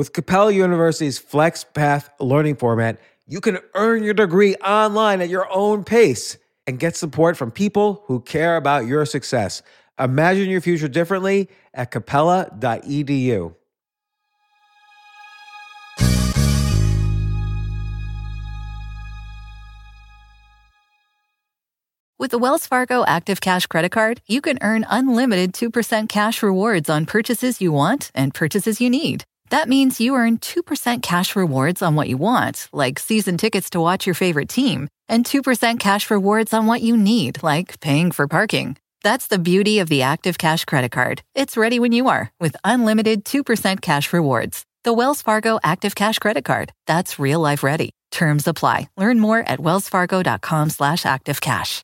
With Capella University's FlexPath learning format, you can earn your degree online at your own pace and get support from people who care about your success. Imagine your future differently at capella.edu. With the Wells Fargo Active Cash Credit Card, you can earn unlimited 2% cash rewards on purchases you want and purchases you need. That means you earn 2% cash rewards on what you want, like season tickets to watch your favorite team, and 2% cash rewards on what you need, like paying for parking. That's the beauty of the Active Cash Credit Card. It's ready when you are with unlimited 2% cash rewards. The Wells Fargo Active Cash Credit Card. That's real life ready. Terms apply. Learn more at wellsfargo.com slash activecash.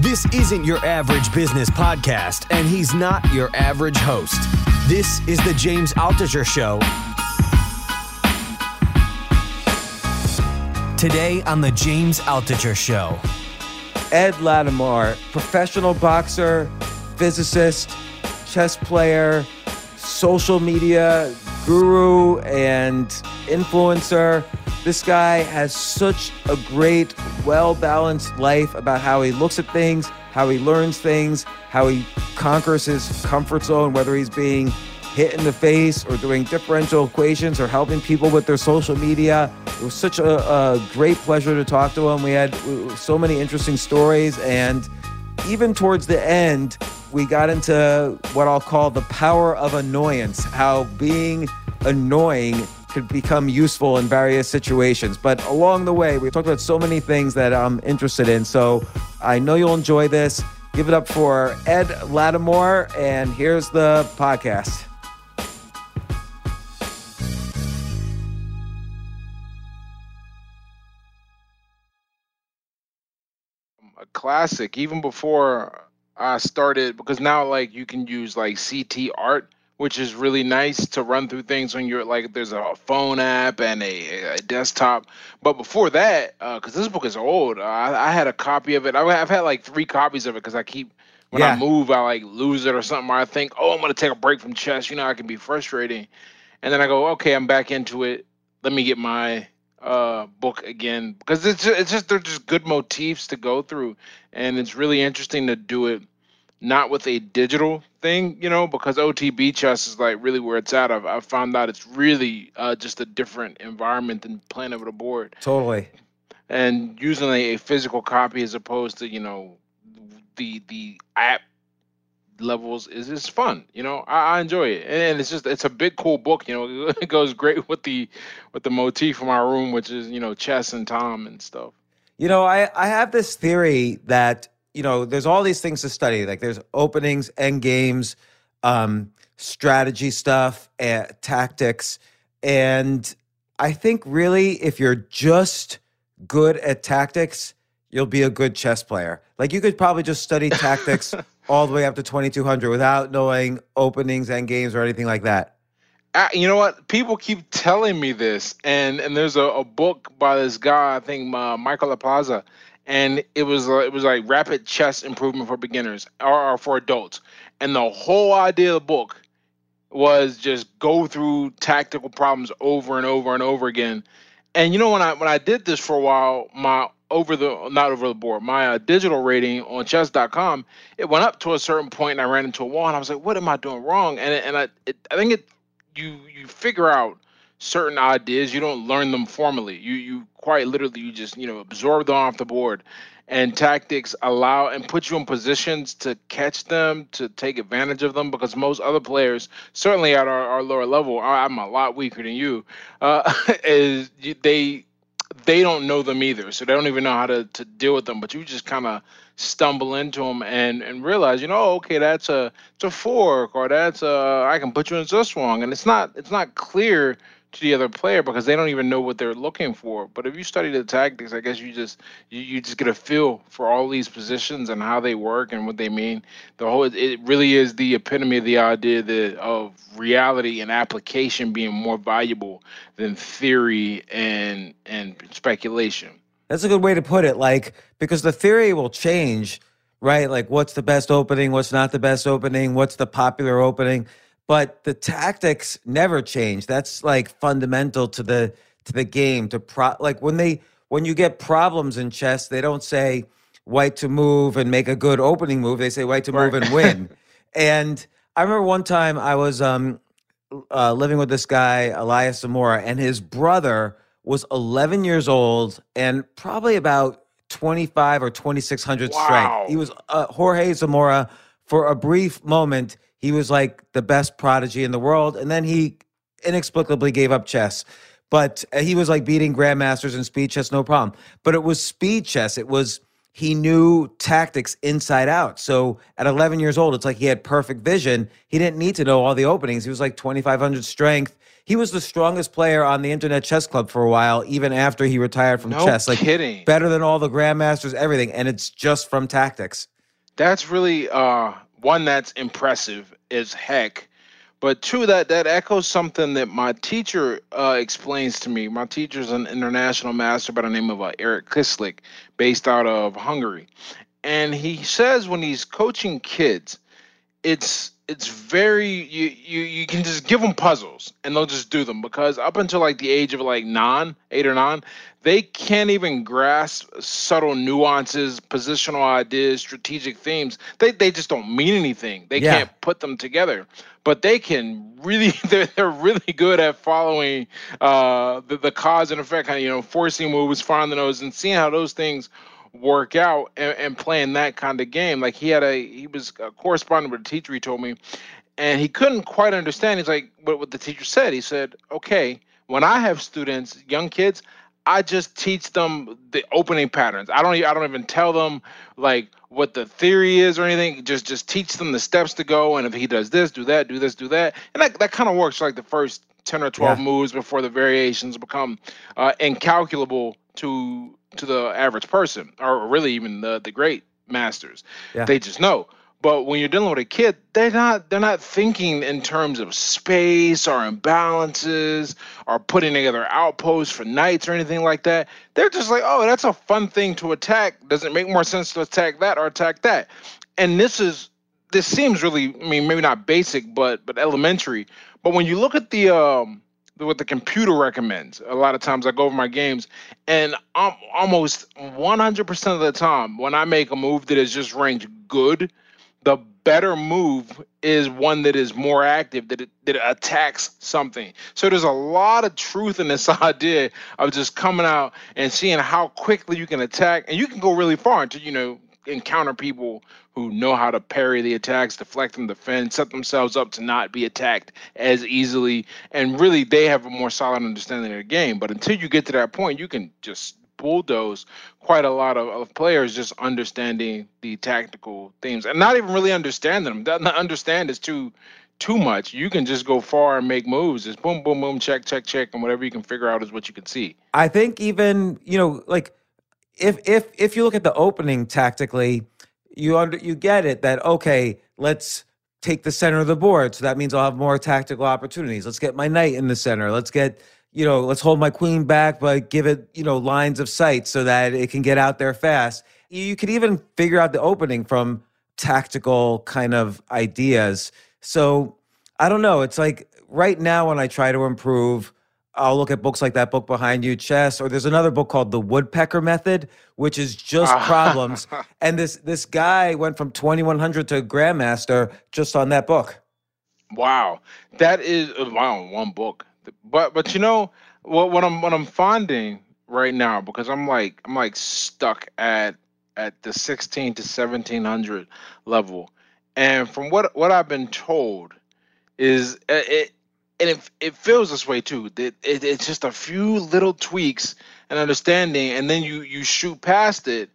This isn't your average business podcast, and he's not your average host. This is the James Altucher Show. Today on the James Altucher Show. Ed Latimore, professional boxer, physicist, chess player, social media guru, and influencer. This guy has such a great, well balanced life about how he looks at things, how he learns things, how he conquers his comfort zone, whether he's being hit in the face or doing differential equations or helping people with their social media. It was such a, a great pleasure to talk to him. We had so many interesting stories. And even towards the end, we got into what I'll call the power of annoyance, how being annoying could become useful in various situations. But along the way, we talked about so many things that I'm interested in. So I know you'll enjoy this. Give it up for Ed Latimore. and here's the podcast. A classic, even before I started, because now like you can use like CT art which is really nice to run through things when you're like there's a phone app and a, a desktop. But before that, because uh, this book is old, uh, I, I, had a copy of it. I, have had like three copies of it because I keep when yeah. I move, I like lose it or something. Or I think, oh, I'm gonna take a break from chess. You know, I can be frustrating, and then I go, okay, I'm back into it. Let me get my uh book again because it's just, it's just they're just good motifs to go through and it's really interesting to do it not with a digital thing, you know, because OTB chess is like really where it's at. I've, I've found out it's really uh, just a different environment than playing over the board. Totally. And using a, a physical copy as opposed to, you know, the the app levels is is fun. You know, I, I enjoy it, and it's just it's a big cool book. You know, it goes great with the with the motif from our room, which is you know chess and Tom and stuff. You know, I I have this theory that you know, there's all these things to study. Like there's openings, end games, um, strategy stuff, and tactics. And I think really, if you're just good at tactics, you'll be a good chess player. Like you could probably just study tactics all the way up to 2200 without knowing openings, end games, or anything like that. Uh, you know what? People keep telling me this, and and there's a, a book by this guy, I think uh, Michael de la Maza, and it was uh, it was like rapid chess improvement for beginners or, or for adults. And the whole idea of the book was just go through tactical problems over and over and over again. And you know when I when I did this for a while, my over the not over the board, my uh, digital rating on chess.com, it went up to a certain point and I ran into a wall and I was like, what am I doing wrong? And and I it, I think it you you figure out certain ideas you don't learn them formally. You you quite literally you just you know absorb them off the board. And tactics allow and put you in positions to catch them to take advantage of them because most other players certainly at our, our lower level i'm a lot weaker than you uh, is they they don't know them either. So they don't even know how to, to deal with them. But you just kind of stumble into them and and realize you know oh, okay that's a it's a fork or that's a i can put you in this wrong and it's not it's not clear to the other player because they don't even know what they're looking for. But if you study the tactics, I guess you just you, you just get a feel for all these positions and how they work and what they mean. The whole it really is the epitome of the idea that of reality and application being more valuable than theory and and speculation. That's a good way to put it. Like because the theory will change, right? Like what's the best opening, what's not the best opening, what's the popular opening but the tactics never change. That's like fundamental to the to the game. To pro like when they when you get problems in chess, they don't say white to move and make a good opening move. They say white to move and win. and I remember one time I was um, uh, living with this guy Elias Zamora, and his brother was 11 years old and probably about 25 or 2600 Wow. strength. He was uh, Jorge Zamora. For a brief moment, he was like the best prodigy in the world, and then he inexplicably gave up chess. But uh, he was like beating grandmasters in speed chess, no problem. But it was speed chess. It was he knew tactics inside out. So at 11 years old, it's like he had perfect vision. He didn't need to know all the openings. He was like 2,500 strength. He was the strongest player on the Internet Chess Club for a while, even after he retired from No chess. Like kidding. better than all the grandmasters, everything, and it's just from tactics. That's really uh one that's impressive as heck. But two, that that echoes something that my teacher uh, explains to me. My teacher's an international master by the name of uh, Erik Kislik, based out of Hungary, and he says when he's coaching kids, it's it's very you you you can just give them puzzles and they'll just do them because up until like the age of like nine, eight or nine, they can't even grasp subtle nuances, positional ideas, strategic themes. They they just don't mean anything. They Yeah. can't put them together. But they can really they're, they're really good at following uh the, the cause and effect kind of you know forcing moves, firing the nose, and seeing how those things work out and, and playing that kind of game. Like he had a he was a correspondent with a teacher. He told me, and he couldn't quite understand. He's like, what what the teacher said. He said, okay, when I have students, young kids. I just teach them the opening patterns. I don't. I don't even tell them like what the theory is or anything. Just just teach them the steps to go. And if he does this, do that, do this, do that, and that that kind of works like the first ten or twelve Yeah. moves before the variations become uh, incalculable to to the average person, or really even the the great masters. Yeah. They just know. But when you're dealing with a kid, they're not they're not thinking in terms of space or imbalances or putting together outposts for knights or anything like that. They're just like, oh, that's a fun thing to attack. Does it make more sense to attack that or attack that? And this is this seems really, I mean, maybe not basic, but but elementary. But when you look at the um the- what the computer recommends, a lot of times I go over my games, and I'm almost 100% of the time, when I make a move that is just ranked good, the better move is one that is more active that it, that attacks something. So there's a lot of truth in this idea of just coming out and seeing how quickly you can attack and you can go really far into you know encounter people who know how to parry the attacks deflect and defend set themselves up to not be attacked as easily and really they have a more solid understanding of the game but until you get to that point you can just bulldoze quite a lot of, of players just understanding the tactical themes and not even really understanding them. Not understand is too too much. You can just go far and make moves. It's boom, boom, boom, check, check, check, and whatever you can figure out is what you can see. I think even you know, like if if if you look at the opening tactically, you under you get it that okay, let's take the center of the board. So that means I'll have more tactical opportunities. Let's get my knight in the center. Let's get you know, let's hold my queen back, but give it you know lines of sight so that it can get out there fast. You, you could even figure out the opening from tactical kind of ideas. So I don't know. It's like right now when I try to improve, I'll look at books like that book behind you, Chess, or there's another book called The Woodpecker Method, which is just problems. And this this guy went from 2100 to Grandmaster just on that book. Wow, that is uh, wow one book. But but you know what what I'm what I'm finding right now because I'm like I'm like stuck at at the 16 to 1700 level, and from what what I've been told is it and it it feels this way too. That it, it's just a few little tweaks and understanding, and then you you shoot past it,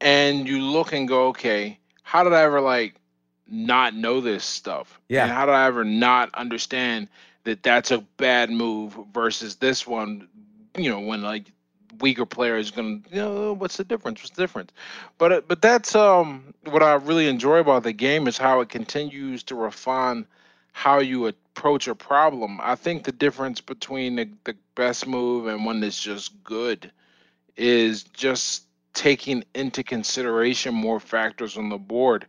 and you look and go, okay, how did I ever like not know this stuff? Yeah. And how did I ever not understand that that's a bad move versus this one? You know, when like weaker player is gonna, you know, what's the difference? What's the difference? But uh, but that's um what I really enjoy about the game is how it continues to refine how you approach a problem. I think the difference between the, the best move and one that's just good is just taking into consideration more factors on the board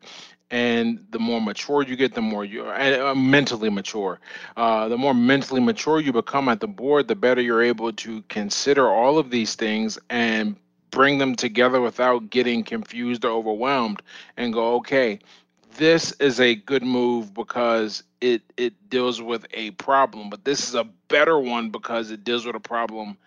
and the more mature you get, the more you uh, mentally mature. Uh, the more mentally mature you become at the board, the better you're able to consider all of these things and bring them together without getting confused or overwhelmed, and go, okay, this is a good move because it it deals with a problem, but this is a better one because it deals with a problem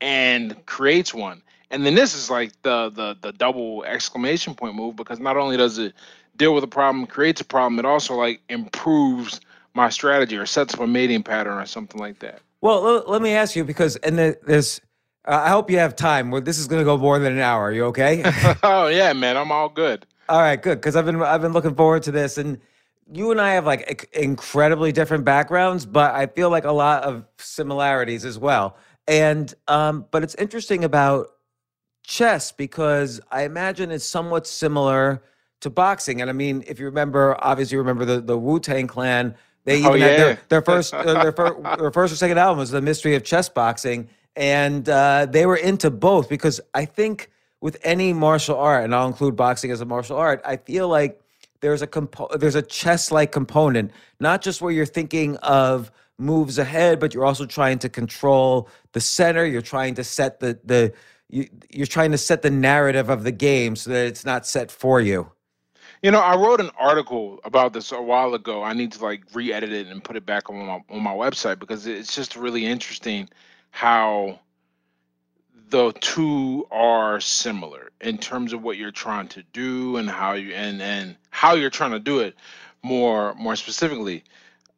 and creates one. And then this is like the the the double exclamation point move because not only does it deal with a problem, creates a problem, it also like improves my strategy or sets up a mating pattern or something like that. Well, let me ask you because and there's uh, I hope you have time. Where this is going to go more than an hour. Are you okay? oh yeah, man, I'm all good. All right, good because I've been I've been looking forward to this and you and I have like incredibly different backgrounds, but I feel like a lot of similarities as well. And um, but it's interesting about chess because I imagine it's somewhat similar to boxing. And I mean, if you remember, obviously you remember the, the Wu Tang Clan. They oh, even oh, yeah. had their, their first uh, their, fir- their first or second album was the Mystery of Chess Boxing, and uh, they were into both because I think with any martial art, and I'll include boxing as a martial art, I feel like there's a compo- there's a chess like component, not just where you're thinking of moves ahead, but you're also trying to control the center. You're trying to set the the you, you're trying to set the narrative of the game so that it's not set for you. You know, I wrote an article about this a while ago. I need to like re-edit it and put it back on my on my website because it's just really interesting how the two are similar in terms of what you're trying to do and how you and and how you're trying to do it more more specifically.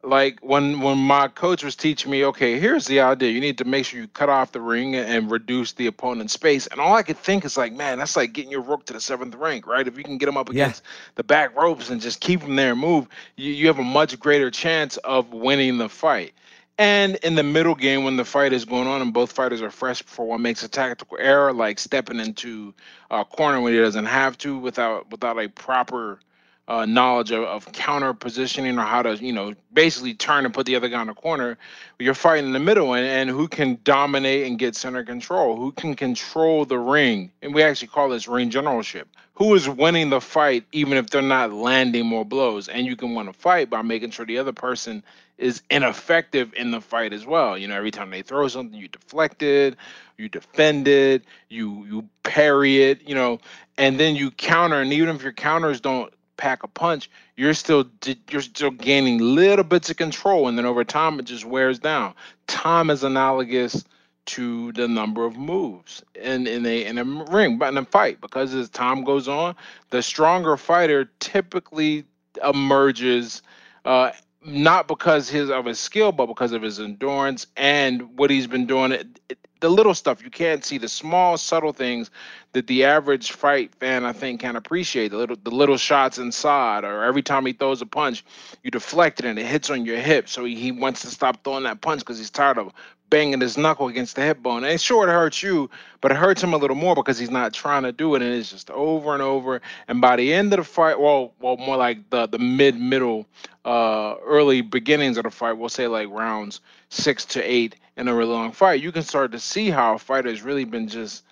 Like when when my coach was teaching me okay here's the idea. You need to make sure you cut off the ring and reduce the opponent's space. And all i could think is like man that's like getting your rook to the seventh rank right? If you can get them up against yeah. the back ropes and just keep them there and move you, you have a much greater chance of winning the fight and in the middle game, when the fight is going on and both fighters are fresh before one makes a tactical error, like stepping into a corner when he doesn't have to, without without a proper uh, knowledge of, of counter positioning or how to, you know, basically turn and put the other guy in the corner. You're fighting in the middle and, and who can dominate and get center control, who can control the ring. And we actually call this ring generalship. Who is winning the fight even if they're not landing more blows? And you can win a fight by making sure the other person is ineffective in the fight as well. You know, every time they throw something, you deflect it, you defend it, you you parry it, you know, and then you counter. And even if your counters don't pack a punch, you're still you're still gaining little bits of control, and then over time it just wears down. Time is analogous to the number of moves in, in a in a ring, but in a fight, because as time goes on, the stronger fighter typically emerges. Uh, not because his of his skill, but because of his endurance and what he's been doing. It, it, the little stuff you can't see, the small subtle things that the average fight fan I think can appreciate. The little the little shots inside, or every time he throws a punch, you deflect it and it hits on your hip. So he, he wants to stop throwing that punch because he's tired of banging his knuckle against the hip bone. And sure, it hurts you, but it hurts him a little more because he's not trying to do it, and it's just over and over. And by the end of the fight, well, well, more like the the mid middle, uh, early beginnings of the fight, we'll say like rounds six to eight in a really long fight, you can start to see how a fighter has really been just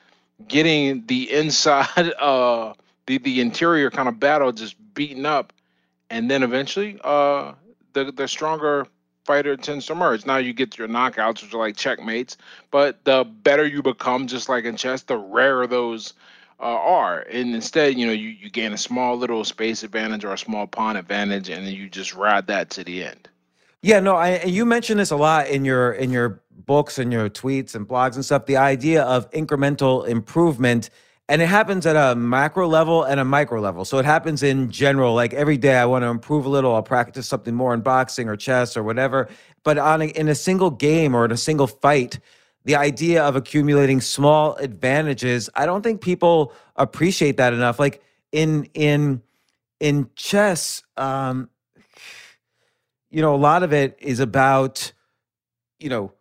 getting the inside, uh, the the interior kind of battle just beaten up, and then eventually, uh, the the stronger fighter tends to emerge. Now you get your knockouts, which are like checkmates, but the better you become, just like in chess, the rarer those uh, are. And instead, you know, you, you gain a small little space advantage or a small pawn advantage, and then you just ride that to the end. Yeah, no, I and you mentioned this a lot in your in your books and your tweets and blogs and stuff. The idea of incremental improvement and it happens at a macro level and a micro level. So it happens in general. Like every day, I want to improve a little. I'll practice something more in boxing or chess or whatever. But on a, in a single game or in a single fight, the idea of accumulating small advantages, I don't think people appreciate that enough. Like in in in chess, um, you know, a lot of it is about you know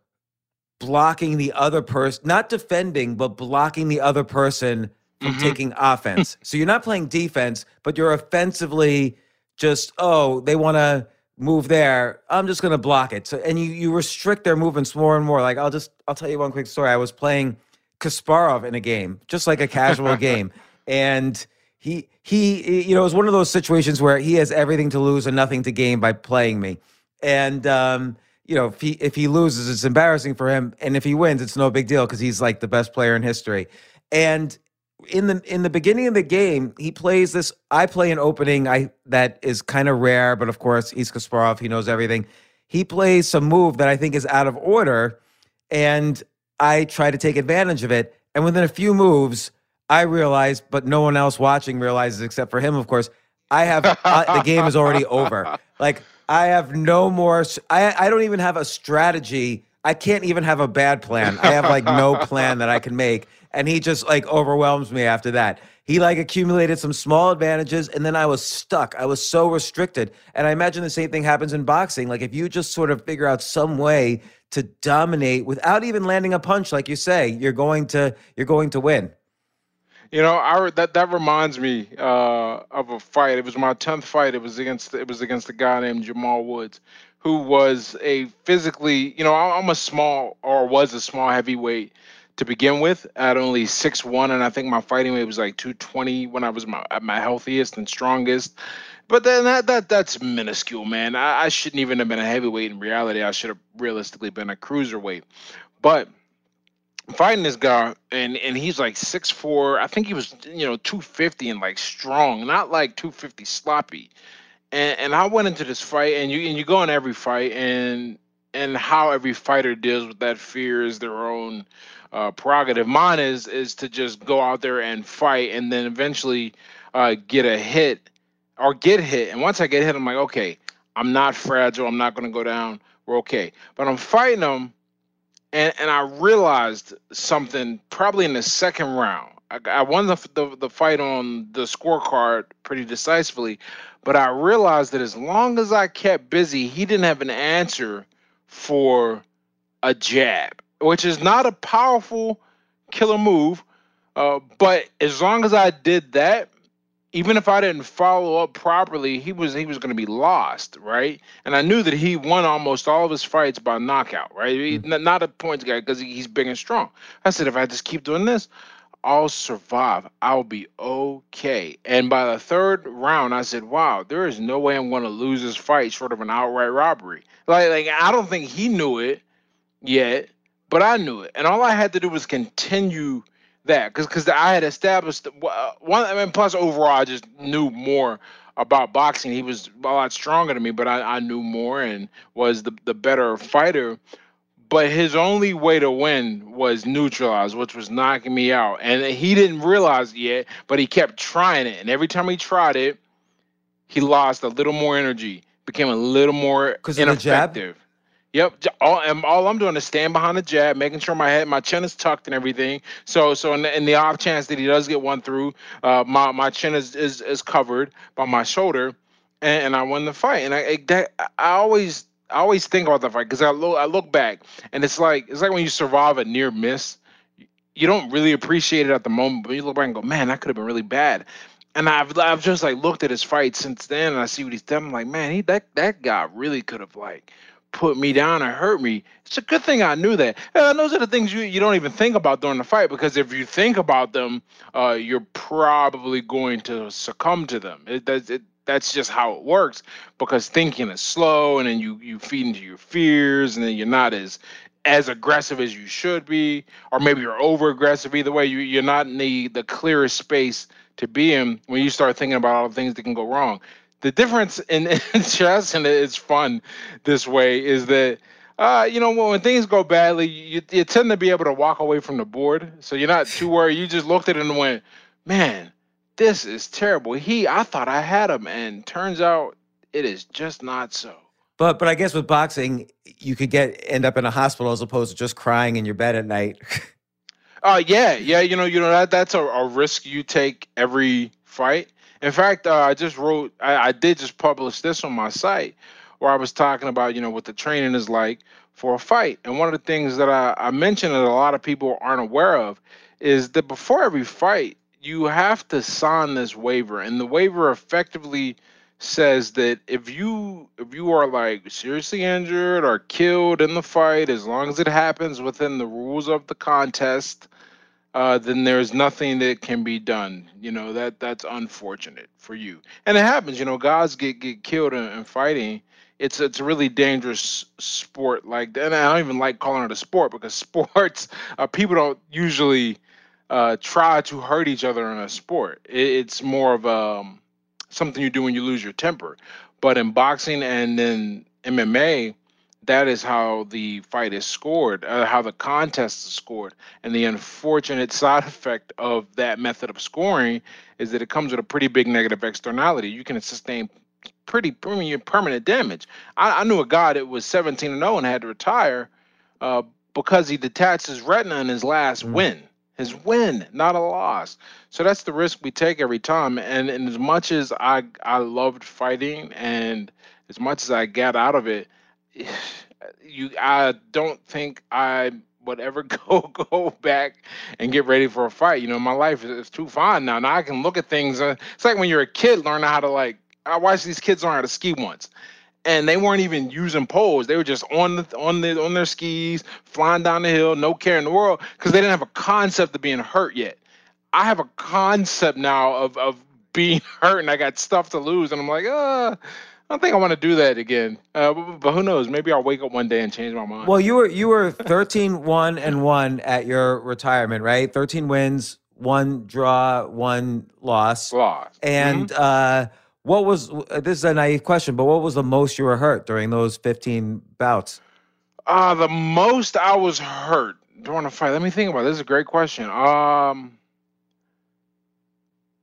blocking the other person, not defending, but blocking the other person from mm-hmm. taking offense. so you're not playing defense, but you're offensively just, oh, they want to move there. I'm just going to block it. So and you you restrict their movements more and more. Like I'll just I'll tell you one quick story. I was playing Kasparov in a game, just like a casual game, and he he you know it was one of those situations where he has everything to lose and nothing to gain by playing me, and um, you know if he if he loses, it's embarrassing for him, and if he wins, it's no big deal because he's like the best player in history. And in the in the beginning of the game, he plays this. I play an opening I that is kind of rare, but of course he's Kasparov. He knows everything. He plays some move that I think is out of order, and I try to take advantage of it. And within a few moves, I realize, but no one else watching realizes except for him, of course. I have uh, the game is already over. Like I have no more. I I don't even have a strategy. I can't even have a bad plan. I have like no plan that I can make, and he just like overwhelms me after that. He like accumulated some small advantages, and then I was stuck. I was so restricted, and I imagine the same thing happens in boxing. Like if you just sort of figure out some way to dominate without even landing a punch, like you say, you're going to you're going to win. You know, I that that reminds me uh, of a fight. It was my tenth fight. It was against it was against a guy named Jamal Woods, who was a physically, you know, I'm a small or was a small heavyweight to begin with at only six one, and I think my fighting weight was like 220 when I was my, at my healthiest and strongest. But then that that that's minuscule, man. I, I shouldn't even have been a heavyweight in reality. I should have realistically been a cruiserweight. But fighting this guy and and he's like six four. I think he was you know two fifty and like strong, not like two fifty sloppy. And and I went into this fight and you and you go in every fight and and how every fighter deals with that fear is their own uh, prerogative. Mine is is to just go out there and fight and then eventually uh, get a hit or get hit. And once I get hit, I'm like, okay, I'm not fragile. I'm not going to go down. We're okay. But I'm fighting them and and I realized something probably in the second round. I, I won the, the the fight on the scorecard pretty decisively, but I realized that as long as I kept busy, he didn't have an answer for a jab, which is not a powerful killer move. Uh, but as long as I did that, even if I didn't follow up properly, he was he was going to be lost, right? And I knew that he won almost all of his fights by knockout, right? Mm-hmm. Not a points guy because he's big and strong. I said, if I just keep doing this, I'll survive. I'll be okay. And by the third round, I said, wow, there is no way I'm going to lose this fight short of an outright robbery. Like, like I don't think he knew it yet, but I knew it, and all I had to do was continue that because because I had established uh, one. I mean, plus overall, I just knew more about boxing. He was a lot stronger than me, but I, I knew more and was the the better fighter. But his only way to win was neutralized, which was knocking me out. And he didn't realize it yet, but he kept trying it. And every time he tried it, he lost a little more energy, became a little more ineffective. Yep. All, and all I'm doing is stand behind the jab, making sure my head, my chin is tucked and everything. So, so in the, in the off chance that he does get one through, uh, my my chin is is, is covered by my shoulder, and, and I win the fight. And I that, I always I always think about the fight because I look I look back and it's like it's like when you survive a near miss, you don't really appreciate it at the moment, but you look back and go, man, that could have been really bad. And I've I've just like looked at his fight since then, and I see what he's done. I'm like, man, he that that guy really could have like put me down and hurt me. It's a good thing I knew that. And those are the things you, you don't even think about during the fight because if you think about them, uh, you're probably going to succumb to them. It, it, that's just how it works because thinking is slow and then you, you feed into your fears and then you're not as as aggressive as you should be or maybe you're over aggressive either way you, you're not in the, the clearest space to be in when you start thinking about all the things that can go wrong the difference in, in chess, and it's fun this way, is that uh, you know, when, when things go badly, you, you tend to be able to walk away from the board. So you're not too worried. You just looked at it and went, man, this is terrible. He, I thought I had him, and turns out it is just not so. But but I guess with boxing, you could get end up in a hospital as opposed to just crying in your bed at night. uh yeah, yeah. You know, you know that that's a, a risk you take every fight. In fact, uh, I just wrote, I, I did just publish this on my site where I was talking about, you know, what the training is like for a fight. And one of the things that I, I mentioned that a lot of people aren't aware of is that before every fight, you have to sign this waiver. And the waiver effectively says that if you if you are like seriously injured or killed in the fight, as long as it happens within the rules of the contest, uh, then there's nothing that can be done. You know that that's unfortunate for you, and it happens. You know, guys get get killed in, in fighting. It's it's a really dangerous sport like. And I don't even like calling it a sport because sports uh, people don't usually uh, try to hurt each other in a sport. It, it's more of um, something you do when you lose your temper. But in boxing and then MMA, that is how the fight is scored, uh, how the contest is scored. And the unfortunate side effect of that method of scoring is that it comes with a pretty big negative externality. You can sustain pretty permanent, damage. I, I knew a guy that was 17 and 0 and had to retire uh, because he detached his retina in his last mm. win. His win, not a loss. So that's the risk we take every time. And, and as much as I I loved fighting and as much as I got out of it, you I don't think I would ever go go back and get ready for a fight. You know, my life is, too fine now. Now I can look at things. Uh, it's like when you're a kid learning how to like. I watched these kids learn how to ski once, and they weren't even using poles. They were just on the on the on their skis, flying down the hill, no care in the world, because they didn't have a concept of being hurt yet. I have a concept now of of being hurt, and I got stuff to lose, and I'm like, uh, I don't think I want to do that again. Uh, but, but, who knows? Maybe I'll wake up one day and change my mind. Well, you were you were 13 1 and 1 at your retirement, right? 13 wins, one draw, one loss. Loss. And mm-hmm. uh, what was this is a naive question, but what was the most you were hurt during those 15 bouts? Uh, the most I was hurt during a fight. Let me think about it. This is a great question. Um,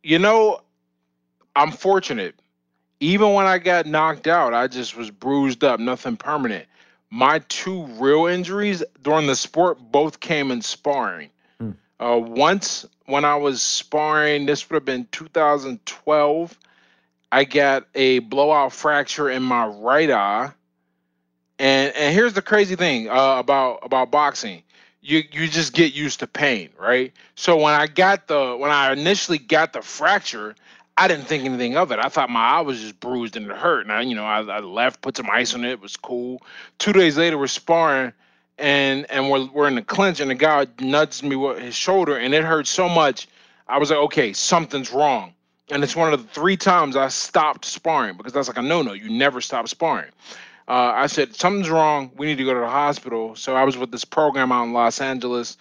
you know, I'm fortunate even when I got knocked out, I just was bruised up, nothing permanent. My two real injuries during the sport both came in sparring. Hmm. Uh, once when I was sparring, this would have been 2012. I got a blowout fracture in my right eye, and and here's the crazy thing uh, about about boxing. You, you just get used to pain, right? So when I got the when I initially got the fracture, I didn't think anything of it. I thought my eye was just bruised and it hurt. And I, you know, I, I left, put some ice on it. It was cool. Two days later, we're sparring, and and we're we're in the clinch, and the guy nudged me with his shoulder, and it hurt so much. I was like, okay, something's wrong. And it's one of the three times I stopped sparring because that's like a no-no. You never stop sparring. Uh, I said something's wrong. We need to go to the hospital. So I was with this program out in Los Angeles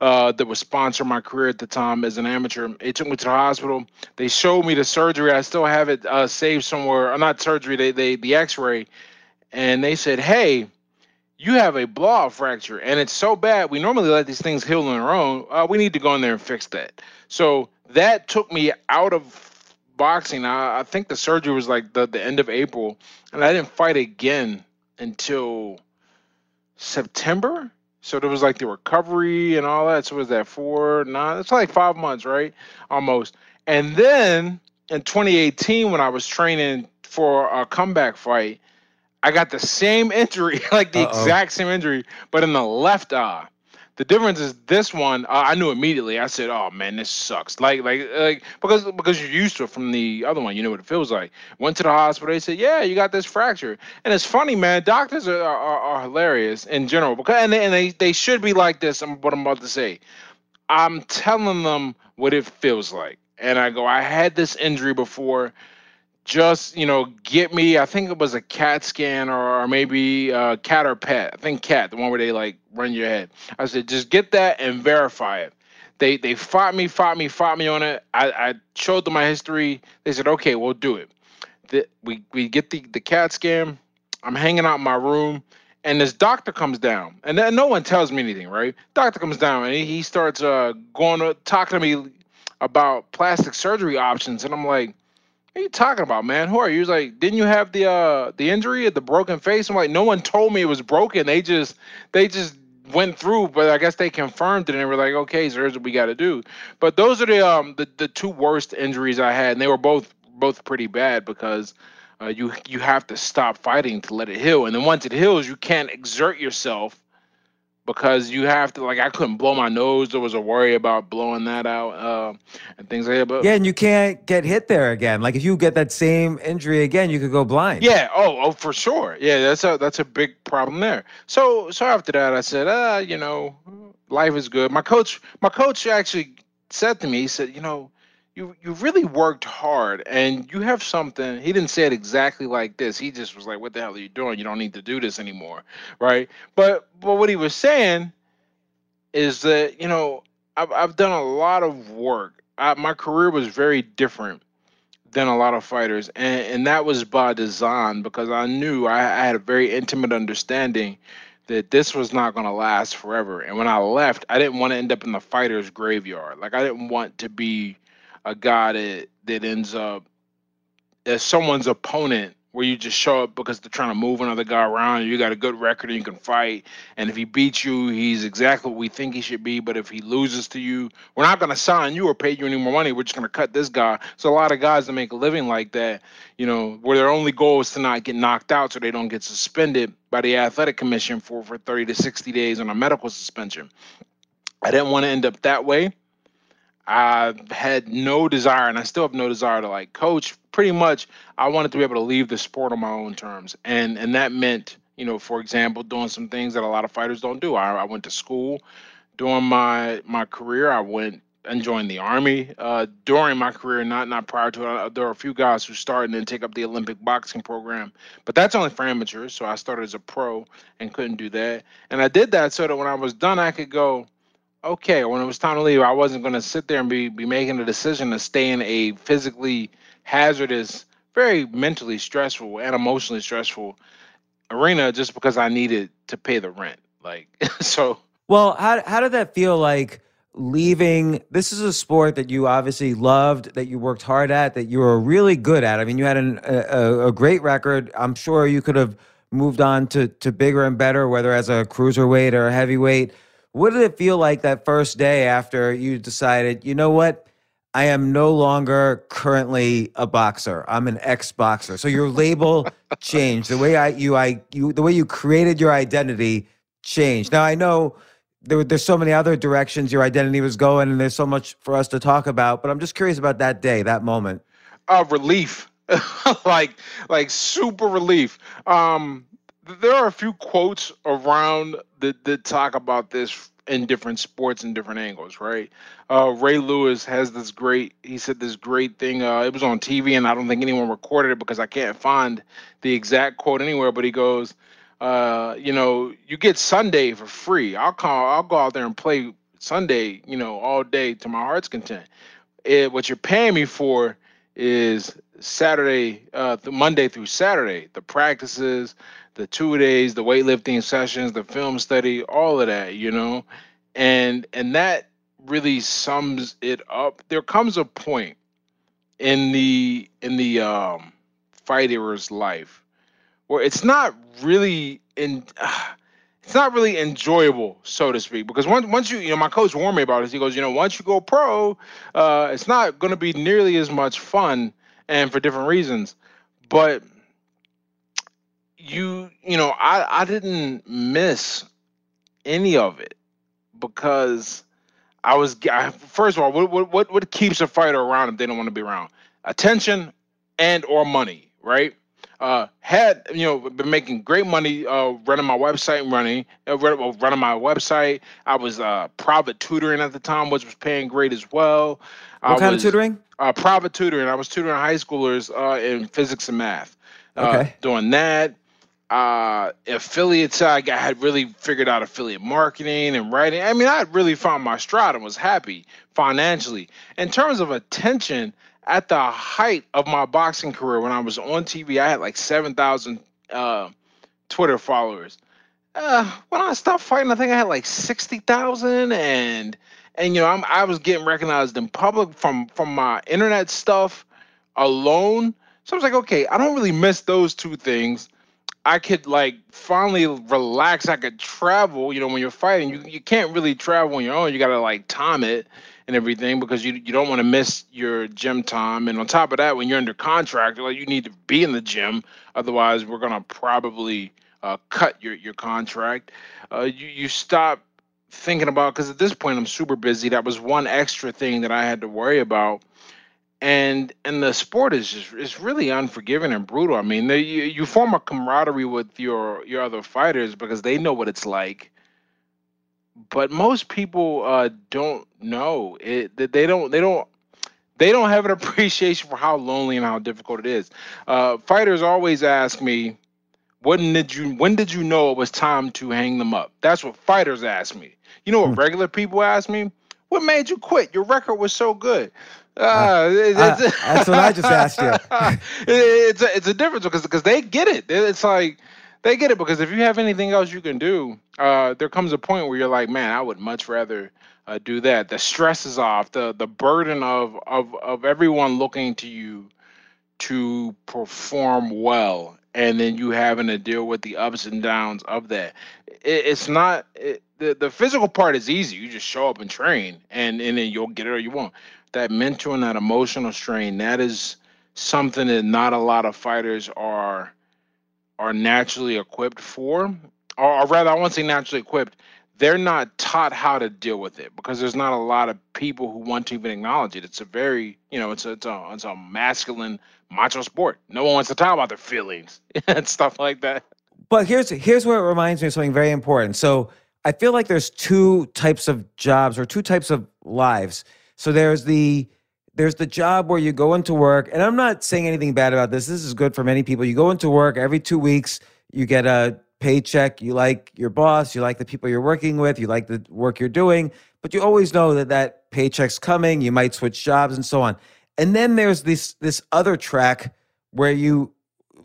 uh, that was sponsoring my career at the time as an amateur. They took me to the hospital. They showed me the surgery. I still have it uh, saved somewhere. Uh, not surgery. They they the X-ray, and they said, "Hey, you have a blowout fracture, and it's so bad. We normally let these things heal on their own. Uh, we need to go in there and fix that." So that took me out of boxing. I, I think the surgery was like the, the end of April, and I didn't fight again until September so there was like the recovery and all that. So was that four, nine? It's like five months, right? Almost. And then in 2018, when I was training for a comeback fight, I got the same injury, like the Uh-oh. exact same injury, but in the left eye. The difference is this one. Uh, I knew immediately. I said, "Oh man, this sucks." Like, like, like because because you're used to it from the other one. You know what it feels like. Went to the hospital. They said, "Yeah, you got this fracture." And it's funny, man. Doctors are, are, are hilarious in general because and they, and they they should be like this. I'm what I'm about to say. I'm telling them what it feels like, and I go, "I had this injury before." Just you know get me i think it was a cat scan or, or maybe uh, cat or pet. I think cat the one where they like run your head. I said just get that and verify it. They they fought me fought me fought me on it. I, I showed them my history. They said okay we'll do it. The, we we get the the cat scan. I'm hanging out in my room and this doctor comes down. And then no one tells me anything right? Doctor comes down and he, he starts uh going to talking to me about plastic surgery options. And i'm like what are you talking about, man? Who are you? Like, didn't you have the uh the injury at the broken face? I'm like, no one told me it was broken. They just they just went through, but I guess they confirmed it and they were like, okay, so here's what we got to do. But those are the um the, the two worst injuries I had, and they were both both pretty bad because uh, you you have to stop fighting to let it heal, and then once it heals, you can't exert yourself because you have to like I couldn't blow my nose. There was a worry about blowing that out uh, and things like that. But yeah, and you can't get hit there again. Like if you get that same injury again, you could go blind. Yeah. Oh, oh, for sure. Yeah, that's a that's a big problem there. So so after that, I said, uh, you know, life is good. My coach, my coach actually said to me, he said, you know, you you really worked hard and you have something he didn't say it exactly like this he just was like what the hell are you doing? You don't need to do this anymore right? But but what he was saying is that you know i've, I've done a lot of work. I, my career was very different than a lot of fighters and, and that was by design because i knew I, I had a very intimate understanding that this was not going to last forever and when i left i didn't want to end up in the fighters graveyard. Like i didn't want to be a guy that that ends up as someone's opponent where you just show up because they're trying to move another guy around. You got a good record and you can fight. And if he beats you, he's exactly what we think he should be. But if he loses to you, we're not going to sign you or pay you any more money. We're just going to cut this guy. So a lot of guys that make a living like that, you know, where their only goal is to not get knocked out so they don't get suspended by the athletic commission for, for 30 to 60 days on a medical suspension. I didn't want to end up that way. I had no desire, and I still have no desire to like coach. Pretty much, I wanted to be able to leave the sport on my own terms, and and that meant, you know, for example, doing some things that a lot of fighters don't do. I, I went to school during my my career. I went and joined the army uh, during my career, not not prior to it. Uh, there are a few guys who start and then take up the Olympic boxing program, but that's only for amateurs. So I started as a pro and couldn't do that, and I did that so that when I was done, I could go okay, when it was time to leave, I wasn't going to sit there and be, be making a decision to stay in a physically hazardous, very mentally stressful and emotionally stressful arena just because I needed to pay the rent. Like, so. Well, how, how did that feel like leaving? This is a sport that you obviously loved, that you worked hard at, that you were really good at. I mean, you had an, a, a great record. I'm sure you could have moved on to, to bigger and better, whether as a cruiserweight or a heavyweight. What did it feel like that first day after you decided, you know what? I am no longer currently a boxer. I'm an ex-boxer. So your label changed. The way I you I you the way you created your identity changed. Now I know there, there's so many other directions your identity was going, and there's so much for us to talk about. But I'm just curious about that day, that moment. Uh, relief, like like super relief. Um, there are a few quotes around that, that talk about this in different sports and different angles, right? Uh, Ray Lewis has this great, he said this great thing. Uh, it was on TV, and I don't think anyone recorded it because I can't find the exact quote anywhere. But he goes, uh, you know, you get Sunday for free. I'll call, I'll go out there and play Sunday, you know, all day to my heart's content. It, what you're paying me for is Saturday, uh, Monday through Saturday, the practices, the two days, the weightlifting sessions, the film study, all of that, you know, and and that really sums it up. There comes a point in the in the um, fighter's life where it's not really in. Uh, it's not really enjoyable, so to speak, because once once you you know my coach warned me about this. He goes, you know, once you go pro, uh, it's not going to be nearly as much fun, and for different reasons. But you you know I I didn't miss any of it because I was I, first of all what what what keeps a fighter around if they don't want to be around attention and or money right uh, had you know been making great money uh, running my website and running uh, running my website. I was uh, private tutoring at the time which was paying great as well. What I kind was, of tutoring? uh, private tutoring. I was tutoring high schoolers uh, in physics and math. Uh, doing that uh affiliates i got, had really figured out affiliate marketing and writing. I mean i really found my stride and was happy financially. In terms of attention at the height of my boxing career when i was on tv i had like 7000 uh twitter followers uh when i stopped fighting i think i had like 60000 and and you know I'm, i was getting recognized in public from from my internet stuff alone so i was like okay i don't really miss those two things I could like finally relax. I could travel. You know, when you're fighting, you you can't really travel on your own. You gotta like time it and everything because you you don't want to miss your gym time. And on top of that, when you're under contract, like you need to be in the gym. Otherwise, we're gonna probably uh, cut your your contract. Uh, you you stop thinking about because at this point I'm super busy. That was one extra thing that I had to worry about and and the sport is just it's really unforgiving and brutal. I mean, they, you you form a camaraderie with your your other fighters because they know what it's like but most people uh, don't know it. They don't. They don't. They don't have an appreciation for how lonely and how difficult it is. Uh, fighters always ask me, "When did you? When did you know it was time to hang them up?" That's what fighters ask me. You know what hmm. regular people ask me? What made you quit? Your record was so good. Uh, uh, that's what I just asked you. it's a, it's a difference because because they get it. It's like they get it because if you have anything else you can do, uh, there comes a point where you're like, man, I would much rather uh, do that. The stress is off. The the burden of of of everyone looking to you to perform well, and then you having to deal with the ups and downs of that. It, it's not it, the the physical part is easy. You just show up and train, and and then you'll get it or you won't. That mental and that emotional strain that is something that not a lot of fighters are are naturally equipped for, or, or rather, I won't say naturally equipped. They're not taught how to deal with it because there's not a lot of people who want to even acknowledge it. It's a very, you know, it's a, it's a, it's a masculine macho sport. No one wants to talk about their feelings and stuff like that. But here's here's where it reminds me of something very important. So I feel like there's two types of jobs or two types of lives. So there's the there's the job where you go into work, and I'm not saying anything bad about this. This is good for many people. You go into work every two weeks, you get a paycheck, you like your boss, you like the people you're working with, you like the work you're doing, but you always know that that paycheck's coming. You might switch jobs and so on. And then there's this this other track where you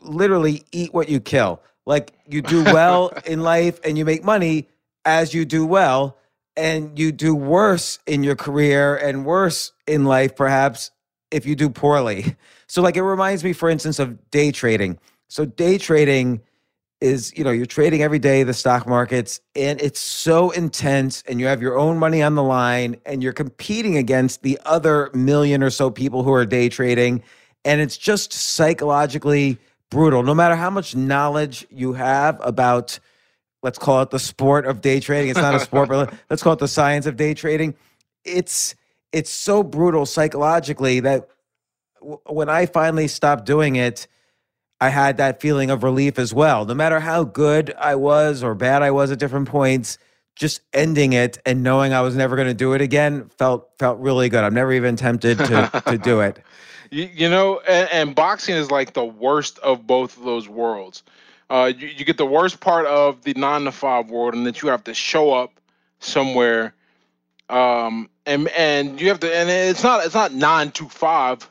literally eat what you kill. Like you do well in life and you make money as you do well and you do worse in your career and worse in life perhaps if you do poorly. So like it reminds me for instance of day trading. So day trading is, you know, you're trading every day the stock markets and it's so intense and you have your own money on the line and you're competing against the other million or so people who are day trading and it's just psychologically brutal no matter how much knowledge you have about let's call it the sport of day trading. It's not a sport, but let's call it the science of day trading. It's it's so brutal psychologically that w- when I finally stopped doing it, I had that feeling of relief as well. No matter how good I was or bad I was at different points, just ending it and knowing I was never going to do it again felt felt really good. I'm never even tempted to to do it. You, you know, and, and boxing is like the worst of both of those worlds uh, you, you get the worst part of the nine to five world, and that you have to show up somewhere, um, and and you have to, and it's not it's not nine to five,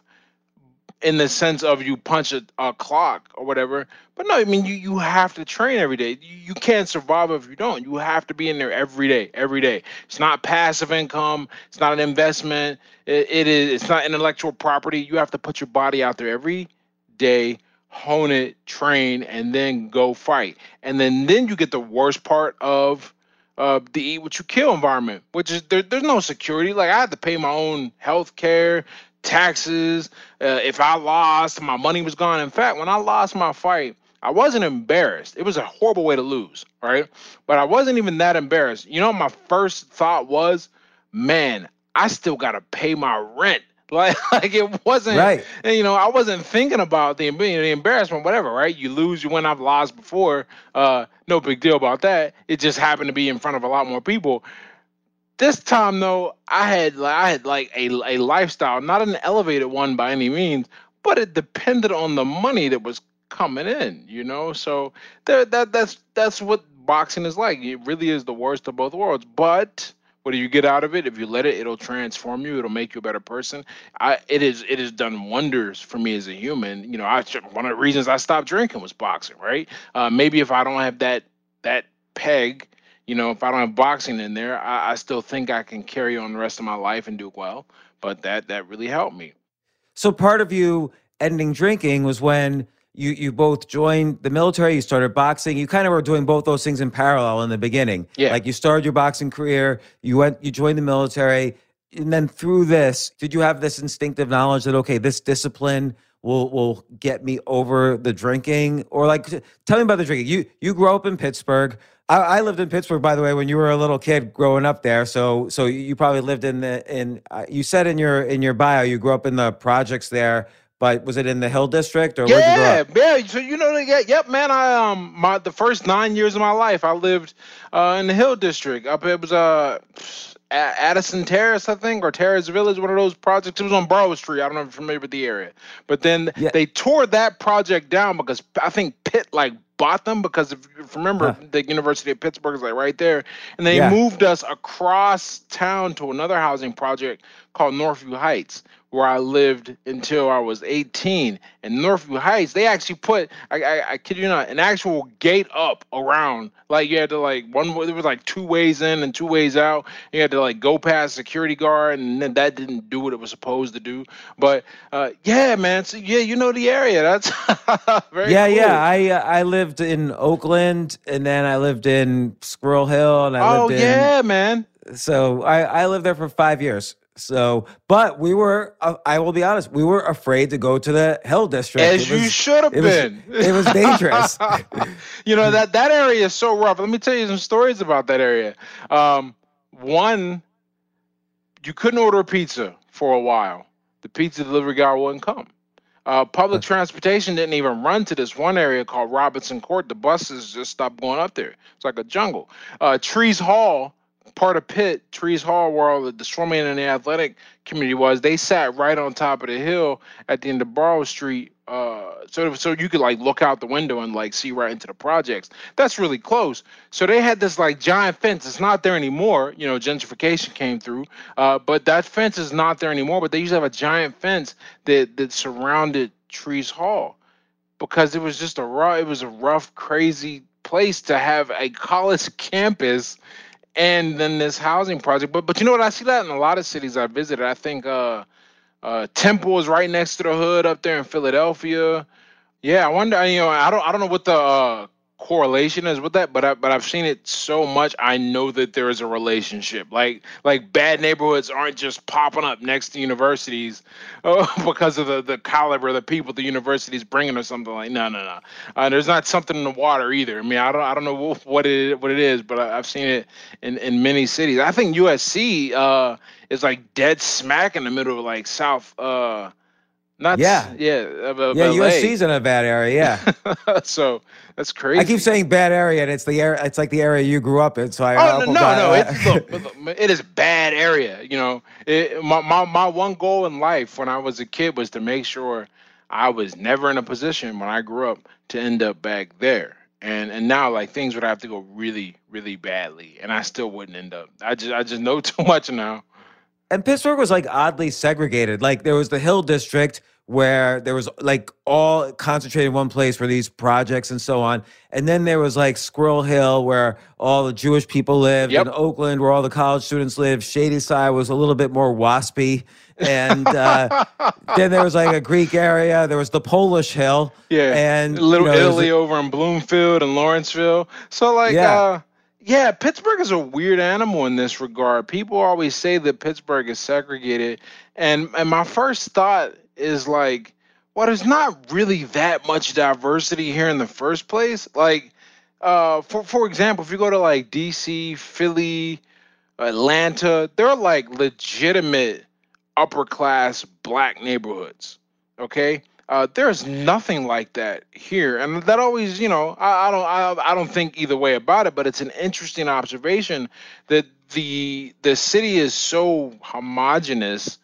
in the sense of you punch a, a clock or whatever. But no, I mean you you have to train every day. You, you can't survive if you don't. You have to be in there every day, every day. It's not passive income. It's not an investment. It, it is. It's not intellectual property. You have to put your body out there every day hone it, train, and then go fight. And then then you get the worst part of uh, the eat what you kill environment, which is there, there's no security. Like I had to pay my own health care, taxes. Uh, if I lost, my money was gone. In fact, when I lost my fight, I wasn't embarrassed. It was a horrible way to lose, right? But I wasn't even that embarrassed. You know, my first thought was, man, I still got to pay my rent. Like, like it wasn't right. You know, I wasn't thinking about the, the embarrassment, whatever. Right? You lose, you win. I've lost before. Uh, no big deal about that. It just happened to be in front of a lot more people. This time, though, I had I had like a a lifestyle, not an elevated one by any means, but it depended on the money that was coming in. You know, so there that that's that's what boxing is like. It really is the worst of both worlds, but what do you get out of it? If you let it, it'll transform you. It'll make you a better person. I it is it has done wonders for me as a human. You know, I one of the reasons I stopped drinking was boxing. Right? Uh, maybe if I don't have that that peg, you know, if I don't have boxing in there, I, I still think I can carry on the rest of my life and do well. But that that really helped me. So part of you ending drinking was when you you both joined the military you started boxing you kind of were doing both those things in parallel in the beginning. Yeah. Like you started your boxing career you went you joined the military and then through this did you have this instinctive knowledge that okay this discipline will will get me over the drinking? Or like tell me about the drinking. You you grew up in pittsburgh. I, I lived in pittsburgh by the way when you were a little kid growing up there so so you probably lived in the in uh, you said in your in your bio you grew up in the projects there but was it in the Hill District or where'd you grow Yeah, yeah. So you know, yeah, yep, man. I um, my the first nine years of my life, I lived uh in the Hill District. Up it was uh Addison Terrace, I think, or Terrace Village, one of those projects. It was on Burrows Street. I don't know if you're familiar with the area, but then Yeah. they tore that project down because I think Pitt like bought them because if you remember Huh. the University of Pittsburgh is like right there, and they Yeah. moved us across town to another housing project called Northview Heights, where I lived until I was 18. And Northview Heights, they actually put, I, I, I kid you not, an actual gate up around. Like you had to like one, there was like two ways in and two ways out. You had to like go past security guard, and then that didn't do what it was supposed to do. But uh, yeah, man, so yeah, you know the area. That's very yeah, cool. yeah. I uh, I lived in Oakland, and then I lived in Squirrel Hill, and I Oh lived in. Oh yeah, man. So I I lived there for five years. So, but we were. Uh, I will be honest. We were afraid to go to the Hill District. As It you should have it was- been. it was dangerous. you know that that area is so rough. Let me tell you some stories about that area. Um, one, you couldn't order a pizza for a while. The pizza delivery guy wouldn't come. Uh, public transportation didn't even run to this one area called Robinson Court. The buses just stopped going up there. It's like a jungle. Uh, Trees Hall, part of Pitt, Trees Hall, where all the, swimming and the athletic community was, they sat right on top of the hill at the end of Burrows Street. Uh, so so you could like look out the window and like see right into the projects. That's really close. So they had this like giant fence. It's not there anymore. You know, gentrification came through. Uh, but that fence is not there anymore. But they used to have a giant fence that that surrounded Trees Hall because it was just a rough, it was a rough, crazy place to have a college campus and then this housing project. But but you know what? I see that in a lot of cities I visited. I think uh, uh, Temple is right next to the hood up there in Philadelphia. Yeah, I wonder. You know, I don't I don't know what the uh, correlation is with that, but I, but I've seen it so much. I know that there is a relationship. Like like bad neighborhoods aren't just popping up next to universities uh, because of the the caliber of the people the universities bringing or something like. No no no. Uh, there's not something in the water either. I mean I don't I don't know what it what it is, but I, I've seen it in in many cities. I think USC uh, is like dead smack in the middle of like South. Uh, not Yeah. yeah of yeah, LA. USC's in a bad area. Yeah, so that's crazy. I keep saying bad area, and it's the area. It's like the area you grew up in. So I Oh no, no, no! It's, look, look, it is bad area. You know, it, my, my my one goal in life when I was a kid was to make sure I was never in a position when I grew up to end up back there. And and now like things would have to go really really badly, and I still wouldn't end up. I just I just know too much now. And Pittsburgh was like oddly segregated. Like there was the Hill District where there was like all concentrated in one place for these projects and so on. And then there was like Squirrel Hill where all the Jewish people lived, Yep. and Oakland where all the college students lived. Shadyside was a little bit more waspy. And uh, then there was like a Greek area. There was the Polish Hill. Yeah, And Little you know, Italy over in Bloomfield and Lawrenceville. So like, Yeah. uh, yeah, Pittsburgh is a weird animal in this regard. People always say that Pittsburgh is segregated, and and my first thought is like, well, there's not really that much diversity here in the first place. Like, uh, for for example, if you go to like D.C., Philly, Atlanta, they're like legitimate upper class black neighborhoods. Okay, uh, there's nothing like that here, and that always, you know, I, I don't, I, I don't think either way about it. But it's an interesting observation that the the city is so homogenous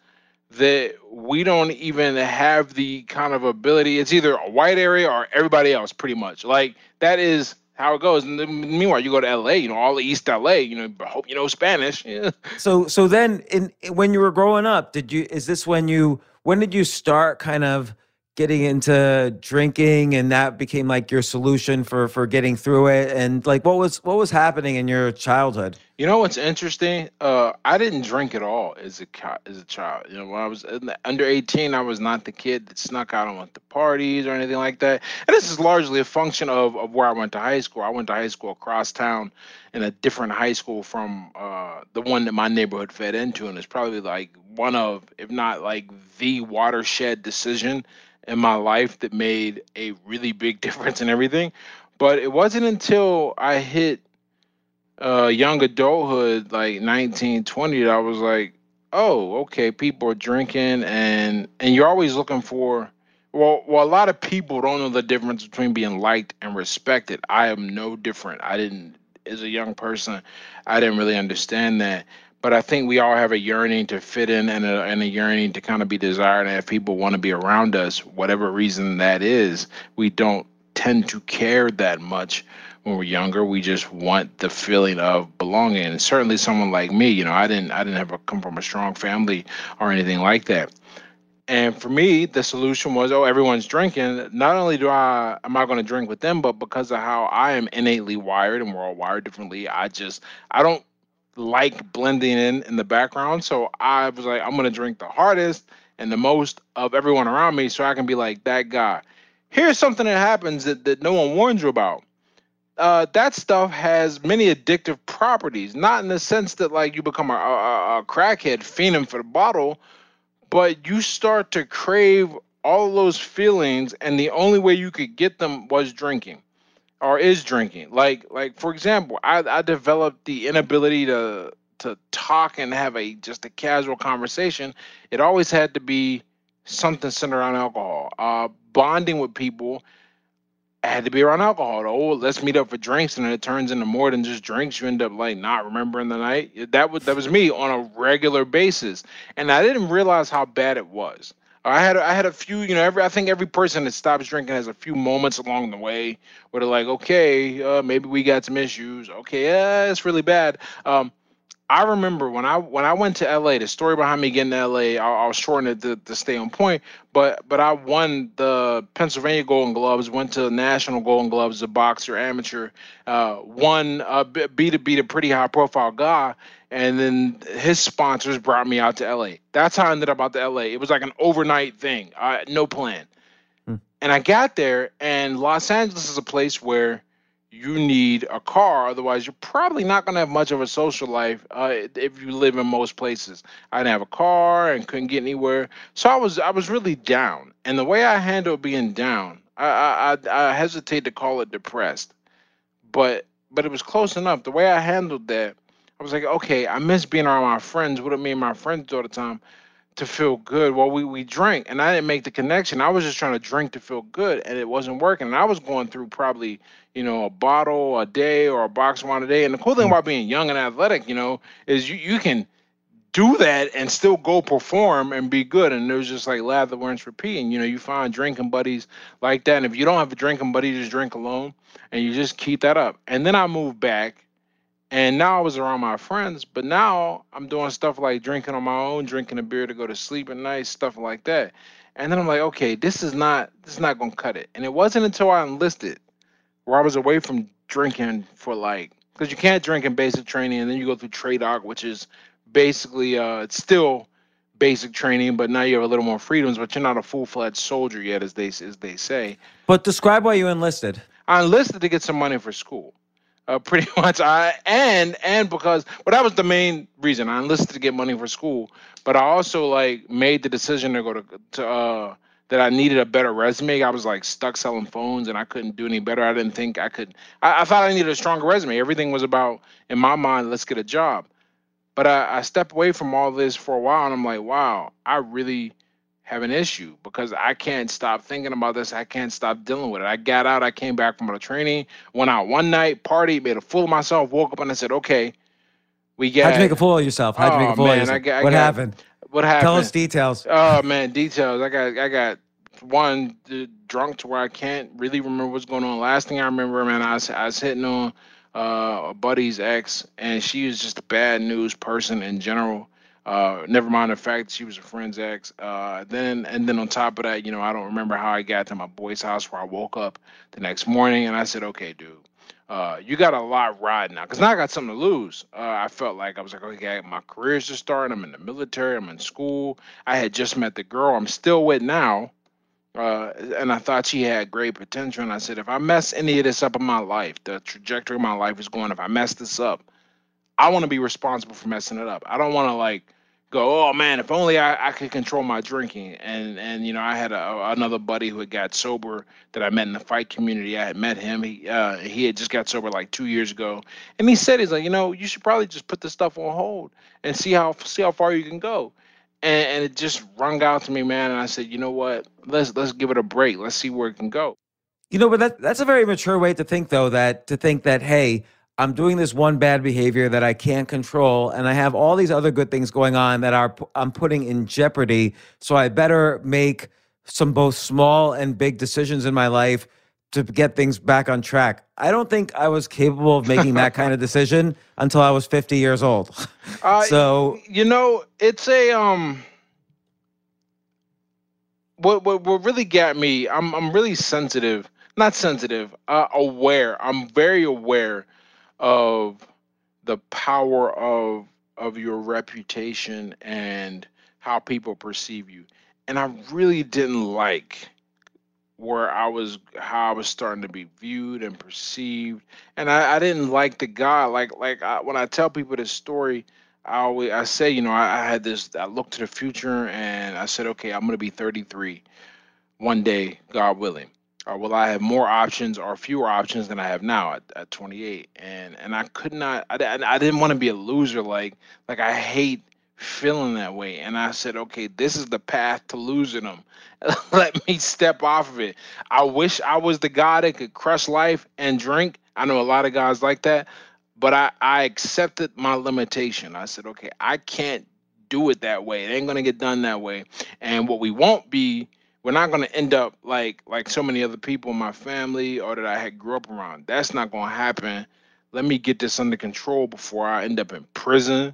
that we don't even have the kind of ability. It's either a white area or everybody else, pretty much. Like that is how it goes. And then, meanwhile, you go to L.A., you know, all the East L.A., you know, hope you know Spanish. Yeah. So so then in when you were growing up, did you is this when you when did you start kind of getting into drinking and that became like your solution for for getting through it and like what was what was happening in your childhood? You know what's interesting? Uh, I didn't drink at all as a as a child. You know, when I was the- under eighteen, I was not the kid that snuck out and went to parties or anything like that. And this is largely a function of, of where I went to high school. I went to high school across town in a different high school from uh, the one that my neighborhood fed into, and it's probably like one of, if not like the watershed decision in my life that made a really big difference in everything. But it wasn't until I hit uh young adulthood like 19 20 that i was like oh okay people are drinking and and you're always looking for Well, well, a lot of people don't know the difference between being liked and respected. I am no different. I didn't, as a young person, I didn't really understand that. But I think we all have a yearning to fit in and a, and a yearning to kind of be desired. And if people want to be around us, whatever reason that is, we don't tend to care that much when we're younger. We just want the feeling of belonging. And certainly, someone like me, you know, I didn't, I didn't have a, come from a strong family or anything like that. And for me, the solution was, oh, everyone's drinking. Not only do I am I going to drink with them, but because of how I am innately wired, and we're all wired differently, I just I don't like blending in in the background. So I was like, I'm to drink the hardest and the most of everyone around me, so I can be like that guy. Here's something that happens that, that no one warns you about uh, that stuff has many addictive properties. Not in the sense that like you become a, a, a crackhead fiending for the bottle, but you start to crave all those feelings, and the only way you could get them was drinking, or is drinking. Like like for example, I, I developed the inability to to talk and have a just a casual conversation. It always had to be something centered around alcohol. Uh, bonding with people had to be around alcohol. Oh, let's meet up for drinks, and then it turns into more than just drinks. You end up like not remembering the night. That was that was me on a regular basis, and I didn't realize how bad it was. I had I had a few, you know, every I think every person that stops drinking has a few moments along the way where they're like, okay, uh, maybe we got some issues. Okay, yeah, it's really bad. Um, I remember when I when I went to LA. The story behind me getting to LA, I'll, I'll shorten it to, to stay on point. But but I won the Pennsylvania Golden Gloves. Went to National Golden Gloves a boxer, amateur. Uh, won uh, beat a beat a pretty high profile guy, and then his sponsors brought me out to LA. That's how I ended up out to LA. It was like an overnight thing. I no plan. Hmm. And I got there, and Los Angeles is a place where you need a car. Otherwise, you're probably not going to have much of a social life uh, if you live in most places. I didn't have a car and couldn't get anywhere, so I was I was really down. And the way I handled being down, I I, I hesitate to call it depressed, but but it was close enough. The way I handled that, I was like, okay, I miss being around my friends. What I mean, my friends do all the time to feel good. Well, we we drank, and I didn't make the connection. I was just trying to drink to feel good, and it wasn't working. And I was going through probably you know a bottle a day or a box of wine a day. And the cool thing mm. about being young and athletic, you know, is you you can do that and still go perform and be good. And it was just like lather, rinse, repeat. And you know, you find drinking buddies like that. And if you don't have a drinking buddy, you just drink alone, and you just keep that up. And then I moved back and now I was around my friends, but now I'm doing stuff like drinking on my own, drinking a beer to go to sleep at night, stuff like that. And then I'm like, okay, this is not this is not gonna cut it. And it wasn't until I enlisted where I was away from drinking for like because you can't drink in basic training and then you go through TRADOC, which is basically uh it's still basic training, but now you have a little more freedoms, but you're not a full fledged soldier yet, as they as they say. But describe why you enlisted. I enlisted to get some money for school uh, pretty much. I and and because, but that was the main reason I enlisted to get money for school. But I also like made the decision to go to to uh, that I needed a better resume. I was like stuck selling phones and I couldn't do any better. I didn't think I could. I, I thought I needed a stronger resume. Everything was about in my mind, let's get a job. But I, I stepped away from all this for a while and I'm like, wow, I really have an issue because I can't stop thinking about this. I can't stop dealing with it. I got out, I came back from a training, went out one night, party, made a fool of myself, woke up and I said, okay, we got. How'd you make a fool of yourself? How'd you make a oh, fool man, of yourself? I got, I what got, happened? What happened? Tell us details. Oh man, details. I got, I got one drunk to where I can't really remember what's going on. Last thing I remember, man, I was, I was hitting on uh, a buddy's ex, and she was just a bad news person in general uh, never mind the fact that she was a friend's ex. Uh, then and then on top of that, you know, I don't remember how I got to my boy's house where I woke up the next morning and I said, okay, dude, uh, you got a lot riding now because now I got something to lose. Uh, I felt like I was like, okay, my career's just starting. I'm in the military. I'm in school. I had just met the girl I'm still with now. Uh, and I thought she had great potential. And I said, if I mess any of this up in my life, the trajectory of my life is going. If I mess this up, I want to be responsible for messing it up. I don't want to like go, oh man, if only I, I could control my drinking. And and you know, I had a, another buddy who had got sober that I met in the fight community. I had met him. He uh, he had just got sober like two years ago, and he said he's like, you know, you should probably just put this stuff on hold and see how see how far you can go. and, and it just rung out to me, man. And I said, you know what? Let's let's give it a break. Let's see where it can go. You know, but that that's a very mature way to think, though. That to think that hey, I'm doing this one bad behavior that I can't control, and I have all these other good things going on that are I'm putting in jeopardy. So I better make some both small and big decisions in my life to get things back on track. I don't think I was capable of making that kind of decision until I was 50 years old. Uh, so you know, it's a um. What what what really got me? I'm I'm really sensitive, not sensitive, uh, aware. I'm very aware of the power of of your reputation and how people perceive you. And I really didn't like where I was how I was starting to be viewed and perceived. And I, I didn't like the guy. Like like I, when I tell people this story, I always I say, you know, I, I had this I looked to the future and I said, okay, I'm gonna be 33 one day, God willing or will I have more options or fewer options than I have now at, at 28? And and I could not. I, I didn't want to be a loser. Like like I hate feeling that way. And I said, okay, this is the path to losing them. Let me step off of it. I wish I was the guy that could crush life and drink. I know a lot of guys like that, but I I accepted my limitation. I said, okay, I can't do it that way. It ain't gonna get done that way. And what we won't be we're not going to end up like like so many other people in my family or that I had grew up around. That's not going to happen. Let me get this under control before I end up in prison.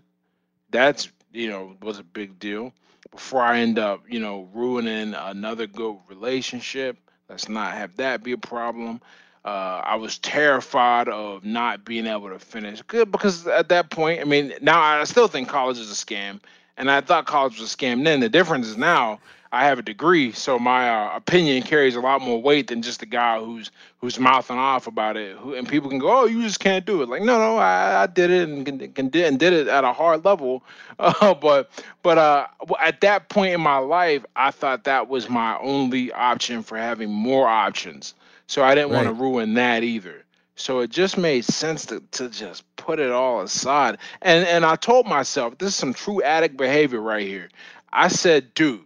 That's you know was a big deal. Before I end up you know ruining another good relationship. Let's not have that be a problem. Uh, I was terrified of not being able to finish good because at that point, I mean, now I still think college is a scam, and I thought college was a scam then. The difference is now I have a degree, so my uh, opinion carries a lot more weight than just a guy who's who's mouthing off about it. Who, and people can go, "Oh, you just can't do it." Like, no, no, I, I did it and can, can did and did it at a hard level. Uh, but but uh, at that point in my life, I thought that was my only option for having more options. So I didn't right. want to ruin that either. So it just made sense to, to just put it all aside. And and I told myself, this is some true addict behavior right here. I said, dude,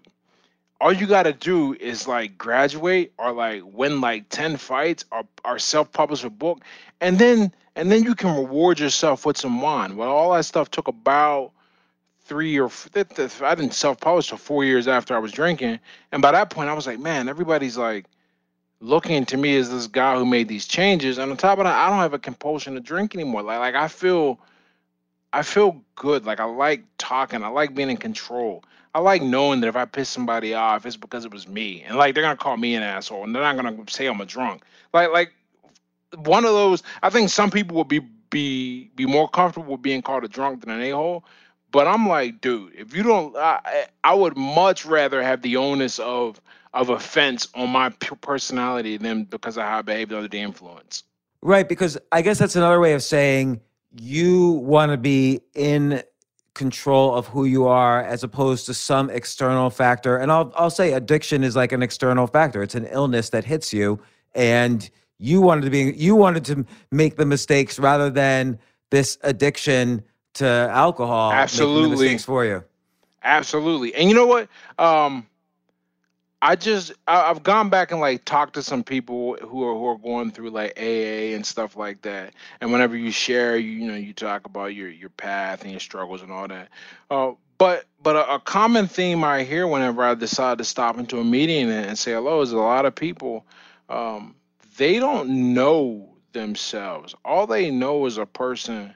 all you got to do is like graduate or like win like 10 fights or, or self-publish a book and then and then you can reward yourself with some wine. Well all that stuff took about three or i didn't self-publish for four years after i was drinking and by that point i was like man everybody's like looking to me as this guy who made these changes and on top of that i don't have a compulsion to drink anymore. Like, like i feel i feel good. Like i like talking. I like being in control I like knowing that if I piss somebody off, it's because it was me, and like they're gonna call me an asshole, and they're not gonna say I'm a drunk. Like like one of those. I think some people would be be be more comfortable with being called a drunk than an a hole. But I'm like, dude, if you don't, I I would much rather have the onus of of offense on my personality than because of how I behaved under the influence. Right, because I guess that's another way of saying you want to be in control of who you are as opposed to some external factor. And I'll I'll say addiction is like an external factor. It's an illness that hits you and you wanted to be you wanted to make the mistakes rather than this addiction to alcohol absolutely mistakes for you. Absolutely. And you know what? Um I just I, have gone back and like talked to some people who are who are going through like AA and stuff like that. And whenever you share, you, you know, you talk about your your path and your struggles and all that. Uh, but but a, a, common theme I hear whenever I decide to stop into a meeting and, and say hello is a lot of people um, they don't know themselves. All they know is a person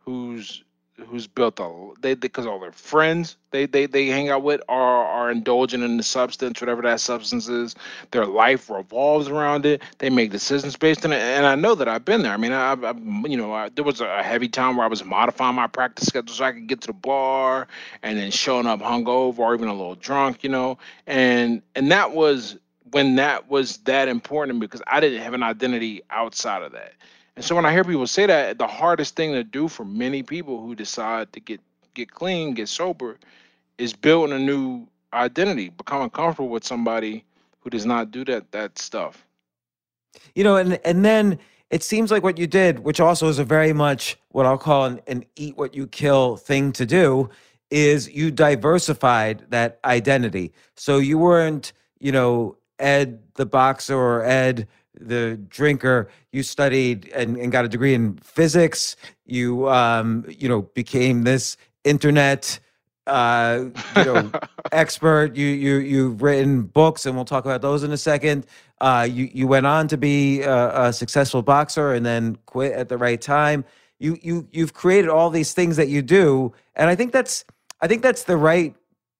who's who's built a they because all their friends they, they they hang out with are are indulging in the substance whatever that substance is. Their life revolves around it. They make decisions based on it. And i know that i've been there. I mean i, I you know I, there was a heavy time where i was modifying my practice schedule so i could get to the bar and then showing up hungover or even a little drunk you know? And and that was when that was that important because i didn't have an identity outside of that and so when I hear people say that, the hardest thing to do for many people who decide to get get clean, get sober, is building a new identity, becoming comfortable with somebody who does not do that that stuff. You know, and and then it seems like what you did, which also is a very much what I'll call an, an eat what you kill thing to do, is you diversified that identity. So you weren't, you know, Ed the boxer or Ed the drinker. You studied and, and got a degree in physics. You, um, you know, became this internet uh, you know, expert. You you you've written books, and we'll talk about those in a second. Uh, you you went on to be a, a, successful boxer, and then quit at the right time. You you you've created all these things that you do, and I think that's I think that's the right.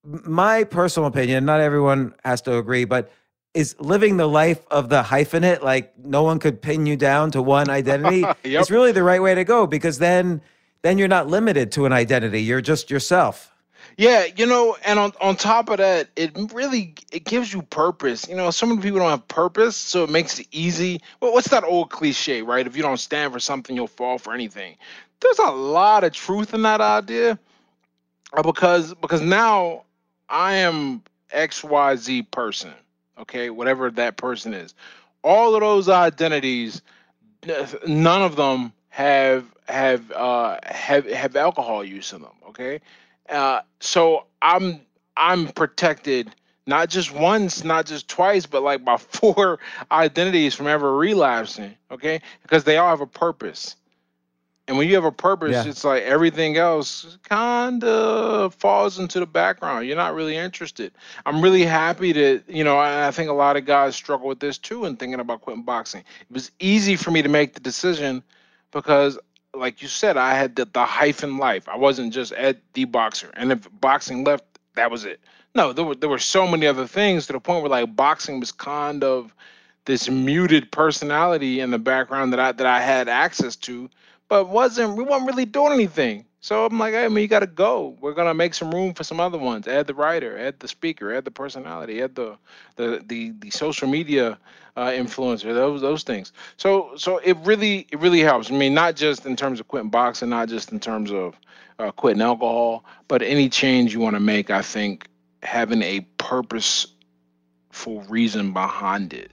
My personal opinion. Not everyone has to agree, but is living the life of the hyphenate, like no one could pin you down to one identity. yep. It's really the right way to go because then then you're not limited to an identity. You're just yourself. Yeah, you know, and on, on top of that, it really it gives you purpose. You know, so many people don't have purpose, so it makes it easy. Well, what's that old cliche, right? If you don't stand for something, you'll fall for anything. There's a lot of truth in that idea, uh, because because now I am X Y Z person okay, whatever that person is. All of those identities, none of them have have uh, have have alcohol use in them. Okay, uh, so I'm I'm protected not just once, not just twice, but like by four identities from ever relapsing. Okay, because they all have a purpose. And when you have a purpose, yeah. it's like everything else kind of falls into the background. You're not really interested. I'm really happy to, you know, I think a lot of guys struggle with this too and thinking about quitting boxing. It was easy for me to make the decision because, like you said, I had the, the hyphen life. I wasn't just at the boxer. And if boxing left, that was it. No, there were, there were so many other things to the point where like boxing was kind of this muted personality in the background that I that I had access to but wasn't we weren't really doing anything. So I'm like, hey, I mean, you got to go. We're gonna make some room for some other ones. Add the writer, add the speaker, add the personality, add the the the, the social media uh, influencer. Those those things. So so it really it really helps. I mean, not just in terms of quitting boxing, not just in terms of uh, quitting alcohol, but any change you want to make. I think having a purposeful reason behind it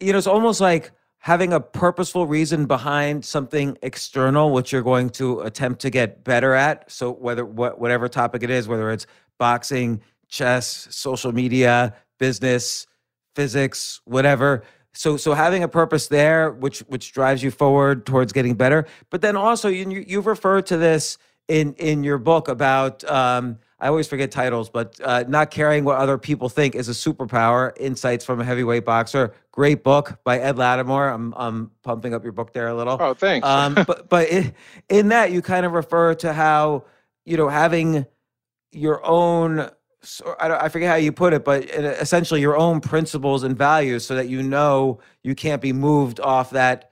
You know, it's almost like having a purposeful reason behind something external, which you're going to attempt to get better at. So whether what whatever topic it is, whether it's boxing, chess, social media, business, physics, whatever. So so having a purpose there, which which drives you forward towards getting better. But then also you you've referred to this in in your book about um, I always forget titles, but uh, not caring what other people think is a superpower. Insights from a heavyweight boxer. Great book by Ed Latimore. I'm I'm pumping up your book there a little. Oh, thanks. Um, but but in, in that you kind of refer to how you know having your own. So I, I forget how you put it, but essentially your own principles and values, so that you know you can't be moved off that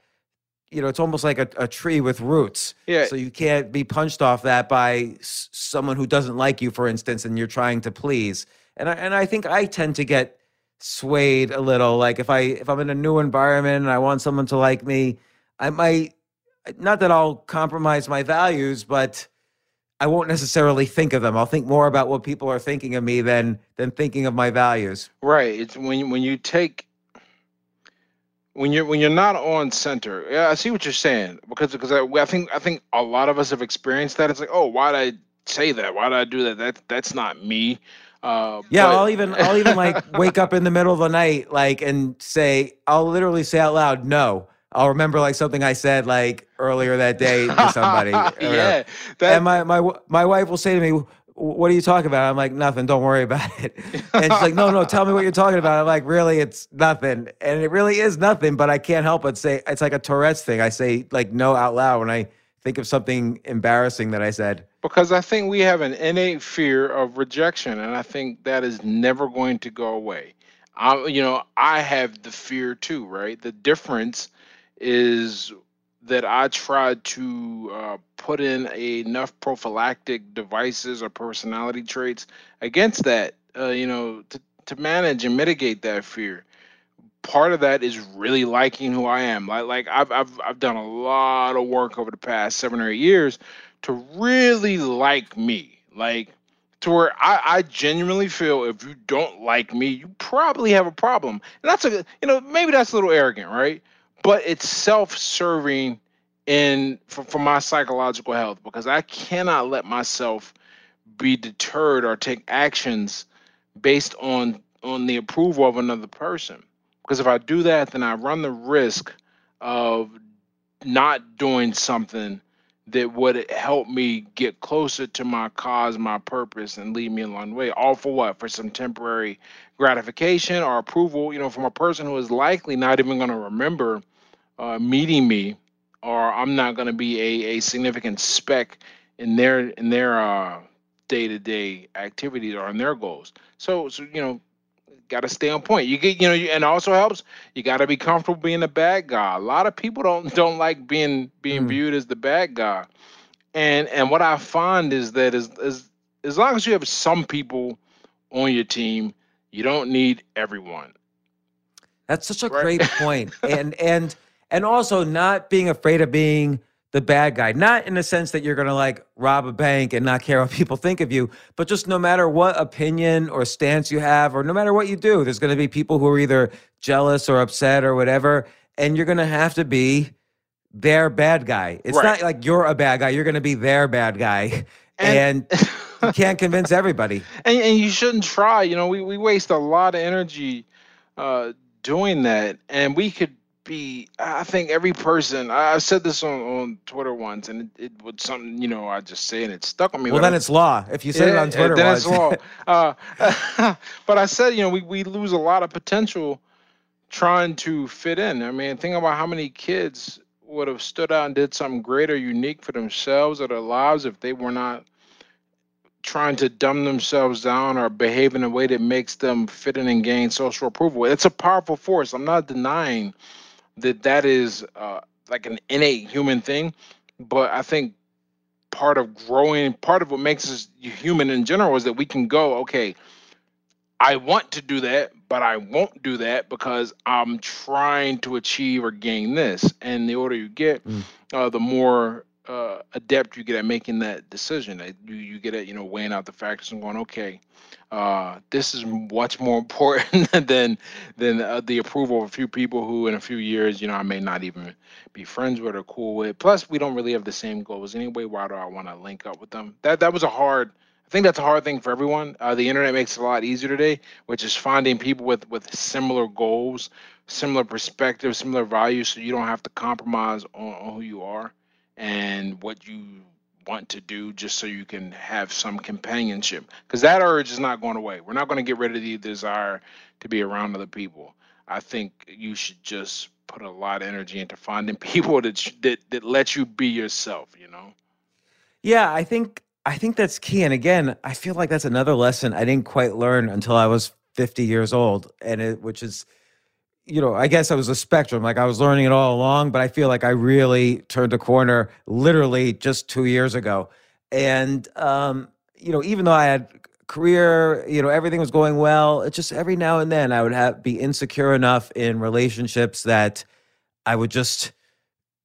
you know, it's almost like a, a tree with roots. Yeah. So you can't be punched off that by s- someone who doesn't like you, for instance, and you're trying to please. And I, and I think I tend to get swayed a little. Like if I if I'm in a new environment and I want someone to like me, I might not that I'll compromise my values, but I won't necessarily think of them. I'll think more about what people are thinking of me than than thinking of my values. Right. It's when when you take when you're when you're not on center. Yeah, I see what you're saying because because I, I think I think a lot of us have experienced that. It's like, oh, why did I say that? Why did I do that? That that's not me. Uh, yeah, but- I'll even I'll even like wake up in the middle of the night, like and say I'll literally say out loud, no. I'll remember like something I said like earlier that day to somebody. yeah, that, and my my my wife will say to me, what are you talking about? I'm like, nothing. Don't worry about it. And she's like, no, no, tell me what you're talking about. I'm like, really, it's nothing. And it really is nothing, but I can't help but say it's like a Tourette's thing. I say like no out loud when I think of something embarrassing that I said. Because I think we have an innate fear of rejection, and I think that is never going to go away. I, you know, I have the fear too, right? The difference is that I tried to uh, put in enough prophylactic devices or personality traits against that, uh, you know, to, to manage and mitigate that fear. Part of that is really liking who I am. Like, like I've, I've, I've done a lot of work over the past seven or eight years to really like me. Like, to where I, I genuinely feel if you don't like me, you probably have a problem. And that's a, you know, maybe that's a little arrogant, right? But it's self-serving in for, for my psychological health because I cannot let myself be deterred or take actions based on on the approval of another person. Because if I do that, then I run the risk of not doing something that would help me get closer to my cause, my purpose, and lead me along the way. All for what? For some temporary gratification or approval, you know, from a person who is likely not even going to remember uh, meeting me, or I'm not going to be a, a significant speck in their in their uh, day-to-day activities or in their goals. So, so you know, got to stay on point. You get, you know, and also helps. You got to be comfortable being a bad guy. A lot of people don't don't like being being mm. viewed as the bad guy. And and what I find is that as as as long as you have some people on your team, you don't need everyone. That's such a right? great point. and and and also not being afraid of being the bad guy. Not in the sense that you're going to like rob a bank and not care what people think of you, but just no matter what opinion or stance you have, or no matter what you do, there's going to be people who are either jealous or upset or whatever. And you're going to have to be their bad guy. It's right. not like you're a bad guy, you're going to be their bad guy. And, and you can't convince everybody. And, and, you shouldn't try. You know, we, we waste a lot of energy uh, doing that. And we could be i think every person i said this on, on twitter once and it, it was something you know i just say and it stuck with me well then it's law if you say yeah, it on twitter then it's law uh, but i said you know we, we lose a lot of potential trying to fit in i mean think about how many kids would have stood out and did something great or unique for themselves or their lives if they were not trying to dumb themselves down or behave in a way that makes them fit in and gain social approval. It's a powerful force. I'm not denying that that is uh, like an innate human thing. But I think part of growing, part of what makes us human in general is that we can go, okay, I want to do that, but I won't do that because I'm trying to achieve or gain this. And the older you get, mm. uh, the more uh, adept you get at making that decision. You you get at you know weighing out the factors and going, okay, uh, this is what's more important than than uh, the approval of a few people who in a few years you know I may not even be friends with or cool with. Plus, we don't really have the same goals anyway. Why do I want to link up with them? That that was a hard. I think that's a hard thing for everyone. Uh, the internet makes it a lot easier today, which is finding people with with similar goals, similar perspectives, similar values, so you don't have to compromise on, on who you are and what you want to do just so you can have some companionship. Because that urge is not going away. We're not going to get rid of the desire to be around other people. I think you should just put a lot of energy into finding people that that, that let you be yourself you know? Yeah i think i think that's key and again i feel like that's another lesson i didn't quite learn until i was 50 years old and it which is you know, I guess I was a spectrum. Like I was learning it all along, but I feel like I really turned a corner literally just two years ago. And, um, you know, even though I had career, you know, everything was going well, it just every now and then I would have be insecure enough in relationships that I would just,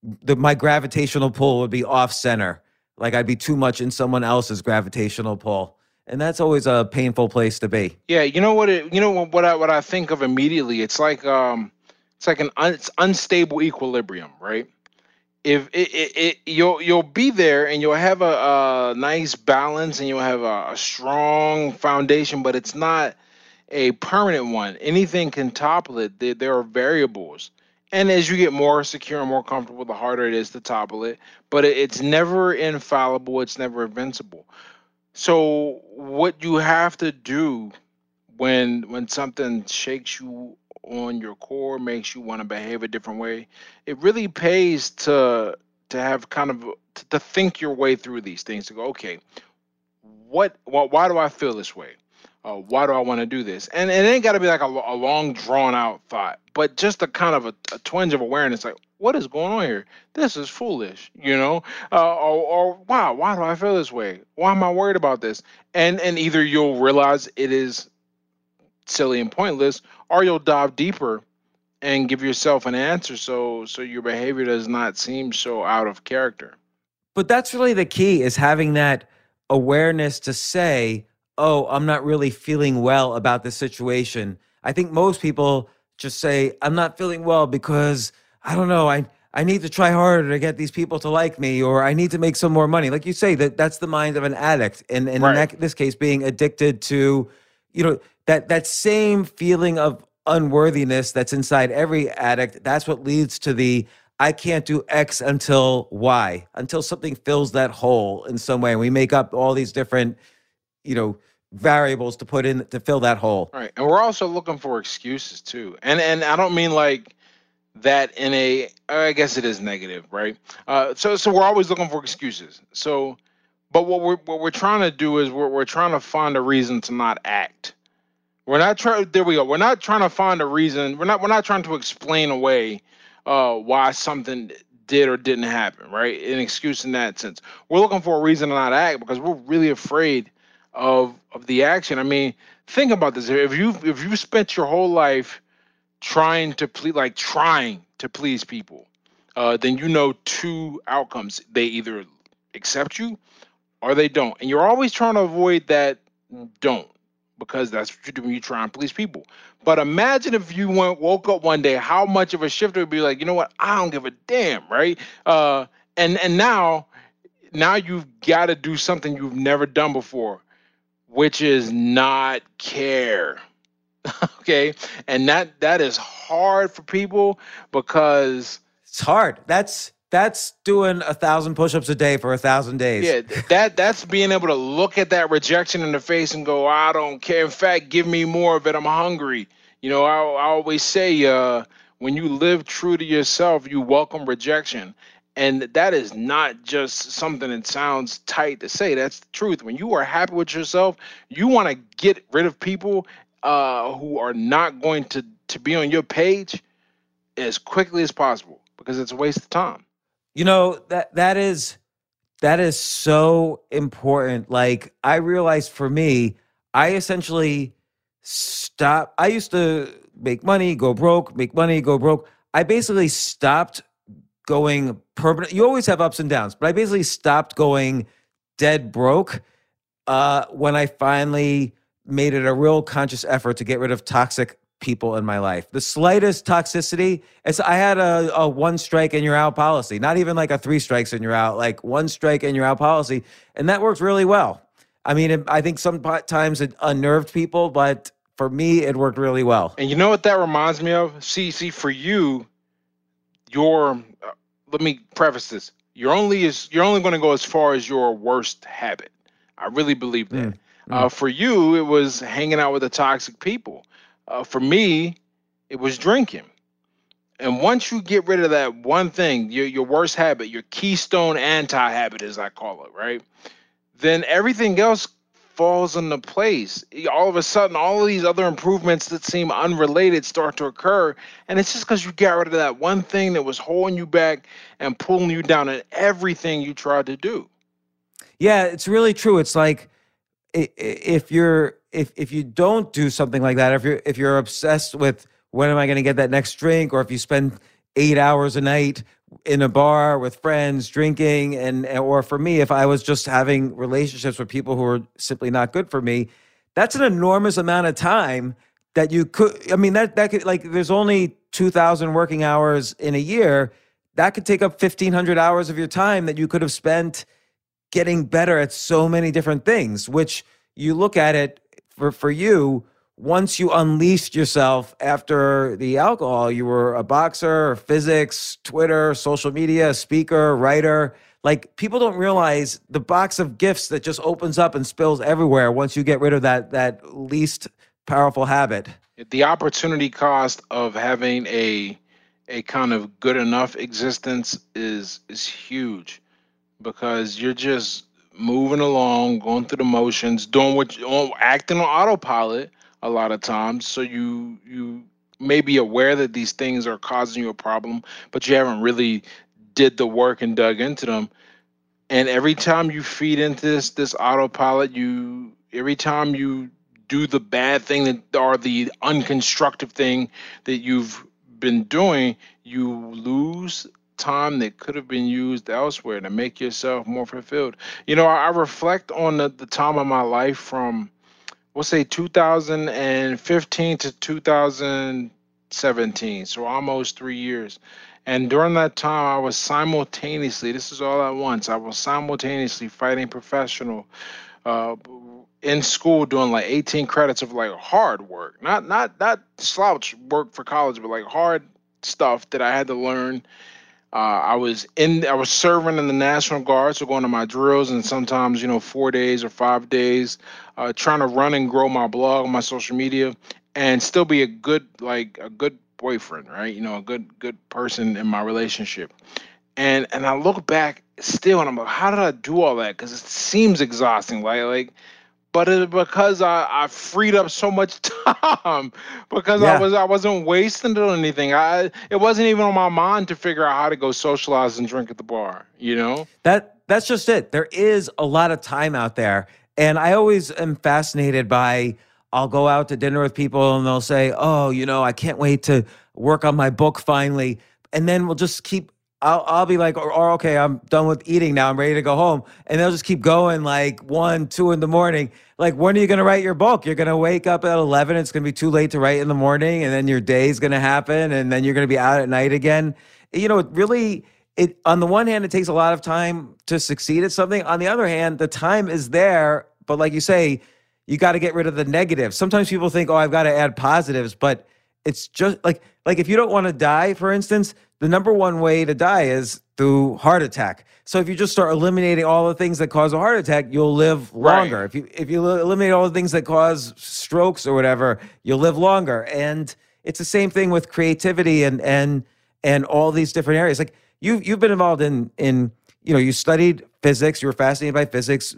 the, my gravitational pull would be off center. Like I'd be too much in someone else's gravitational pull and that's always a painful place to be. Yeah, you know what? It, you know what? I what I think of immediately. It's like um, it's like an un, it's unstable equilibrium, right? If it, it, it, you'll you'll be there and you'll have a, a nice balance and you'll have a, a strong foundation, but it's not a permanent one. Anything can topple it. There, there are variables. And as you get more secure and more comfortable, the harder it is to topple it. But it, it's never infallible. It's never invincible So what you have to do when when something shakes you on your core, makes you want to behave a different way, it really pays to to have kind of to, to think your way through these things to go, okay, what, what why do I feel this way? Uh, why do I want to do this? And, and it ain't got to be like a, a long drawn out thought, but just a kind of a, a twinge of awareness, like what is going on here? This is foolish, you know, uh, or, or wow, why do I feel this way? Why am I worried about this? And and either you'll realize it is silly and pointless, or you'll dive deeper and give yourself an answer so so your behavior does not seem so out of character. But that's really the key is having that awareness to say, "Oh, I'm not really feeling well about this situation." I think most people just say, "I'm not feeling well because I don't know, I I need to try harder to get these people to like me, or I need to make some more money. Like you say, that that's the mind of an addict, and, and right. in that, this case, being addicted to, you know, that that same feeling of unworthiness that's inside every addict. That's what leads to the I can't do X until Y, until something fills that hole in some way. And we make up all these different, you know, variables to put in to fill that hole. Right. And we're also looking for excuses too. And and I don't mean like that in a I guess it is negative, right? Uh so so we're always looking for excuses. So but what we're what we're trying to do is we're we're trying to find a reason to not act we're not trying. There we go. We're not trying to find a reason. We're not. We're not trying to explain away uh, why something did or didn't happen. Right? An excuse in that sense. We're looking for a reason to not act because we're really afraid of of the action. I mean, think about this. If you if you spent your whole life trying to please, like trying to please people, uh, then you know two outcomes. They either accept you or they don't, and you're always trying to avoid that don't because that's what you do when you try and please people. But imagine if you went woke up one day, how much of a shift it would be like, you know what, I don't give a damn, right? Uh, and and now now you've got to do something you've never done before, which is not care. okay, and that that is hard for people because it's hard. That's that's doing a thousand push-ups a day for a thousand days. Yeah, that that's being able to look at that rejection in the face and go, I don't care. In fact, give me more of it. I'm hungry. You know, I, I always say, uh, when you live true to yourself, you welcome rejection. And that is not just something that sounds tight to say. That's the truth. When you are happy with yourself, you want to get rid of people uh, who are not going to, to be on your page as quickly as possible because it's a waste of time. You know, that that is that is so important. Like I realized for me, I essentially stopped I used to make money, go broke, make money, go broke. I basically stopped going permanent. You always have ups and downs, but I basically stopped going dead broke uh, when I finally made it a real conscious effort to get rid of toxic people in my life. The slightest toxicity, it's I had a, a one strike and you're out policy, not even like a three strikes and you're out, like one strike and you're out policy. And that worked really well. I mean, it, I think sometimes it unnerved people, but for me, it worked really well. And you know what that reminds me of? See, for you, your uh, let me preface this. You're only is you're only going to go as far as your worst habit. I really believe that. Mm, mm. Uh, for you, it was hanging out with the toxic people uh, for me, it was drinking. And once you get rid of that one thing, your your worst habit, your keystone anti habit, as I call it, right? Then everything else falls into place. All of a sudden, all of these other improvements that seem unrelated start to occur. And it's just because you got rid of that one thing that was holding you back and pulling you down in everything you tried to do. Yeah, it's really true. It's like if you're if if you don't do something like that, if you're if you're obsessed with when am I going to get that next drink, or if you spend eight hours a night in a bar with friends drinking, and or for me, if I was just having relationships with people who are simply not good for me, that's an enormous amount of time that you could. I mean, that that could like there's only two thousand working hours in a year. That could take up fifteen hundred hours of your time that you could have spent getting better at so many different things, which you look at it for, for you, once you unleashed yourself after the alcohol, you were a boxer, physics, Twitter, social media, speaker, writer. Like people don't realize the box of gifts that just opens up and spills everywhere once you get rid of that that least powerful habit. The opportunity cost of having a a kind of good enough existence is is huge because you're just moving along, going through the motions, doing what you acting on autopilot a lot of times. So you you may be aware that these things are causing you a problem, but you haven't really did the work and dug into them. And every time you feed into this this autopilot, you every time you do the bad thing that or the unconstructive thing that you've been doing, you lose time that could have been used elsewhere to make yourself more fulfilled. You know, I, I reflect on the, the time of my life from we'll say 2015 to 2017, so almost three years. And during that time, I was simultaneously, this is all at once, I was simultaneously fighting professional uh, in school doing like 18 credits of like hard work, not not not slouch work for college, but like hard stuff that I had to learn. Uh, I was in, I was serving in the National Guard, so going to my drills, and sometimes you know four days or five days, uh, trying to run and grow my blog, my social media, and still be a good like a good boyfriend, right? You know, a good good person in my relationship. And and I look back still and I'm like, how did I do all that? Because it seems exhausting. Like like but it, because I, I freed up so much time because yeah. I was I wasn't wasting it on anything. I it wasn't even on my mind to figure out how to go socialize and drink at the bar. You know that that's just it. There is a lot of time out there, and I always am fascinated by I'll go out to dinner with people and they'll say, "Oh, you know, I can't wait to work on my book finally." And then we'll just keep I'll I'll be like, or, or, okay, I'm done with eating now. I'm ready to go home, and they'll just keep going like one, two in the morning. Like, when are you gonna write your book? You're gonna wake up at eleven. It's gonna be too late to write in the morning, and then your day's gonna happen, and then you're gonna be out at night again. You know, it really. It on the one hand, it takes a lot of time to succeed at something. On the other hand, the time is there, but like you say, you got to get rid of the negatives. Sometimes people think, oh, I've got to add positives, but it's just like like if you don't want to die, for instance, the number one way to die is through heart attack. So if you just start eliminating all the things that cause a heart attack, you'll live longer. Right. If you if you eliminate all the things that cause strokes or whatever, you'll live longer. And it's the same thing with creativity and and and all these different areas. Like you you've been involved in in you know you studied physics. You were fascinated by physics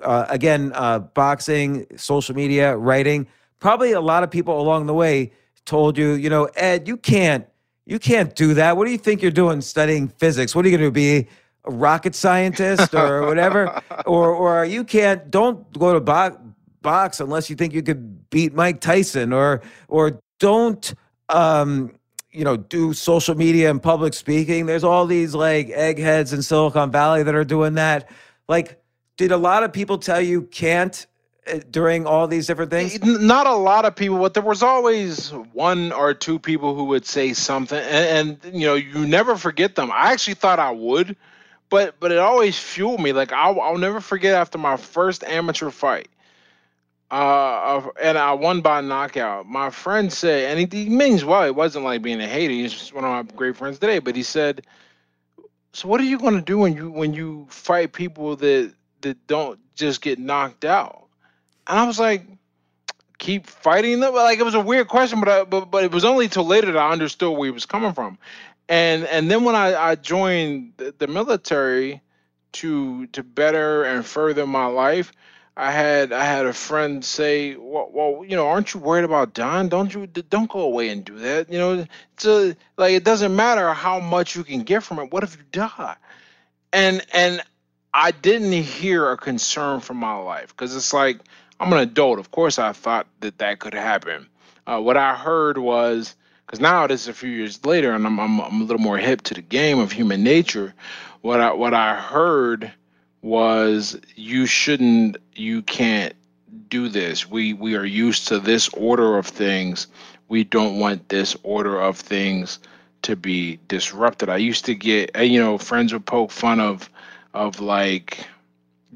uh, again, uh, boxing, social media, writing. Probably a lot of people along the way told you, you know, Ed, you can't, you can't do that. What do you think you're doing studying physics? What are you going to be? A rocket scientist or whatever, or or you can't. Don't go to bo- box unless you think you could beat Mike Tyson, or or don't um, you know do social media and public speaking. There's all these like eggheads in Silicon Valley that are doing that. Like did a lot of people tell you can't during all these different things? Not a lot of people, but there was always one or two people who would say something, and, and you know, you never forget them. I actually thought I would, but but it always fueled me. Like I'll, I'll never forget after my first amateur fight, uh, and I won by knockout. My friend said, and he, he means well. It wasn't like being a hater. He's just one of my great friends today. But he said, "So what are you going to do when you when you fight people that that don't just get knocked out? And I was like, keep fighting them. Like it was a weird question, but I, but but it was only till later that I understood where he was coming from. And and then when I, I joined the, the military to to better and further my life, I had I had a friend say, well, well, you know, aren't you worried about dying? Don't you don't go away and do that. You know, it's a, like it doesn't matter how much you can get from it. What if you die? And and I didn't hear a concern for my life because it's like I'm an adult. Of course, I thought that that could happen. Uh, what I heard was because now this is a few years later, and I'm, I'm I'm a little more hip to the game of human nature. What I what I heard was you shouldn't, you can't do this. We we are used to this order of things. We don't want this order of things to be disrupted. I used to get, you know, friends would poke fun of of like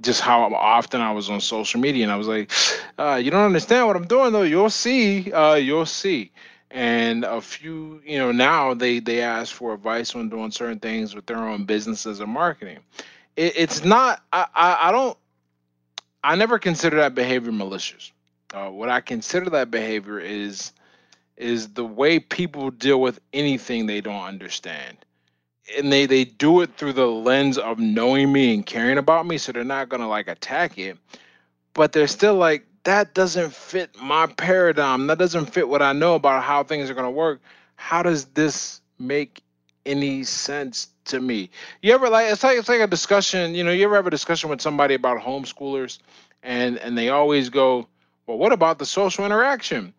just how often I was on social media, and I was like, uh, "You don't understand what I'm doing, though. You'll see. Uh, you'll see." And a few, you know, now they they ask for advice on doing certain things with their own businesses and marketing, it, it's not. I, I I don't. I never consider that behavior malicious. Uh, what I consider that behavior is is the way people deal with anything they don't understand and they they do it through the lens of knowing me and caring about me so they're not gonna like attack it. But they're still like that doesn't fit my paradigm. That doesn't fit what i know about how things are gonna work. How does this make any sense to me? You ever like it's like it's like a discussion you know you ever have a discussion with somebody about homeschoolers and and they always go well what about the social interaction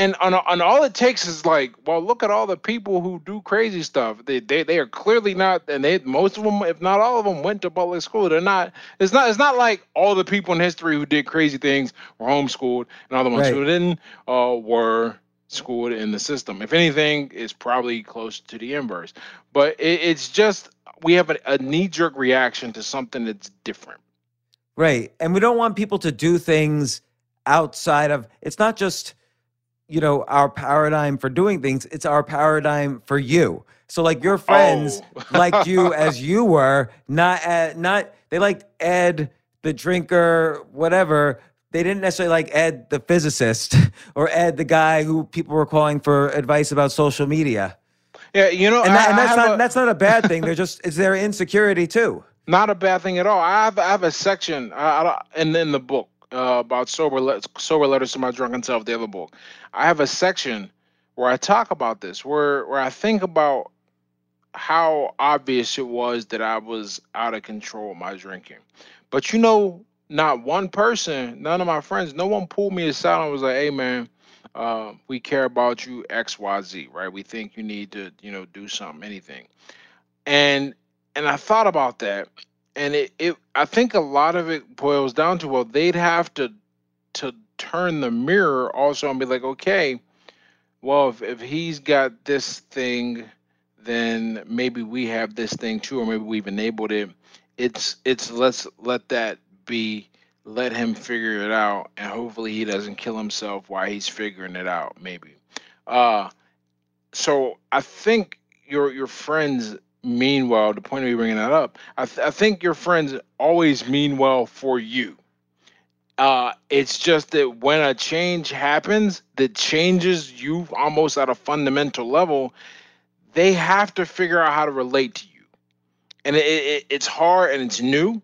and on, on all it takes is like, well, look at all the people who do crazy stuff. They, they they are clearly not, and they most of them, if not all of them, went to public school. They're not. It's not. It's not like all the people in history who did crazy things were homeschooled, and all the ones Right. who didn't uh, were schooled in the system. If anything, it's probably close to the inverse. But it, it's just we have a, a knee jerk reaction to something that's different. Right. And we don't want people to do things outside of it's not just you know our paradigm for doing things, it's our paradigm for you. So like your friends Oh. liked you as you were, not uh, not they liked Ed the drinker, whatever. They didn't necessarily like Ed the physicist or Ed the guy who people were calling for advice about social media. Yeah, you know, And, that, I- and that's not a- that's not a bad thing. They're just it's their insecurity too. Not a bad thing at all. I have I have a section I, in in the book uh, about sober le- sober letters to my drunken self. The other book, I have a section where I talk about this, where where I think about how obvious it was that I was out of control with my drinking. But you know, not one person, none of my friends, no one pulled me aside and was like, "Hey, man." Uh, we care about you X Y Z, right? We think you need to, you know, do something, anything, and and I thought about that, and it, it I think a lot of it boils down to well, they'd have to to turn the mirror also and be like, okay, well, if, if he's got this thing, then maybe we have this thing too, or maybe we've enabled it. It's it's let's let that be. Let him figure it out, and hopefully he doesn't kill himself while he's figuring it out. Maybe. Uh, so I think your your friends mean well. The point of me bringing that up, I, th- I think your friends always mean well for you. Uh, it's just that when a change happens that changes you almost at a fundamental level, they have to figure out how to relate to you, and it, it, it's hard and it's new,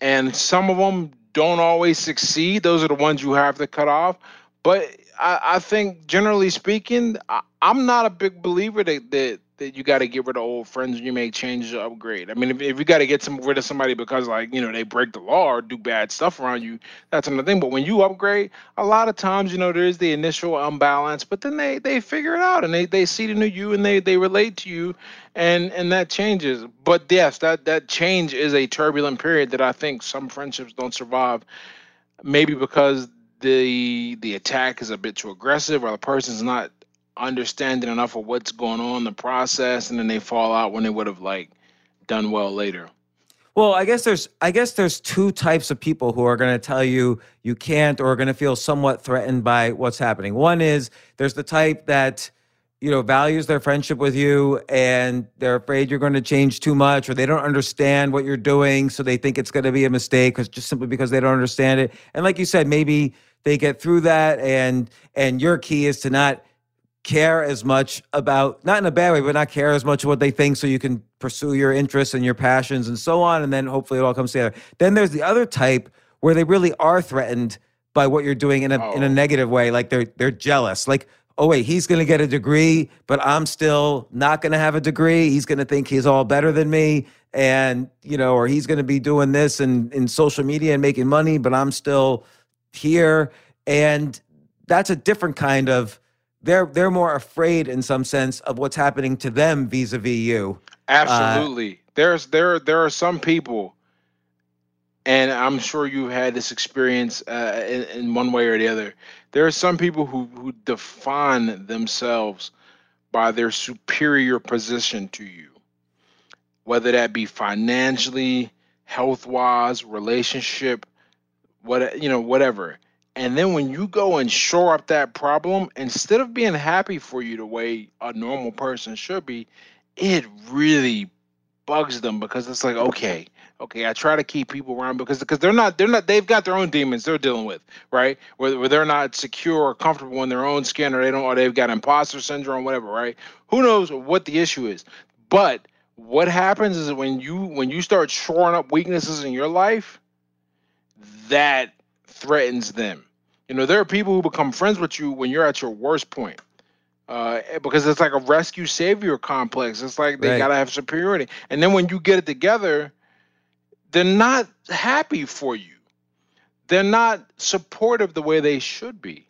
and some of them don't always succeed. Those are the ones you have to cut off. But I, I think generally speaking, I, I'm not a big believer that that, that you got to get rid of old friends you make changes or upgrade. I mean, if, if you got to get some rid of somebody because like you know they break the law or do bad stuff around you, that's another thing. But when you upgrade, a lot of times you know there is the initial imbalance, but then they they figure it out and they they see the new you and they they relate to you, and and that changes. But yes, that that change is a turbulent period that I think some friendships don't survive maybe because the the attack is a bit too aggressive or the person's not understanding enough of what's going on the process and then they fall out when they would have like done well later Well, I guess there's I guess there's two types of people who are going to tell you you can't or are going to feel somewhat threatened by what's happening. One is there's the type that you know values their friendship with you and they're afraid you're going to change too much or they don't understand what you're doing so they think it's going to be a mistake cuz just simply because they don't understand it. And like you said, maybe they get through that and and your key is to not care as much about not in a bad way but not care as much what they think so you can pursue your interests and your passions and so on and then hopefully it all comes together. Then there's the other type where they really are threatened by what you're doing in a in a Oh. negative way like they're they're jealous. Like oh wait he's going to get a degree but I'm still not going to have a degree. He's going to think he's all better than me and you know or he's going to be doing this and in social media and making money but I'm still here. And that's a different kind of they're they're more afraid in some sense of what's happening to them vis-a-vis you. Absolutely. There's there there are some people and i'm sure you've had this experience uh, in, in one way or the other. There are some people who who define themselves by their superior position to you whether that be financially health wise relationship what you know whatever and then when you go and shore up that problem instead of being happy for you the way a normal person should be it really bugs them because it's like, okay, okay, I try to keep people around because because they're not they're not they've got their own demons they're dealing with, right? Where, where they're not secure or comfortable in their own skin or they don't or they've got imposter syndrome, whatever, right? Who knows what the issue is? But what happens is when you when you start shoring up weaknesses in your life, that threatens them. You know, there are people who become friends with you when you're at your worst point. Uh, because it's like a rescue savior complex. It's like they Right. gotta have superiority. And then when you get it together, they're not happy for you. They're not supportive the way they should be.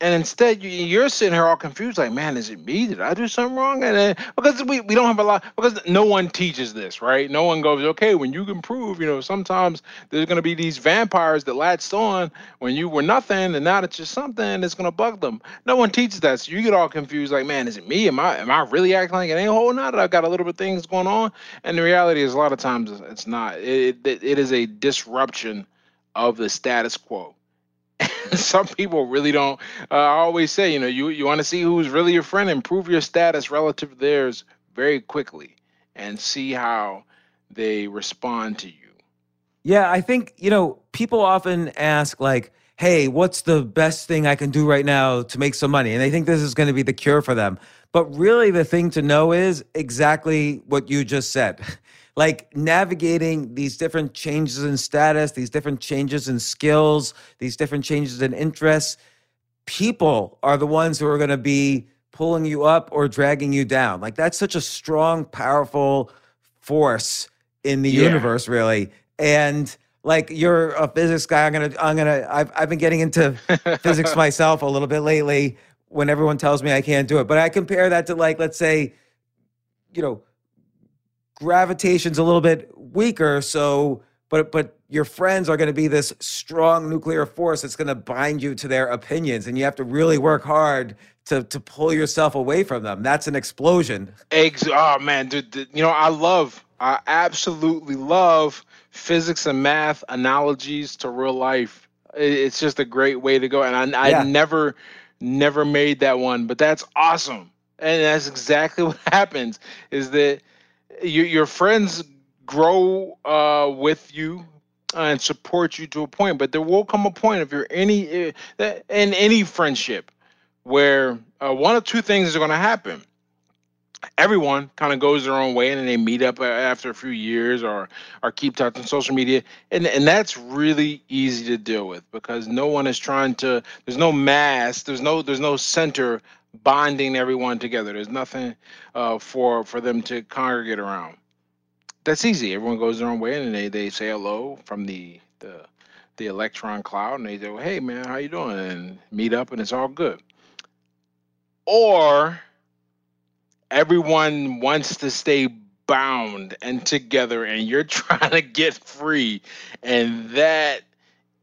And instead, you, you're sitting here all confused, like, man, is it me? Did I do something wrong? And then, because we, we don't have a lot, because no one teaches this, right? No one goes, okay, when you improve, you know, sometimes there's going to be these vampires that latched on when you were nothing, and now that you're something, it's going to bug them. No one teaches that, so you get all confused, like, man, is it me? Am I am I really acting like an a-hole now that I've got a little bit of things going on? And the reality is, a lot of times, it's- it's not. It, it, it is a disruption of the status quo. Some people really don't. Uh, I always say, you know, you you want to see who's really your friend, improve your status relative to theirs very quickly, and see how they respond to you. Yeah, I think, you know, people often ask, like, hey, what's the best thing I can do right now to make some money? And they think this is going to be the cure for them. But really, the thing to know is exactly what you just said. Like navigating these different changes in status, these different changes in skills, these different changes in interests. People are the ones who are going to be pulling you up or dragging you down. Like that's such a strong, powerful force in the Yeah. universe, really. And like you're a physics guy, I'm gonna, I'm gonna, I've, I've been getting into physics myself a little bit lately. When everyone tells me I can't do it, but I compare that to like, let's say, you know, gravitation's a little bit weaker, so but but your friends are going to be this strong nuclear force that's going to bind you to their opinions, and you have to really work hard to to pull yourself away from them. That's an explosion. Eggs. Oh man, dude, you know I love, I absolutely love physics and math analogies to real life. It's just a great way to go, and I, Yeah. I never, never made that one, but that's awesome, and that's exactly what happens. Is that your your friends grow uh, with you and support you to a point, but there will come a point if you're any eh, in any friendship where uh, one of two things are going to happen. Everyone kind of goes their own way and then they meet up after a few years or or keep on social media and and that's really easy to deal with because no one is trying to there's no mass there's no there's no center bonding everyone together. There's nothing uh, for for them to congregate around. That's easy. Everyone goes their own way and they they say hello from the the the electron cloud and they go hey man how you doing? And meet up and it's all good. Or everyone wants to stay bound and together and you're trying to get free and that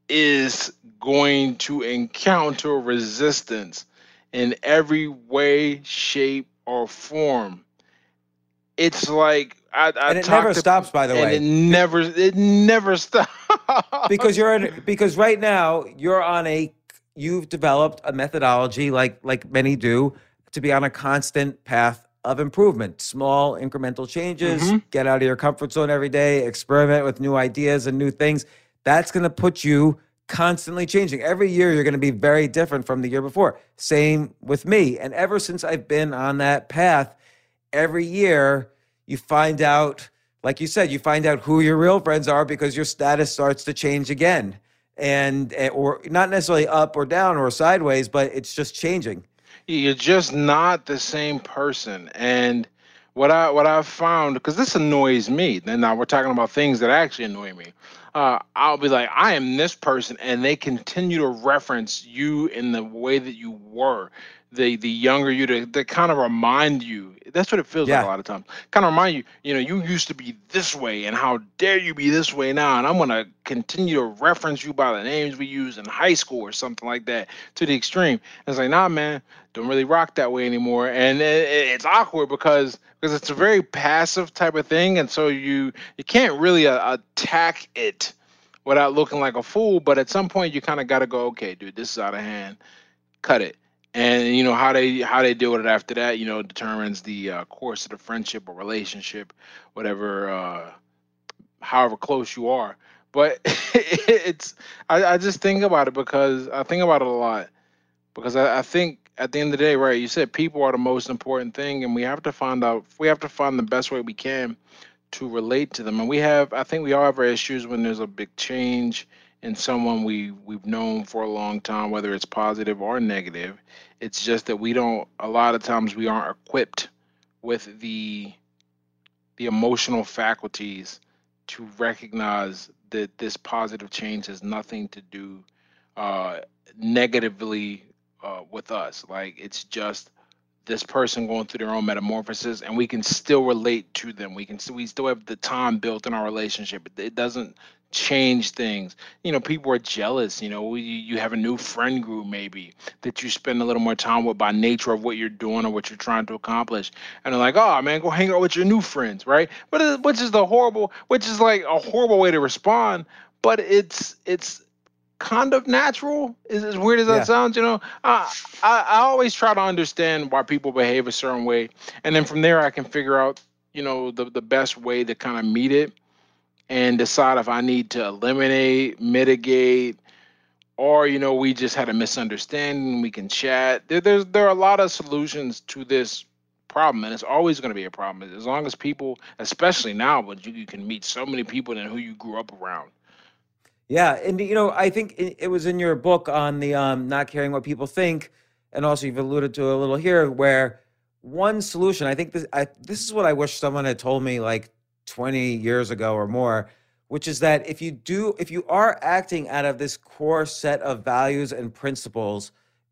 is going to encounter resistance in every way shape or form it's like I, I And it never to- stops, by the and way. it never it never stops because you're in, because right now you're on a you've developed a methodology like like many do to be on a constant path of improvement small incremental changes Mhm. get out of your comfort zone every day experiment with new ideas and new things that's going to put you constantly changing. Every year you're going to be very different from the year before. Same with me. And ever since i've been on that path every year you find out like you said you find out who your real friends are because your status starts to change again. And eh, or not necessarily up or down or sideways but it's just changing. You're just not the same person. And what i what i've found because this annoys me. Then now we're talking about things that actually annoy me uh, i'll be like i am this person and they continue to reference you in the way that you were the the younger you to, to kind of remind you. That's what it feels like a lot of times. Kind of remind you you know you used to be this way and how dare you be this way now and i'm going to continue to reference you by the names we used in high school or something like that to the extreme. And it's like nah man don't really rock that way anymore. And it, it- it's awkward because because it's a very passive type of thing and so you you can't really uh, attack it without looking like a fool but at some point you kind of got to go okay dude this is out of hand. Cut it and you know how they how they deal with it after that you know determines the uh, course of the friendship or relationship whatever uh however close you are. But it's I, I just think about it because i think about it a lot. Because I, I think at the end of the day right you said people are the most important thing and we have to find out we have to find the best way we can to relate to them. And we have i think we all have our issues when there's a big change in someone we we've known for a long time, whether it's positive or negative. It's just that we don't. A lot of times we aren't equipped with the the emotional faculties to recognize that this positive change has nothing to do uh, negatively uh, with us. Like it's just this person going through their own metamorphosis and we can still relate to them we can we still have the time built in our relationship it doesn't change things. You know, people are jealous. You know, you, you have a new friend group maybe that you spend a little more time with by nature of what you're doing or what you're trying to accomplish, and they're like, "Oh man, go hang out with your new friends," right? But uh, which is the horrible, which is like a horrible way to respond. But it's it's kind of natural. Is as weird as that yeah. sounds, you know. I, I I always try to understand why people behave a certain way, and then from there I can figure out, you know, the the best way to kind of meet it and decide if I need to eliminate, mitigate, or you know, we just had a misunderstanding. We can chat. There, there's there are a lot of solutions to this problem, and it's always going to be a problem as long as people, especially now, but you, you can meet so many people and who you grew up around. Yeah, and you know, I think it, was in your book on the um, not caring what people think, and also you've alluded to a little here where one solution. I think this I, this is what I wish someone had told me like 20 years ago or more, which is that if you do, if you are acting out of this core set of values and principles,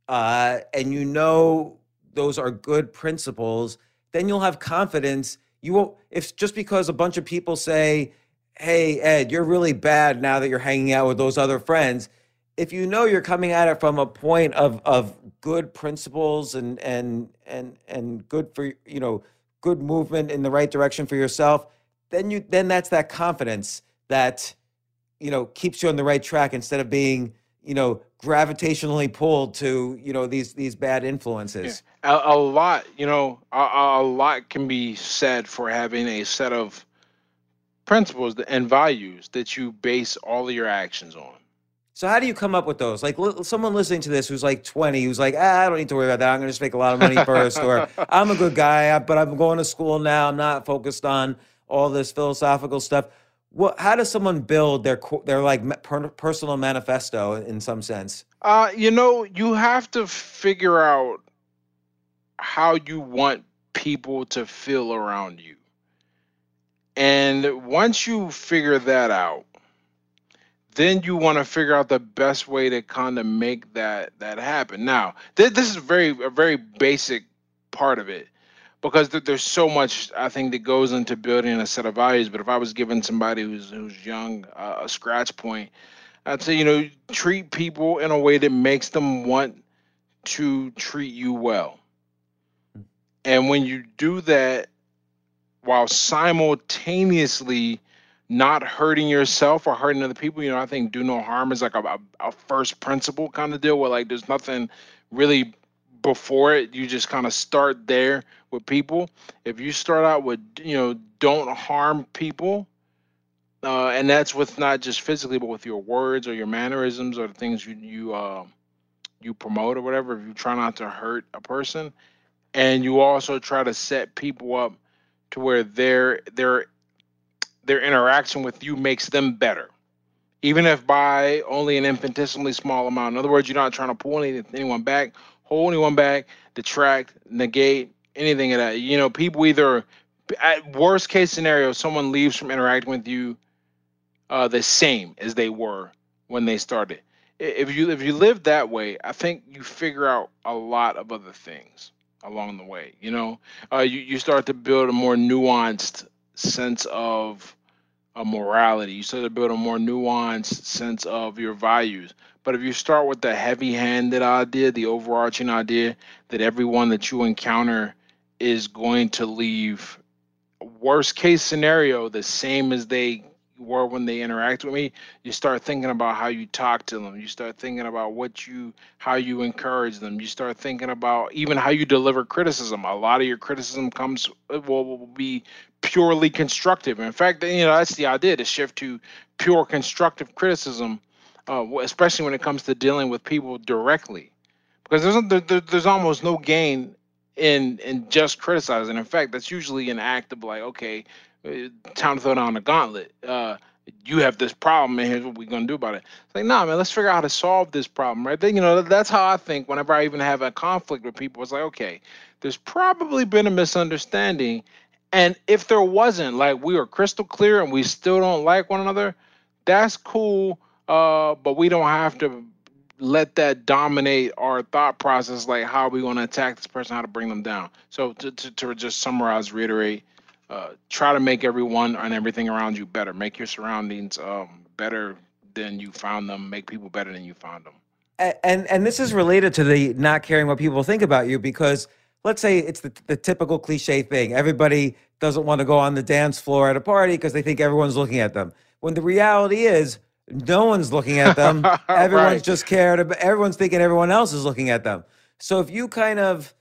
uh, and you know those are good principles, then you'll have confidence. You won't, if just because a bunch of people say, Hey, Ed, you're really bad now that you're hanging out with those other friends. If you know you're coming at it from a point of, of good principles and, and, and, and good for, you know, good movement in the right direction for yourself, then you then that's that confidence that you know keeps you on the right track instead of being you know gravitationally pulled to you know these these bad influences yeah. a, a, lot you know a, a, lot can be said for having a set of principles and values that you base all of your actions on so how do you come up with those like l- someone listening to this who's like 20 who's like ah, i don't need to worry about that i'm going to just make a lot of money first or i'm a good guy but i'm going to school now i'm not focused on all this philosophical stuff. What? How does someone build their their like personal manifesto in some sense? Uh, you know, you have to figure out how you want people to feel around you. And once you figure that out, then you want to figure out the best way to kind of make that that happen. Now, th- this is very a very basic part of it because th- there's so much I think that goes into building a set of values. But if I was giving somebody who's who's young uh, a scratch point, I'd say you know treat people in a way that makes them want to treat you well. And when you do that while simultaneously not hurting yourself or hurting other people, you know, I think do no harm is like a, a, a first principle kind of deal where like there's nothing really before it. You just kind of start there with people. If you start out with, you know, don't harm people, uh, and that's with not just physically, but with your words or your mannerisms or the things you you uh, you promote or whatever. If you try not to hurt a person, and you also try to set people up to where their their their interaction with you makes them better, even if by only an infinitesimally small amount. In other words, you're not trying to pull any, anyone back hold anyone back, detract, negate anything of that. You know, people either at worst case scenario, someone leaves from interacting with you uh, the same as they were when they started. If you if you live that way, I think you figure out a lot of other things along the way. You know, uh, you you start to build a more nuanced sense of a morality. You start to build a more nuanced sense of your values. But if you start with the heavy handed idea, the overarching idea that everyone that you encounter is going to leave worst case scenario the same as they were when they interact with me, you start thinking about how you talk to them. You start thinking about what you, how you encourage them. You start thinking about even how you deliver criticism. A lot of your criticism comes will, will be purely constructive. In fact, you know that's the idea to shift to pure constructive criticism, uh, especially when it comes to dealing with people directly, because there's there, there's almost no gain in in just criticizing. In fact, that's usually an act of like, okay, uh, time to throw down the gauntlet. Uh, you have this problem, and here's what we're gonna do about it. It's like, nah, man, let's figure out how to solve this problem, right? Then, you know, that's how I think. Whenever I even have a conflict with people, it's like, okay, there's probably been a misunderstanding, and if there wasn't, like we were crystal clear and we still don't like one another, that's cool. Uh, but we don't have to let that dominate our thought process, like how are we going to attack this person, how to bring them down. So to, to, to just summarize, reiterate, uh, try to make everyone and everything around you better. Make your surroundings um, better than you found them. Make people better than you found them. And, and and this is related to the not caring what people think about you because let's say it's the, the typical cliche thing. Everybody doesn't want to go on the dance floor at a party because they think everyone's looking at them. When the reality is, no one's looking at them. everyone's right. just cared about, everyone's thinking everyone else is looking at them. So if you kind of,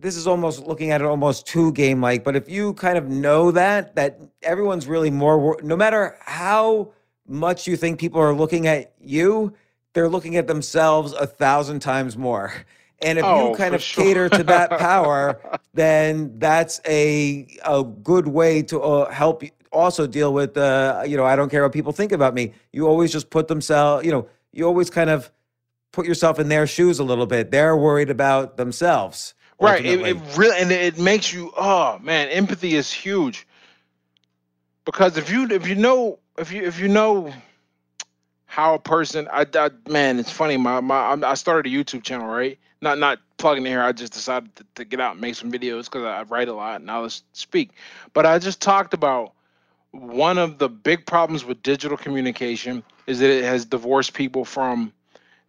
this is almost looking at it almost too game like, but if you kind of know that, that everyone's really more, no matter how much you think people are looking at you, they're looking at themselves a thousand times more. And if Oh, you kind of sure. cater to that power, then that's a a good way to uh, help also deal with uh, you know I don't care what people think about me. You always just put themselves, you know, you always kind of put yourself in their shoes a little bit. They're worried about themselves. Right. It, it really and it makes you oh man, empathy is huge. Because if you if you know if you if you know how a person I, I man, it's funny. My my I started a YouTube channel, right? Not not plugging in here. I just decided to, to get out and make some videos because I write a lot and I was speak. But I just talked about one of the big problems with digital communication is that it has divorced people from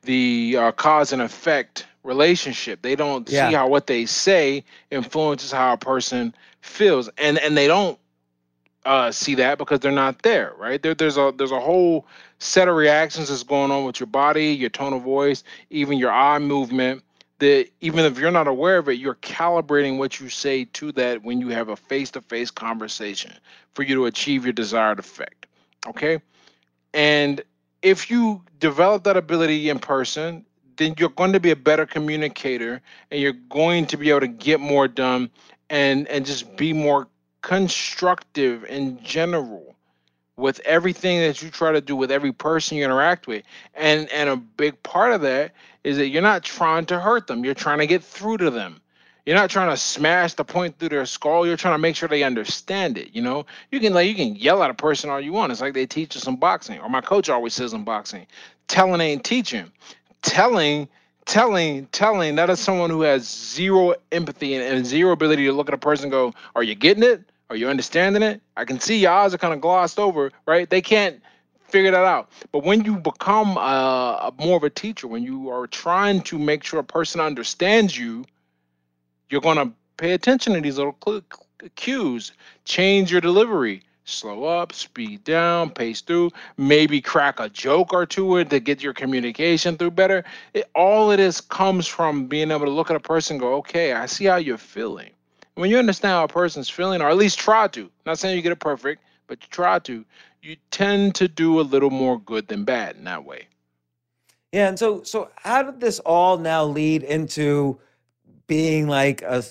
the uh, cause and effect relationship. They don't Yeah. see how what they say influences how a person feels, and and they don't uh, see that because they're not there, right? There, there's a there's a whole set of reactions that's going on with your body, your tone of voice, even your eye movement. That even if you're not aware of it, you're calibrating what you say to that when you have a face-to-face conversation for you to achieve your desired effect. Okay, and if you develop that ability in person, then you're going to be a better communicator and you're going to be able to get more done and and just be more constructive in general with everything that you try to do with every person you interact with. And and a big part of that is that you're not trying to hurt them. You're trying to get through to them. You're not trying to smash the point through their skull. You're trying to make sure they understand it. You know, you can like you can yell at a person all you want. It's like they teach us in boxing, or my coach always says in boxing, telling ain't teaching. Telling, telling, telling. That is someone who has zero empathy and, and zero ability to look at a person and go, "Are you getting it? Are you understanding it? I can see your eyes are kind of glossed over, right? They can't figure that out. But when you become uh, a more of a teacher, when you are trying to make sure a person understands you, you're going to pay attention to these little cues. Change your delivery. Slow up, speed down, pace through, maybe crack a joke or two to get your communication through better. It, all of this comes from being able to look at a person go, okay, I see how you're feeling. When you understand how a person's feeling, or at least try to, not saying you get it perfect, but you try to, you tend to do a little more good than bad in that way. Yeah, and so so how did this all now lead into being like a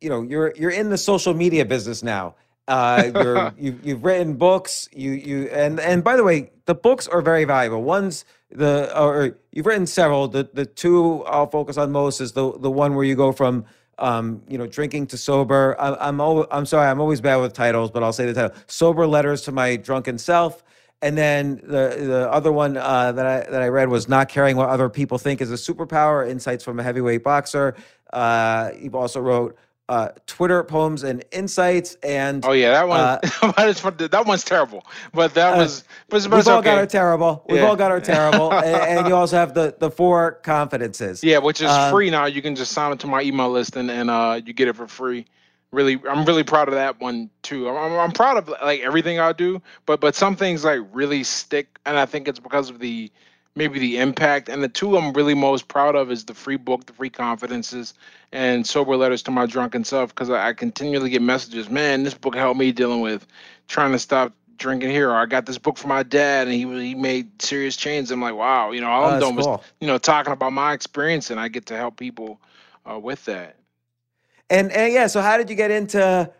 you know you're you're in the social media business now. Uh, you're you you've written books. You you and and by the way, the books are very valuable. One's the or you've written several. The the two I'll focus on most is the the one where you go from um, you know, drinking to sober. I, I'm al- I'm sorry, I'm always bad with titles, but I'll say the title: "Sober Letters to My Drunken Self." And then the the other one uh, that I that I read was "Not Caring What Other People Think Is a Superpower: Insights from a Heavyweight Boxer." Uh, you've also wrote uh, "Twitter Poems and Insights," and Oh yeah, that one. Uh, that is fun- that one's terrible, but that Uh, was. But, we've it's all okay. got our terrible. We've Yeah. all got our terrible, and, and you also have the the four confidences. Yeah, which is Um, free now. You can just sign up to my email list and and uh, you get it for free. really I'm really proud of that one too. I'm, I'm, I'm proud of like everything I do, but but some things like really stick, and I think it's because of the maybe the impact. And the two I'm really most proud of is the free book, the free confidences, and sober letters to my drunken self, because I, I continually get messages. Man, this book helped me dealing with trying to stop drinking here. Or I got this book from my dad, and he he made serious changes. I'm like, wow, you know, all Oh, I'm doing cool. was you know talking about my experience, and I get to help people uh, with that. And, and yeah, so how did you get into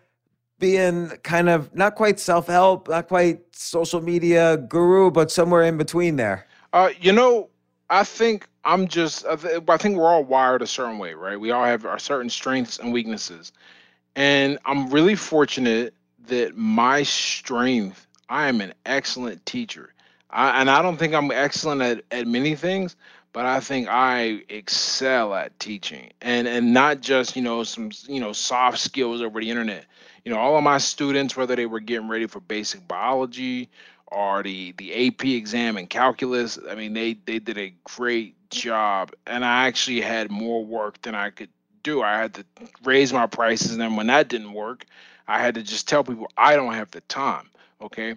being kind of not quite self help, not quite social media guru, but somewhere in between there? Uh, you know, I think I'm just. I, th- I think we're all wired a certain way, right? We all have our certain strengths and weaknesses, and I'm really fortunate that my strength. I am an excellent teacher, I, and I don't think I'm excellent at, at many things, but I think I excel at teaching, and and not just you know some you know soft skills over the internet. You know, all of my students, whether they were getting ready for basic biology or the the AP exam and calculus. I mean, they they did a great job, and I actually had more work than I could do. I had to raise my prices, and then when that didn't work, I had to just tell people I don't have the time. Okay,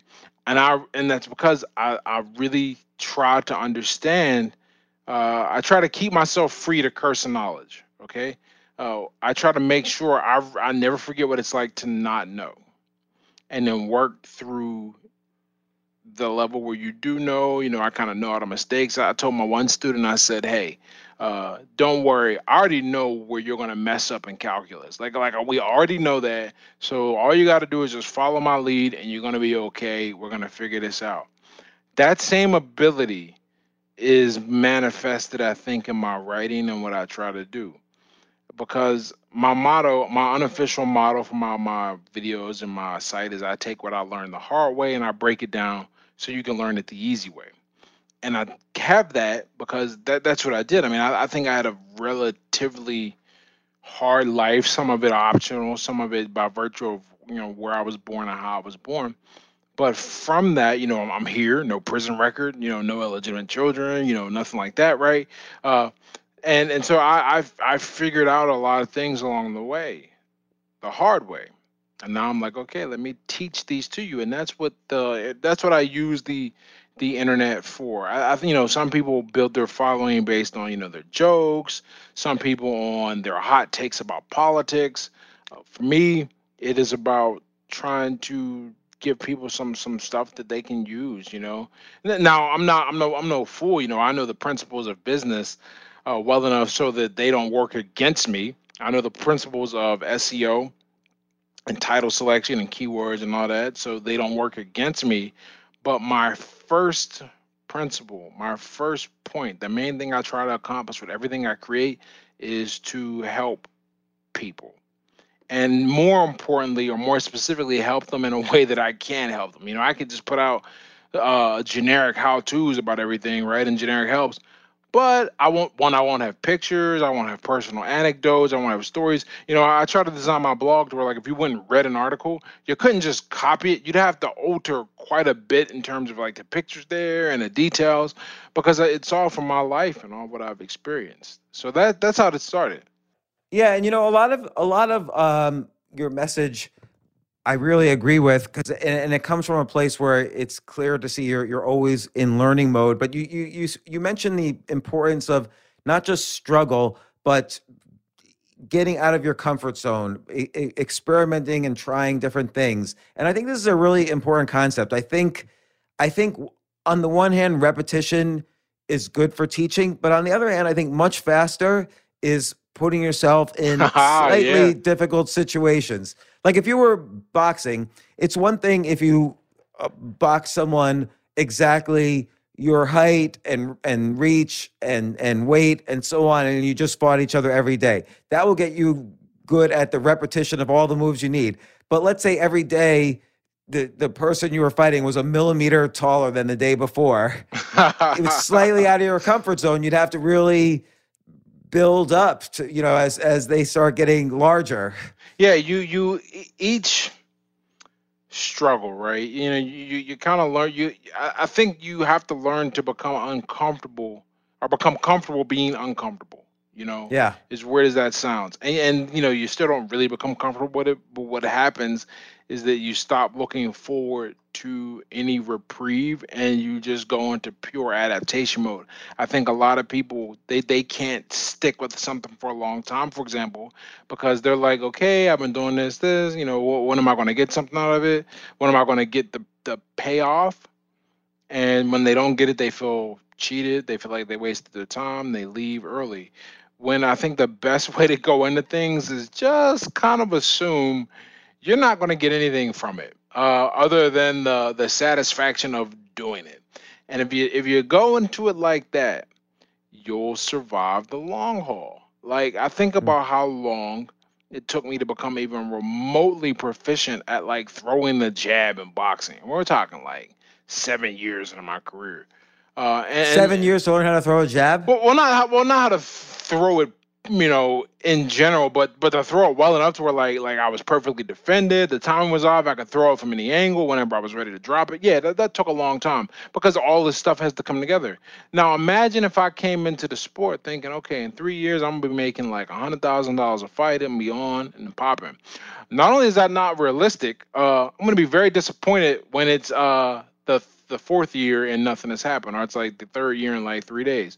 and I and that's because I I really try to understand. Uh, I try to keep myself free to curse of knowledge. Okay. Uh, I try to make sure I I never forget what it's like to not know, and then work through the level where you do know, you know, I kind of know all the mistakes. I told my one student, I said, "Hey, uh, don't worry. I already know where you're gonna mess up in calculus. Like, like we already know that. So all you got to do is just follow my lead, and you're gonna be okay. We're gonna figure this out." That same ability is manifested, I think, in my writing and what I try to do. Because my motto, my unofficial motto for my, my videos and my site is I take what I learned the hard way and I break it down so you can learn it the easy way. And I have that because that, that's what I did. I mean, I, I think I had a relatively hard life, some of it optional, some of it by virtue of, you know, where I was born and how I was born. But from that, you know, I'm, I'm here, no prison record, you know, no illegitimate children, you know, nothing like that, right? Uh, and and so I I've I figured out a lot of things along the way, the hard way, and now I'm like, okay, let me teach these to you, and that's what the that's what I use the the internet for. I, you know some people build their following based on you know their jokes, some people on their hot takes about politics. Uh, for me, it is about trying to give people some some stuff that they can use. You know, now I'm not I'm no I'm no fool. You know, I know the principles of business uh, well enough so that they don't work against me. I know the principles of SEO and title selection and keywords and all that, so they don't work against me. But my first principle, my first point, the main thing I try to accomplish with everything I create is to help people. And more importantly, or more specifically, help them in a way that I can help them. You know, I could just put out uh, generic how-tos about everything, right? And generic helps. But I won't one, I won't have pictures, I won't have personal anecdotes, I won't have stories. You know, I try to design my blog to where like if you went and read an article, you couldn't just copy it. You'd have to alter quite a bit in terms of like the pictures there and the details because it's all from my life and all what I've experienced. So that that's how it started. Yeah, and you know, a lot of a lot of um, your message, I really agree with, because and, and it comes from a place where it's clear to see you're you're always in learning mode. But you you you you mentioned the importance of not just struggle, but getting out of your comfort zone, experimenting and trying different things. And I think this is a really important concept. I think I think on the one hand, repetition is good for teaching, but on the other hand, I think much faster is putting yourself in slightly yeah. difficult situations. Like if you were boxing, it's one thing if you uh, box someone exactly your height and and reach and and weight and so on and you just fought each other every day that will get you good at the repetition of all the moves you need but let's say every day the the person you were fighting was a millimeter taller than the day before it was slightly out of your comfort zone you'd have to really build up to you know as as they start getting larger yeah, you you each struggle, right? You know, you you, you kind of learn. You I, I think you have to learn to become uncomfortable or become comfortable being uncomfortable. You know, Yeah. as weird as that sounds, and, and you know, you still don't really become comfortable with it. But what happens is that you stop looking forward to any reprieve, and you just go into pure adaptation mode. I think a lot of people they they can't stick with something for a long time. For example, because they're like, okay, I've been doing this, this. You know, wh- when am I going to get something out of it? When am I going to get the the payoff? And when they don't get it, they feel cheated. They feel like they wasted their time. They leave early. When I think the best way to go into things is just kind of assume you're not going to get anything from it, uh, other than the the satisfaction of doing it. And if you if you go into it like that, you'll survive the long haul. Like I think about how long it took me to become even remotely proficient at like throwing the jab in boxing. We're talking like seven years into my career. Uh, and, Seven years to learn how to throw a jab. well, well, not how, well, not how to throw it, you know, in general, but but to throw it well enough to where like like I was perfectly defended. The time was off. I could throw it from any angle whenever I was ready to drop it. Yeah, that, that took a long time because all this stuff has to come together. Now imagine if I came into the sport thinking, okay, in three years I'm gonna be making like a hundred thousand dollars a fight and be on and popping. Not only is that not realistic, uh, I'm gonna be very disappointed when it's uh the the fourth year and nothing has happened, or it's like the third year in like three days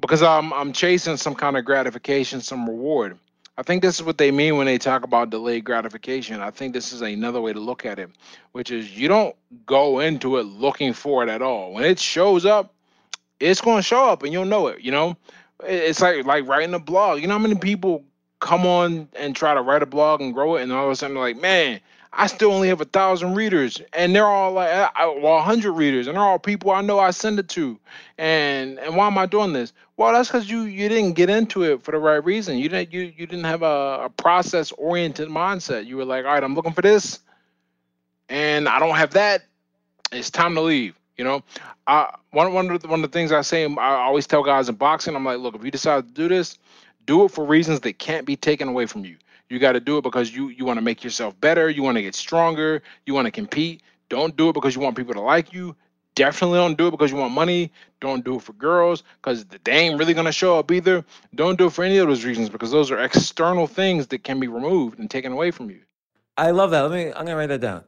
because I'm I'm chasing some kind of gratification, some reward. I think this is what they mean when they talk about delayed gratification. I think this is another way to look at it, which is you don't go into it looking for it at all. When it shows up, it's going to show up and you'll know it, you know? It's like like writing a blog. You know how many people come on and try to write a blog and grow it and all of a sudden they're like, "Man, I still only have a thousand readers, and they're all like, well, a hundred readers, and they're all people I know I send it to, and and why am I doing this? Well, that's because you you didn't get into it for the right reason. You didn't you you didn't have a, a process oriented mindset. You were like, all right, I'm looking for this, and I don't have that. It's time to leave. You know, I one one of the, one of the things I say, I always tell guys in boxing, I'm like, look, if you decide to do this, do it for reasons that can't be taken away from you. You got to do it because you you want to make yourself better. You want to get stronger. You want to compete. Don't do it because you want people to like you. Definitely don't do it because you want money. Don't do it for girls because they ain't really gonna show up either. Don't do it for any of those reasons because those are external things that can be removed and taken away from you. I love that. Let me. I'm gonna write that down.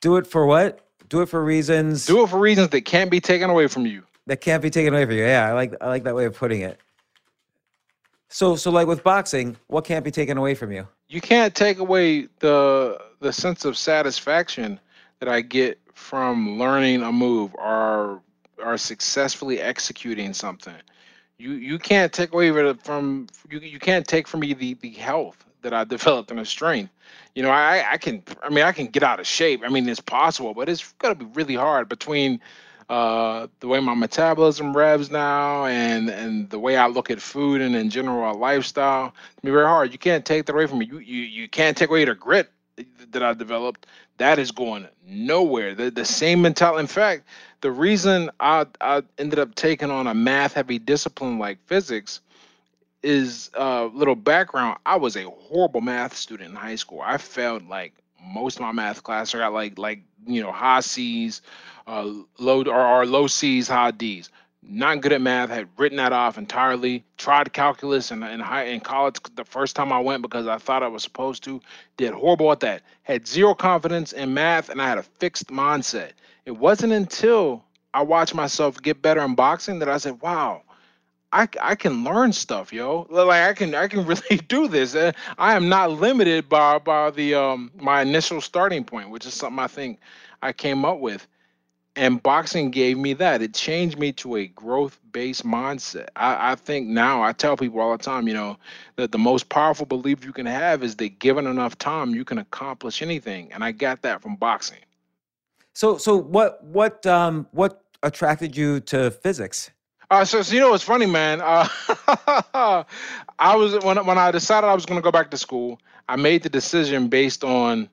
Do it for what? Do it for reasons Do it for reasons that can't be taken away from you. that can't be taken away from you. Yeah, I like. I like that way of putting it. So, so like with boxing, what can't be taken away from you? you can't take away the the sense of satisfaction that I get from learning a move or or successfully executing something. You you can't take away from you you can't take from me the the health that I developed and the strength. You know, I I can I mean I can get out of shape. I mean it's possible, but it's gonna be really hard between uh, the way my metabolism revs now and and the way I look at food and in general our lifestyle. It's be very hard. You can't take that away from me. You you you can't take away the grit that I developed. That is going nowhere. The the same mentality. In fact, the reason I I ended up taking on a math heavy discipline like physics is a uh, little background. I was a horrible math student in high school. I failed like most of my math class. I got like like you know high C's, uh, low or, or low C's, high D's. Not good at math. Had written that off entirely. Tried calculus in in high in college the first time I went because I thought I was supposed to. Did horrible at that. Had zero confidence in math, and I had a fixed mindset. It wasn't until I watched myself get better in boxing that I said, "Wow." I, I can learn stuff, yo. Like I can I can really do this. I am not limited by by the um my initial starting point, which is something I think I came up with. And boxing gave me that. It changed me to a growth based mindset. I, I think now I tell people all the time, you know, that the most powerful belief you can have is that given enough time, you can accomplish anything. And I got that from boxing. So, so what, what, um, what attracted you to physics? Uh, so, so you know what's funny, man? Uh, I was when when I decided I was going to go back to school. I made the decision based on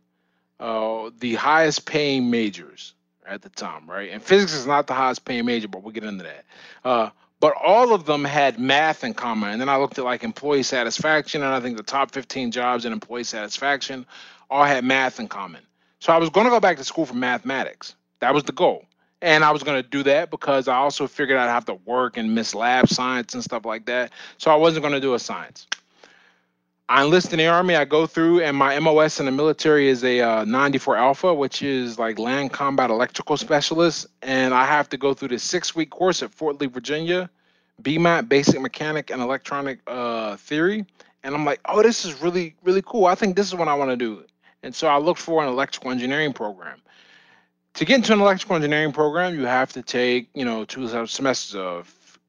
uh, the highest paying majors at the time, right? And physics is not the highest paying major, but we'll get into that. Uh, but all of them had math in common. And then I looked at like employee satisfaction, and I think the top 15 jobs in employee satisfaction all had math in common. So I was going to go back to school for mathematics. That was the goal. and I was going to do that because I also figured I'd have to work and miss lab science and stuff like that. So I wasn't going to do a science. I enlist in the army. I go through, and my MOS in the military is a uh, 94 Alpha, which is like land combat electrical specialist. And I have to go through this six week course at Fort Lee, Virginia, BMAT, basic mechanic and electronic uh, theory. And I'm like, oh, this is really, really cool. I think this is what I want to do. And so I looked for an electrical engineering program. To get into an electrical engineering program, you have to take, you know, two semesters of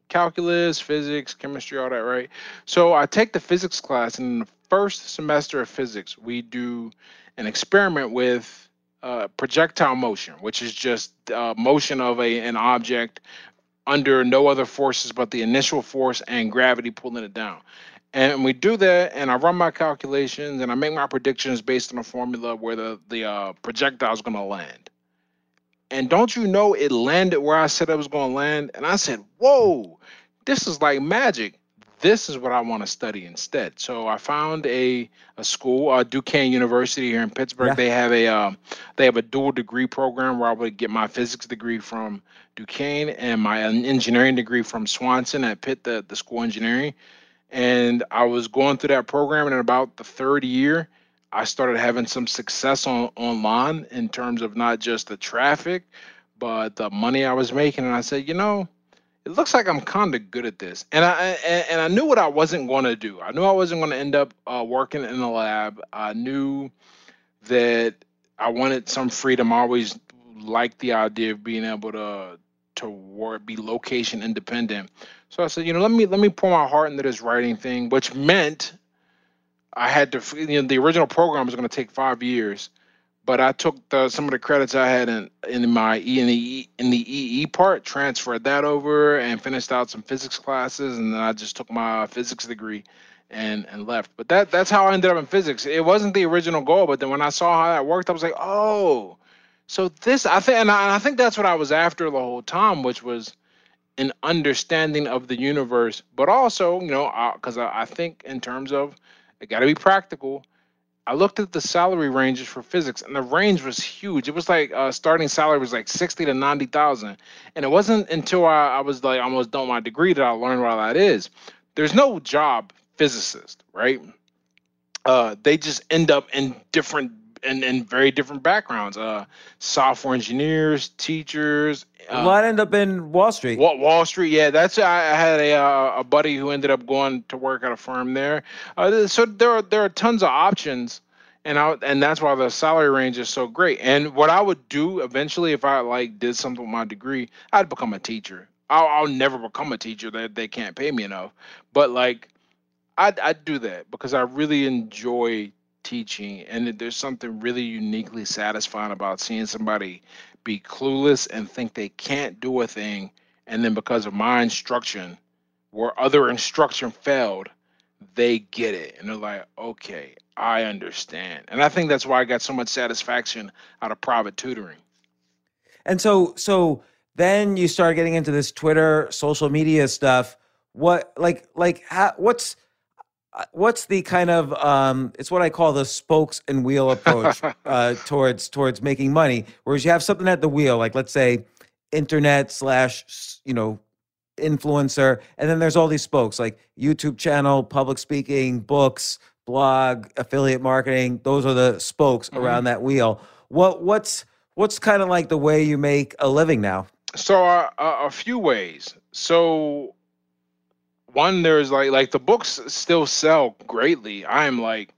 calculus, physics, chemistry, all that, right? So I take the physics class, and in the first semester of physics, we do an experiment with uh, projectile motion, which is just uh, motion of a an object under no other forces but the initial force and gravity pulling it down. And we do that, and I run my calculations, and I make my predictions based on a formula where the the uh, projectile is going to land. And don't you know it landed where I said it was going to land? And I said, "Whoa, this is like magic. This is what I want to study instead." So I found a a school, uh, Duquesne University here in Pittsburgh. Yeah. They have a uh, they have a dual degree program where I would get my physics degree from Duquesne and my engineering degree from Swanson at Pitt, the the school engineering. And I was going through that program, and in about the third year, I started having some success on online in terms of not just the traffic, but the money I was making. And I said, you know, it looks like I'm kind of good at this. And I and, I knew what I wasn't going to do. I knew I wasn't going to end up uh, working in a lab. I knew that I wanted some freedom. I always liked the idea of being able to to work, be location independent. So I said, you know, let me let me pour my heart into this writing thing, which meant I had to, you know, the original program was going to take five years, but I took the, some of the credits I had in in my E in the in the EE part, transferred that over, and finished out some physics classes, and then I just took my physics degree and and left. But that that's how I ended up in physics. It wasn't the original goal, but then when I saw how that worked, I was like, oh, so this I think, and I, I think that's what I was after the whole time, which was an understanding of the universe, but also, you know, uh, because I, I think in terms of it got to be practical. I looked at the salary ranges for physics, and the range was huge. It was like uh, starting salary was like sixty to ninety thousand, and it wasn't until I, I was like almost done my degree that I learned what that is. There's no job physicist, right? Uh, they just end up in different and in very different backgrounds. Uh, software engineers, teachers. Uh, a lot end up in Wall Street. Wall, Wall Street, yeah. That's I had a uh, a buddy who ended up going to work at a firm there. Uh, so there are there are tons of options, and I and that's why the salary range is so great. And what I would do eventually, if I like did something with my degree, I'd become a teacher. I'll, I'll never become a teacher. That they, they can't pay me enough. But like, I'd I'd do that because I really enjoy teaching and there's something really uniquely satisfying about seeing somebody be clueless and think they can't do a thing and then because of my instruction where other instruction failed they get it and they're like okay i understand. And i think that's why i got so much satisfaction out of private tutoring. And so so then you start getting into this twitter social media stuff. What like like how, what's what's the kind of um, it's what I call the spokes and wheel approach uh, towards towards making money. Whereas you have something at the wheel, like let's say internet slash you know influencer, and then there's all these spokes like YouTube channel, public speaking, books, blog, affiliate marketing. Those are the spokes mm-hmm. around that wheel. What what's what's kind of like the way you make a living now? So uh, a few ways. So one there's like like the books still sell greatly. I am like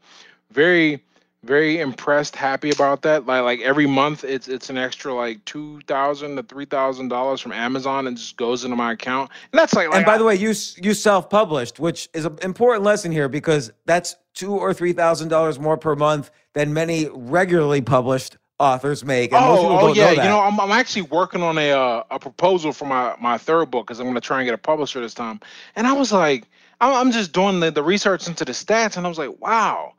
very very impressed, happy about that. Like like every month it's it's an extra like two thousand to three thousand dollars from Amazon and just goes into my account. And that's like, like And by I, the way, you you self published, which is an important lesson here because that's two or three thousand dollars more per month than many regularly published authors make. And oh, oh yeah. Know you know, I'm, I'm actually working on a uh, a proposal for my my third book because I'm going to try and get a publisher this time. And I was like, I'm, I'm just doing the, the research into the stats, and I was like, wow,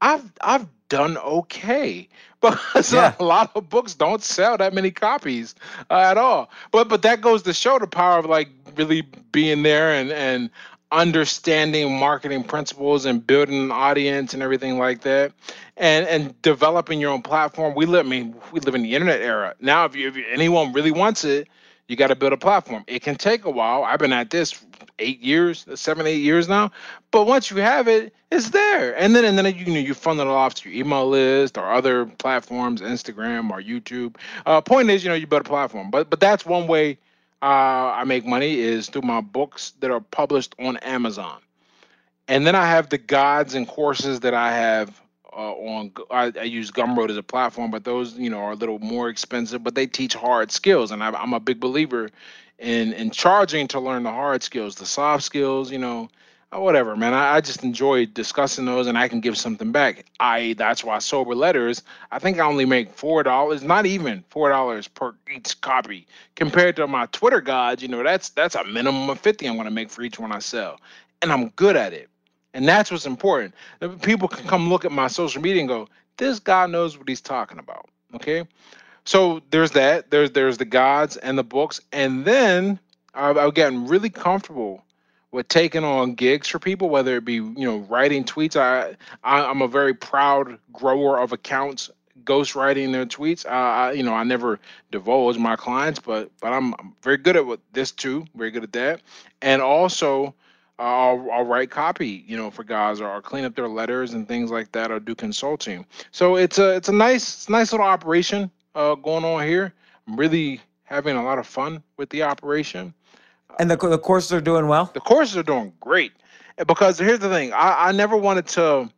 I've I've done okay because yeah. a lot of books don't sell that many copies uh, at all. But but that goes to show the power of like really being there and and understanding marketing principles and building an audience and everything like that and and developing your own platform. We live I mean we live in the internet era. Now if, you, if anyone really wants it you got to build a platform. It can take a while. I've been at this eight years seven eight years now. But once you have it it's there. And then and then you know you funnel it off to your email list or other platforms instagram or youtube. Uh, point is you know you build a platform. But but that's one way uh, I make money is through my books that are published on Amazon. And then I have the guides and courses that I have uh, on. I, I, use Gumroad as a platform, but those you know are a little more expensive. But they teach hard skills, and I, I'm a big believer in in charging to learn the hard skills, the soft skills. You know, Uh, whatever, man. I, I, just enjoy discussing those, and I can give something back. I that's why sober letters. I think I only make four dollars, not even four dollars per each copy, compared to my Twitter guides. You know, that's that's a minimum of fifty I'm going to make for each one I sell, and I'm good at it, and that's what's important. People can come look at my social media and go, "This guy knows what he's talking about." Okay, so there's that. There's there's the gods and the books, and then I've, I've gotten really comfortable with taking on gigs for people, whether it be you know writing tweets. I, I am a very proud grower of accounts, ghostwriting their tweets. Uh, I you know I never divulge my clients, but but I'm, I'm very good at this too. Very good at that, and also. Uh, I'll, I'll write copy, you know, for guys, or I'll clean up their letters and things like that, or do consulting. So it's a it's a nice nice little operation uh, going on here. I'm really having a lot of fun with the operation. And the the courses are doing well. The courses are doing great because here's the thing: I, I never wanted to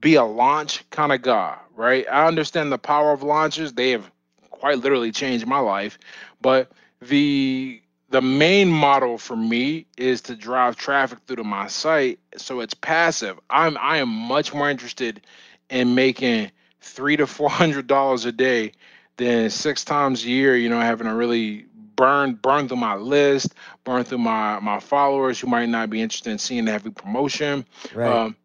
be a launch kind of guy, right? I understand the power of launches; they have quite literally changed my life. But the the main model for me is to drive traffic through to my site, so it's passive. I'm I am much more interested in making three to four hundred dollars a day than six times a year. You know, having a really burn burn through my list, burn through my my followers who might not be interested in seeing the heavy promotion. Right. Um,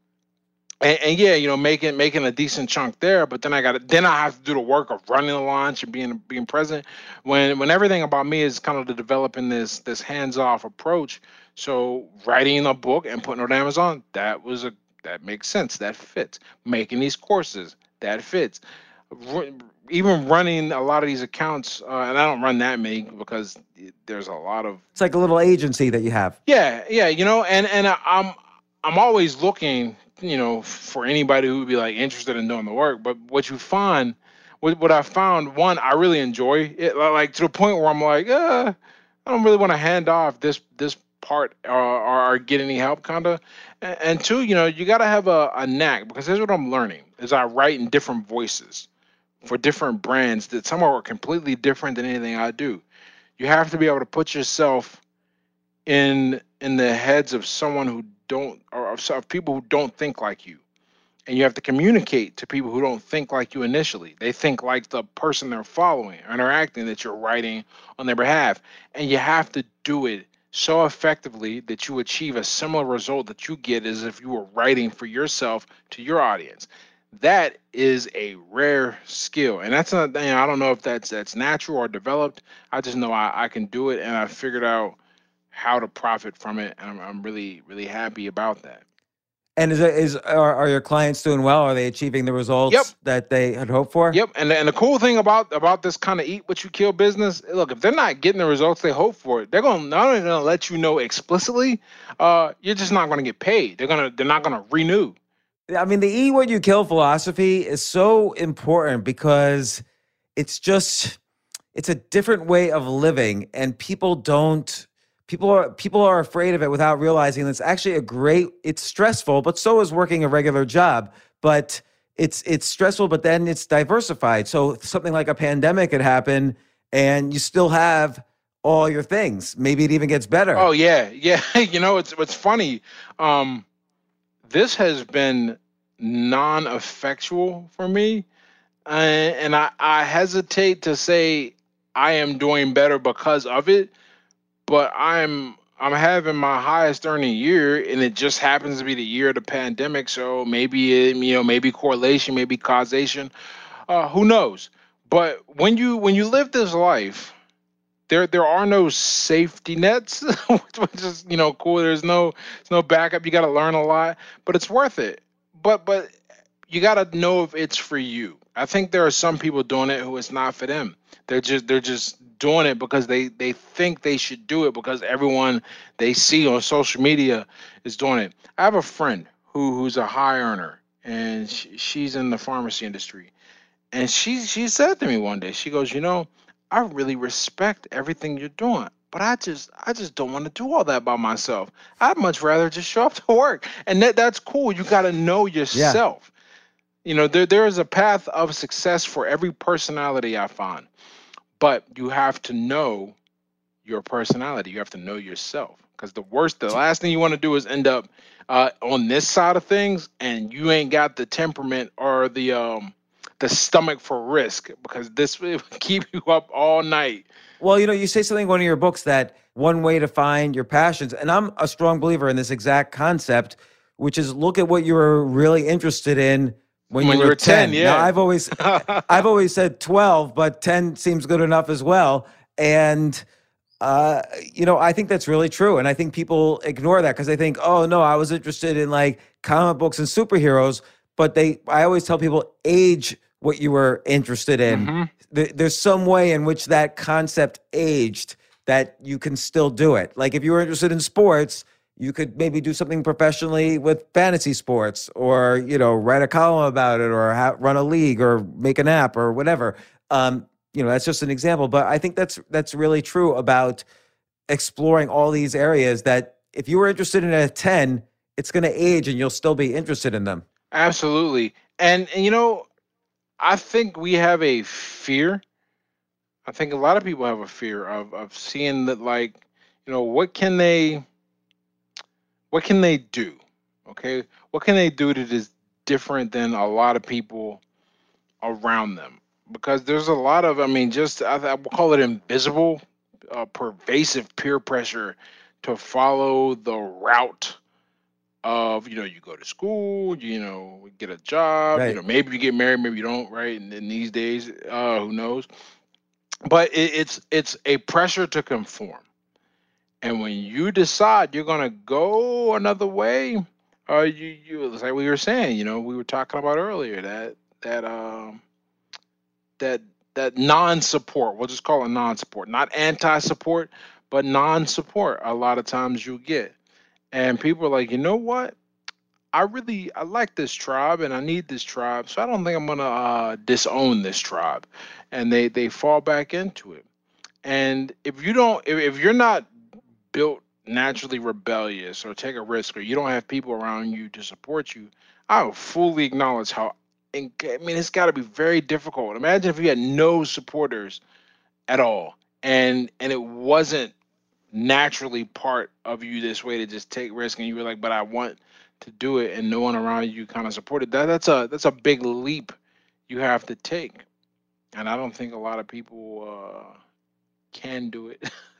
and, and, yeah, you know, making making a decent chunk there, but then I got then I have to do the work of running the launch and being being present. When when everything about me is kind of to developing this this hands off approach. So writing a book and putting it on Amazon, that was a that makes sense. That fits. Making these courses, that fits even running a lot of these accounts, uh, and I don't run that many because there's a lot of. It's like a little agency that you have. Yeah, yeah, you know, and and I'm I'm always looking, you know, for anybody who would be like interested in doing the work. But what you find, what what I found, one, I really enjoy it, like to the point where I'm like, uh, I don't really want to hand off this this part or, or get any help, kind of. And, and two, you know, you got to have a, a knack because here's what I'm learning: is I write in different voices for different brands that some are completely different than anything I do. You have to be able to put yourself in in the heads of someone who don't or of, people who don't think like you. And you have to communicate to people who don't think like you initially. They think like the person they're following or interacting that you're writing on their behalf. And you have to do it so effectively that you achieve a similar result that you get as if you were writing for yourself to your audience that is a rare skill. And that's not you know, i don't know if that's that's natural or developed. I just know I, I can do it and i figured out how to profit from it and i'm, I'm really really happy about that. And is is are, are your clients doing well? Are they achieving the results yep. that they had hoped for? Yep and, and the cool thing about about this kind of eat what you kill business look if they're not getting the results they hope for they're going to not only going to let you know explicitly uh, you're just not going to get paid. They're going to they're not going to renew I mean, the eat what you kill philosophy is so important because it's just it's a different way of living, and people don't people are people are afraid of it without realizing that it's actually a great. It's stressful, but so is working a regular job. But it's it's stressful, but then it's diversified. So something like a pandemic could happen, and you still have all your things. Maybe it even gets better. Oh yeah, yeah. you know, it's what's funny. Um, this has been non-effectual for me, uh, and I, I hesitate to say I am doing better because of it. But I'm I'm having my highest earning year, and it just happens to be the year of the pandemic. So maybe it, you know maybe correlation, maybe causation. Uh, who knows? But when you when you live this life, there there are no safety nets, which is you know cool. There's no there's no backup. You got to learn a lot, but it's worth it. But but you got to know if it's for you. I think there are some people doing it who it's not for them. They're just they're just doing it because they they think they should do it because everyone they see on social media is doing it. I have a friend who who's a high earner and she, she's in the pharmacy industry, and she she said to me one day, she goes, you know, I really respect everything you're doing. But I just I just don't want to do all that by myself. I'd much rather just show up to work. And that that's cool. You gotta know yourself. You know, there there is a path of success for every personality I find. But you have to know your personality. You have to know yourself. Because the worst, the last thing you want to do is end up uh, on this side of things, and you ain't got the temperament or the um the stomach for risk because this will keep you up all night. Well, you know, you say something in one of your books that one way to find your passions, and I'm a strong believer in this exact concept, which is look at what you were really interested in when, When you were were 10, 10. yeah. Now, I've always I've always said 12, but 10 seems good enough as well. And uh, you know, I think that's really true. And I think people ignore that because they think, oh no, I was interested in like comic books and superheroes. But they I always tell people age what you were interested in. Mhm. There- There's some way in which that concept aged that you can still do it. Like if you were interested in sports, you could maybe do something professionally with fantasy sports or you know write a column about it or ha- run a league or make an app or whatever um, you know that's just an example but i think that's that's really true about exploring all these areas that if you were interested in a 10 it's going to age and you'll still be interested in them Absolutely. And and you know, I think we have a fear. I think a lot of people have a fear of of seeing that like, you know, what can they what can they do? Okay? What can they do that is different than a lot of people around them? Because there's a lot of I mean just I, I will call it invisible uh, pervasive peer pressure to follow the route of you know you go to school you know get a job Right. you know maybe you get married maybe you don't right and in these days uh who knows? But it, it's it's a pressure to conform. And when you decide you're gonna go another way uh you you it's like we were saying you know we were talking about earlier that that um that that non-support we'll just call it non-support not anti-support but non-support a lot of times you get and people are like you know what? I really i like this tribe and i need this tribe so i don't think i'm gonna uh, disown this tribe. And they they fall back into it. And if you don't if, if you're not built naturally rebellious or take a risk or you don't have people around you to support you i fully acknowledge how I mean, it's got to be very difficult. Imagine if you had no supporters at all, and and it wasn't naturally part of you this way to just take risk, and you were like, "But I want to do it," and no one around you kind of supported. That. That's a that's a big leap you have to take, and I don't think a lot of people uh, can do it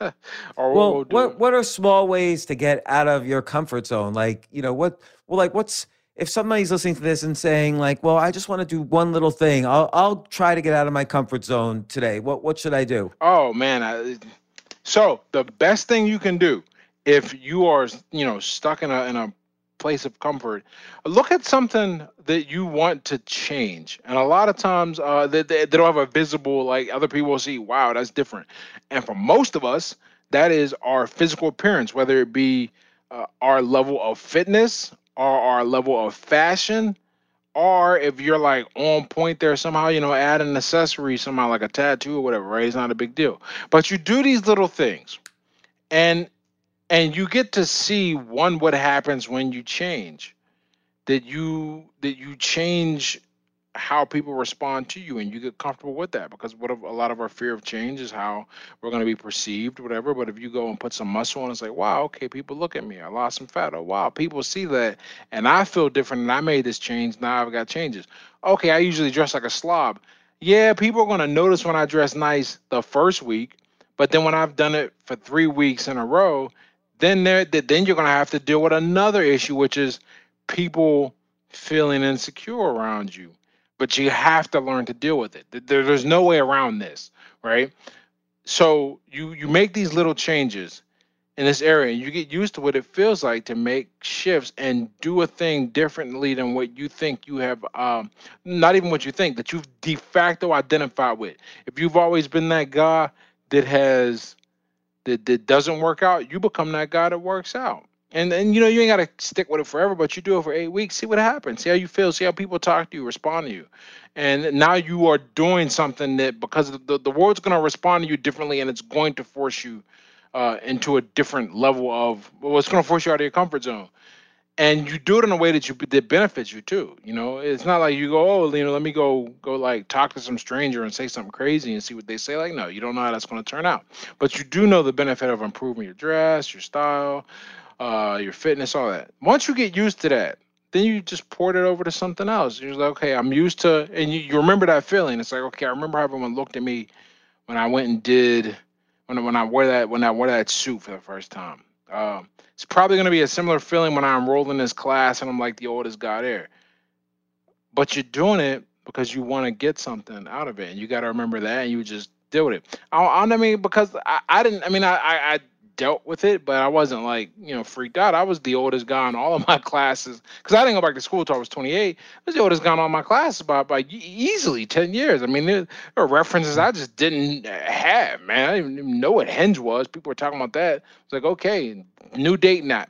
or will do what it. what are small ways to get out of your comfort zone? Like you know what well like what's if somebody's listening to this and saying like well i just want to do one little thing. I'll i'll try to get out of my comfort zone today. What what should i do? Oh man, I, so the best thing you can do if you are, you know, stuck in a in a place of comfort, look at something that you want to change. And a lot of times, uh, they, they, they don't have a visible like other people will see. Wow, that's different. And for most of us, that is our physical appearance, whether it be uh, our level of fitness or our level of fashion or if you're like on point there somehow, you know, add an accessory somehow like a tattoo or whatever, right? It's not a big deal. But you do these little things and and you get to see one what happens when you change. That you that you change how people respond to you and you get comfortable with that because what a lot of our fear of change is how we're going to be perceived whatever but if you go and put some muscle on it's like wow okay people look at me i lost some fat oh wow people see that and i feel different and i made this change now i've got changes. Okay i usually dress like a slob. Yeah people are going to notice when i dress nice the first week but then when i've done it for three weeks in a row then there then you're going to have to deal with another issue which is people feeling insecure around you but you have to learn to deal with it. There- there's no way around this, right? so you you make these little changes in this area and you get used to what it feels like to make shifts and do a thing differently than what you think you have um not even what you think that you've de facto identified with if you've always been that guy that has that, that doesn't work out you become that guy that works out and then you know you ain't got to stick with it forever but you do it for eight weeks see what happens see how you feel see how people talk to you respond to you. And now you are doing something that because the, the world's to respond to you differently and it's going to force you uh, into a different level of well, it's to force you out of your comfort zone. And you do it in a way that you that benefits you too you know? It's not like you go oh you know let me go go like talk to some stranger and say something crazy and see what they say. Like no you don't know how that's to turn out. But you do know the benefit of improving your dress your style uh, your fitness all that once you get used to that then you just port it over to something else you're like okay i'm used to and you, you remember that feeling it's like okay i remember how everyone looked at me when i went and did when when I wear that when I wear that suit for the first time. Um, it's probably to be a similar feeling when I enroll in this class and I'm like the oldest guy there. But you're doing it because you want to get something out of it, and you got to remember that, and you just do it. I, I mean, because I, I didn't. I mean, I, I, I dealt with it, but I wasn't like you know freaked out. I was the oldest guy in all of my classes because I didn't go back to school until I was 28. I was the oldest guy in all my classes by by easily 10 years. I mean, there, are references I just didn't have, man. I didn't even know what Hinge was. People were talking about that. It's like, okay, new date night,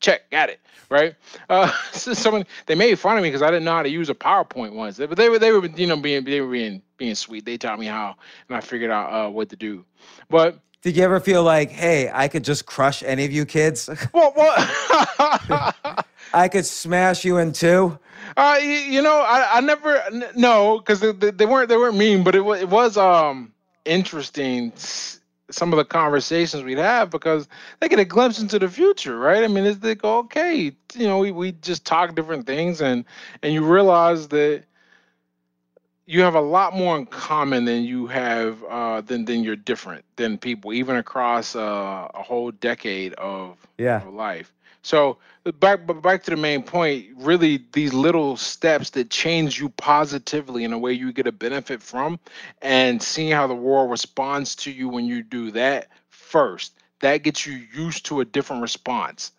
check, got it. Right? Uh, so someone they made fun of me because I didn't know how to use a PowerPoint once, but they were they were you know being they were being being sweet. They taught me how, and I figured out uh, what to do. But did you ever feel like, hey, I could just crush any of you kids? What? What? I could smash you in two. Uh, you, you know, I, I never no, because they, they, weren't they weren't mean, but it was it was um interesting some of the conversations we'd have because they get a glimpse into the future, right? I mean, it's, go, okay, you know, we, we just talk different things, and and you realize that you have a lot more in common than you have uh, than than you're different than people, even across uh, a whole decade of, yeah. of life. So back back to the main point, really these little steps that change you positively in a way you get a benefit from, and seeing how the world responds to you when you do that first, that gets you used to a different response,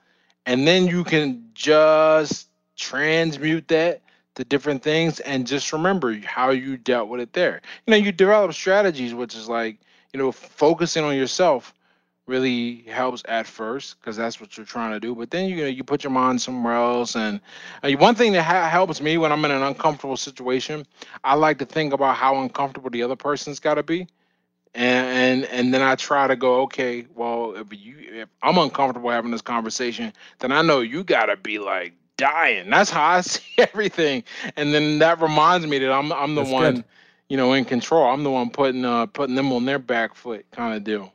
and then you can just transmute that to different things and just remember how you dealt with it there. You know, you develop strategies, which is like, you know, focusing on yourself really helps at first because that's what you're trying to do. But then you know you put your mind somewhere else. And uh, one thing that ha- helps me when I'm in an uncomfortable situation, I like to think about how uncomfortable the other person's got to be. And, and and then I try to go, okay, well, if you if I'm uncomfortable having this conversation, then I know you gotta be like dying. That's how I see everything. And then that reminds me that I'm I'm the That's one, good. you know, in control. I'm the one putting uh putting them on their back foot kind of deal.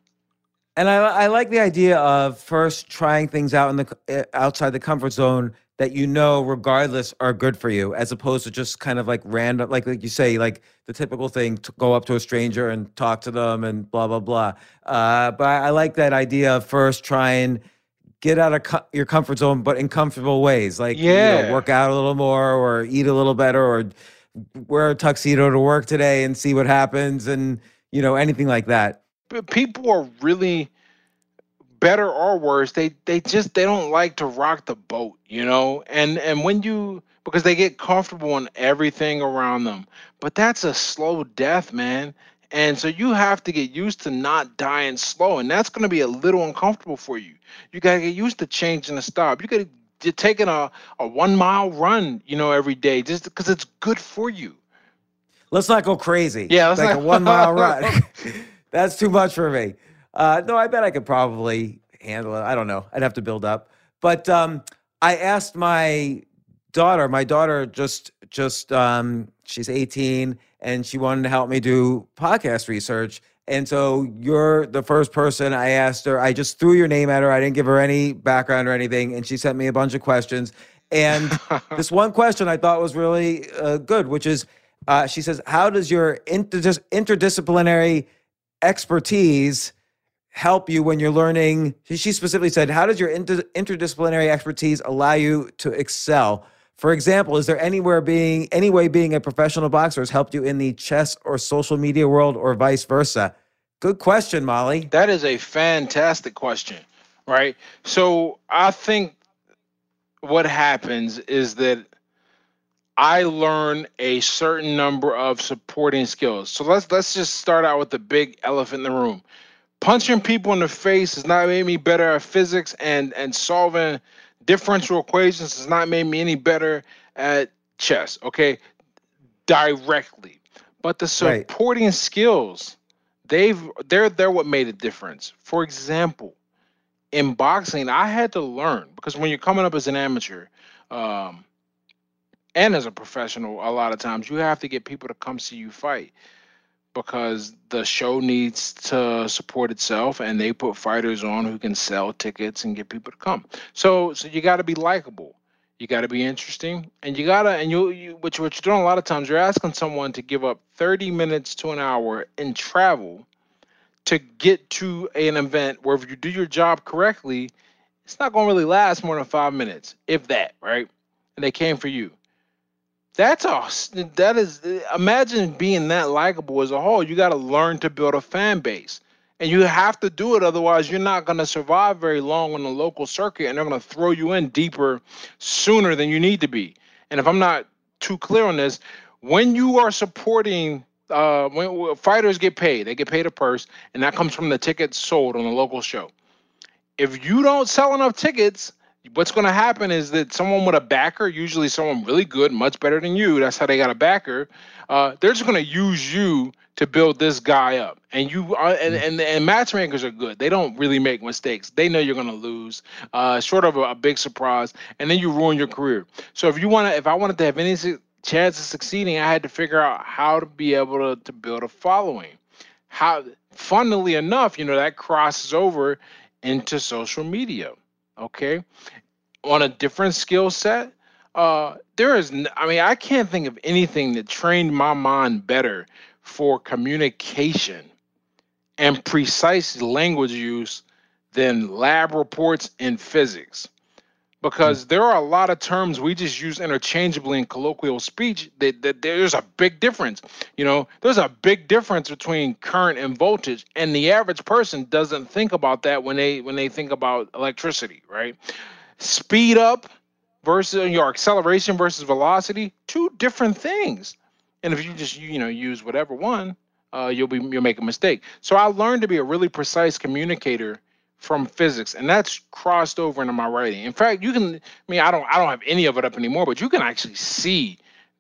And I, I like the idea of first trying things out in the eh, outside the comfort zone that you know, regardless, are good for you, as opposed to just kind of like random, like like you say, like the typical thing to go up to a stranger and talk to them and blah blah blah. Uh, but I, I like that idea of first trying get out of co- your comfort zone, but in comfortable ways, like yeah, you know, work out a little more, or eat a little better, or wear a tuxedo to work today and see what happens, and you know anything like that. But people are really better or worse. They they just they don't like to rock the boat, you know. And and when you because they get comfortable in everything around them, but that's a slow death, man. And so you have to get used to not dying slow, and that's going to be a little uncomfortable for you. You got to get used to changing the stop. You got to you're taking a, a one mile run, you know, every day just because it's good for you. Let's not go crazy. Yeah, like not... a one mile run. that's too much for me. Uh, no, I bet I could probably handle it. I don't know. I'd have to build up. But um, I asked my daughter. My daughter just just um, she's 18 and she wanted to help me do podcast research. And so you're the first person I asked her. I just threw your name at her. I didn't give her any background or anything. And she sent me a bunch of questions. And this one question I thought was really uh, good, which is uh, she says, How does your inter- interdisciplinary expertise help you when you're learning? She specifically said, How does your inter- interdisciplinary expertise allow you to excel? For example, is there anywhere being any way being a professional boxer has helped you in the chess or social media world or vice versa? Good question, Molly. That is a fantastic question, right? So I think what happens is that I learn a certain number of supporting skills. So let's let's just start out with the big elephant in the room. Punching people in the face has not made me better at physics and and solving differential equations has not made me any better at chess, okay? Directly. But the Right. supporting skills, they've they're they're what made a difference. For example, in boxing, I had to learn because when you're coming up as an amateur, um, and as a professional, a lot of times you have to get people to come see you fight because the show needs to support itself and they put fighters on who can sell tickets and get people to come. So so you got to be likable. You got to be interesting and you got to and you you what you what you're doing a lot of times you're asking someone to give up 30 minutes to an hour in travel to get to an event where if you do your job correctly, it's not going to really last more than 5 minutes, if that, right? And they came for you. That's a that is imagine being that likable as a whole. You got to learn to build a fan base. And you have to do it otherwise you're not going to survive very long on the local circuit and they're going to throw you in deeper sooner than you need to be. And if I'm not too clear on this, when you are supporting uh when when fighters get paid, they get paid a purse and that comes from the tickets sold on the local show if you don't sell enough tickets, what's going to happen is that someone with a backer, usually someone really good, much better than you, that's how they got a backer. Uh, they're just going to use you to build this guy up, and you are, and, and and matchmakers are good. They don't really make mistakes. They know you're going to lose, uh, short of a, a big surprise, and then you ruin your career. So if you want to, if I wanted to have any su- chance of succeeding, I had to figure out how to be able to to build a following how funnily enough you know that crosses over into social media okay? On a different skill set uh there is n- i mean i can't think of anything that trained my mind better for communication and precise language use than lab reports in physics because there are a lot of terms we just use interchangeably in colloquial speech that, that there's a big difference. You know there's a big difference between current and voltage and the average person doesn't think about that when they when they think about electricity right? Speed up versus your acceleration versus velocity two different things. And if you just you know use whatever one uh, you'll be you'll make a mistake. So i learned to be a really precise communicator from physics and that's crossed over into my writing. In fact you can i mean i don't i don't have any of it up anymore but you can actually see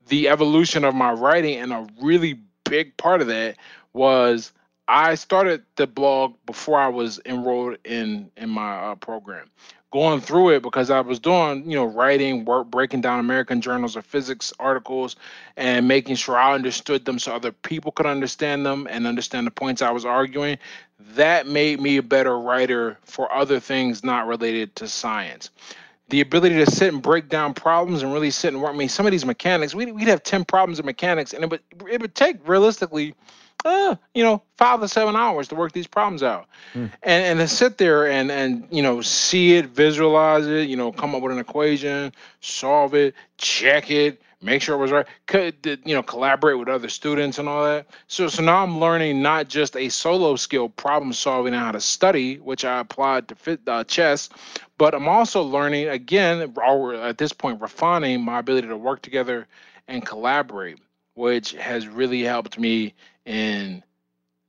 the evolution of my writing and a really big part of that was i started the blog before i was enrolled in in my uh, program going through it because i was doing you know writing work breaking down american journals of physics articles and making sure i understood them so other people could understand them and understand the points i was arguing that made me a better writer for other things not related to science the ability to sit and break down problems and really sit and work. I mean, some of these mechanics, we'd, we'd have 10 problems in mechanics, and it would, it would take realistically, uh, you know, five to seven hours to work these problems out. Hmm. And, and to sit there and, and, you know, see it, visualize it, you know, come up with an equation, solve it, check it, make sure it was right, could, you know, collaborate with other students and all that. So, so now I'm learning not just a solo skill, problem solving and how to study, which I applied to fit, uh, chess, but I'm also learning again, or at this point, refining my ability to work together and collaborate, which has really helped me in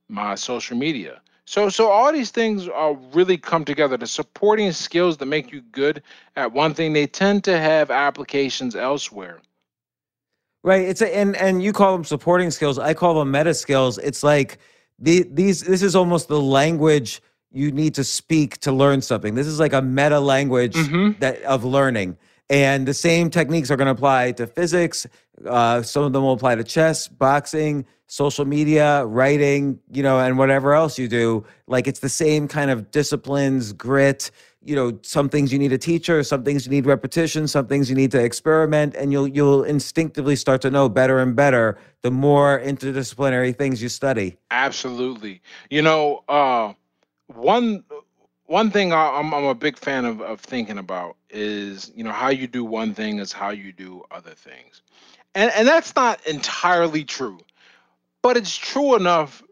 my social media. So, so all these things are really come together. The supporting skills that make you good at one thing, they tend to have applications elsewhere. Right. It's a, and and you call them supporting skills. I call them meta skills. It's like the these this is almost the language you need to speak to learn something. This is like a meta language Mhm. that of learning. And the same techniques are going to apply to physics. Uh, some of them will apply to chess, boxing, social media, writing, you know, and whatever else you do. Like it's the same kind of disciplines, grit. You know, some things you need a teacher, some things you need repetition, some things you need to experiment, and you'll you'll instinctively start to know better and better the more interdisciplinary things you study. Absolutely. You know, uh, one one thing I, I'm I'm a big fan of of thinking about is you know how you do one thing is how you do other things, and and that's not entirely true, but it's true enough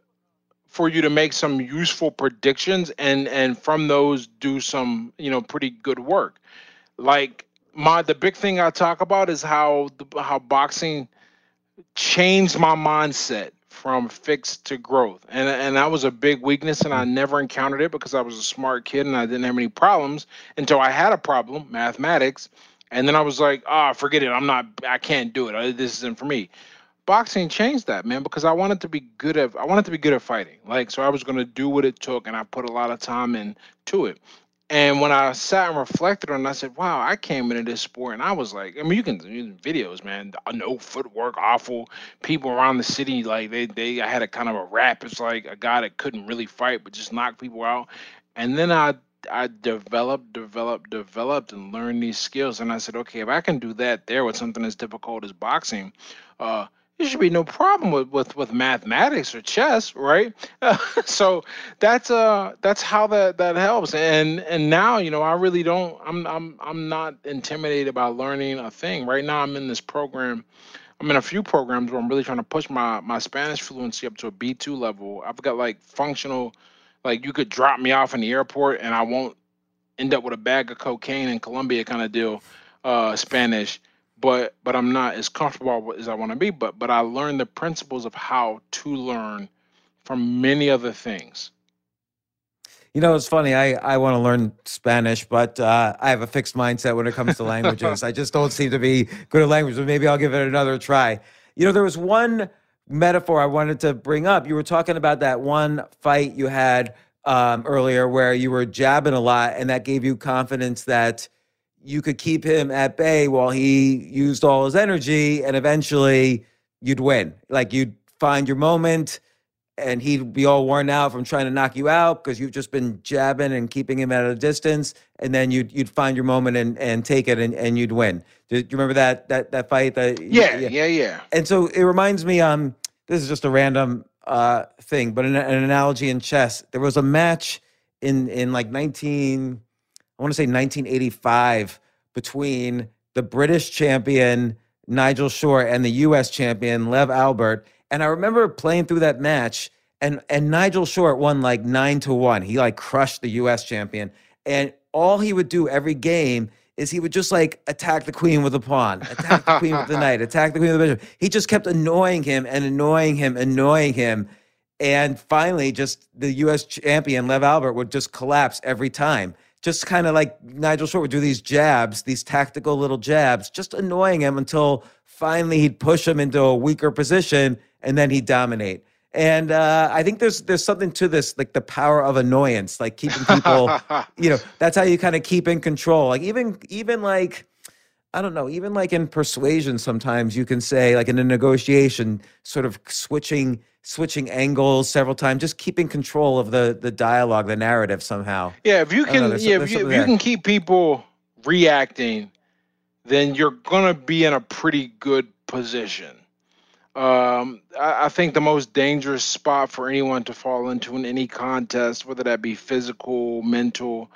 for you to make some useful predictions and and from those do some you know pretty good work. Like my the big thing i talk about is how the, how boxing changed my mindset from fixed to growth. And and that was a big weakness and i never encountered it because i was a smart kid and i didn't have any problems until i had a problem mathematics and then i was like ah oh, forget it. I'm not i can't do it. This isn't for me boxing changed that, man, because I wanted to be good at I wanted to be good at fighting. Like so I was gonna do what it took and I put a lot of time into it. And when I sat and reflected on it, I said, wow, I came into this sport and I was like, I mean, you can do videos, man, no footwork, awful. People around the city, like they, they, I had a kind of a rap. It's like a guy that couldn't really fight, but just knock people out. And then I, I developed, developed, developed and learned these skills. And I said, okay, if I can do that there with something as difficult as boxing, uh, there should be no problem with with, with mathematics or chess, right? so that's uh that's how that that helps. And and now you know I really don't I'm I'm I'm not intimidated by learning a thing. Right now I'm in this program. I'm in a few programs where I'm really trying to push my my Spanish fluency up to a B2 level. I've got like functional, like you could drop me off in the airport and I won't end up with a bag of cocaine in Colombia kind of deal, uh, Spanish but but I'm not as comfortable as I want to be. But but I learned the principles of how to learn from many other things. You know, it's funny. I, I want to learn Spanish, but uh, I have a fixed mindset when it comes to languages. I just don't seem to be good at language, but maybe I'll give it another try. You know, there was one metaphor I wanted to bring up. You were talking about that one fight you had um, earlier where you were jabbing a lot, and that gave you confidence that you could keep him at bay while he used all his energy and eventually you'd win. Like you'd find your moment and he'd be all worn out from trying to knock you out because you've just been jabbing and keeping him at a distance. And then you'd you'd find your moment and, and take it and, and you'd win. Do you remember that that that fight? That yeah, yeah, yeah, yeah. And so it reminds me. Um, this is just a random uh thing, but an, an analogy in chess. There was a match in in like nineteen. I want to say 1985 between the British champion Nigel Short and the US champion Lev Alburt. And I remember playing through that match and and Nigel Short won like 9 to 1. He like crushed the US champion and all he would do every game is he would just like attack the queen with a pawn, attack the queen with the knight, attack the queen with the bishop. He just kept annoying him and annoying him, annoying him. And finally, just the US champion, Lev Alburt, would just collapse every time just kind of like Nigel Short would do these jabs, these tactical little jabs, just annoying him until finally he'd push him into a weaker position and then he'd dominate. And uh, I think there's there's something to this, like the power of annoyance, like keeping people, you know, that's how you kind of keep in control. Like even even like I don't know, even like in persuasion, sometimes you can say like in a negotiation, sort of switching switching angles several times, just keeping control of the the dialogue, the narrative somehow. Yeah, if you can, know, yeah, if you, if you can keep people reacting, then you're gonna be in a pretty good position. Um, I, I, think the most dangerous spot for anyone to fall into in any contest, whether that be physical, mental,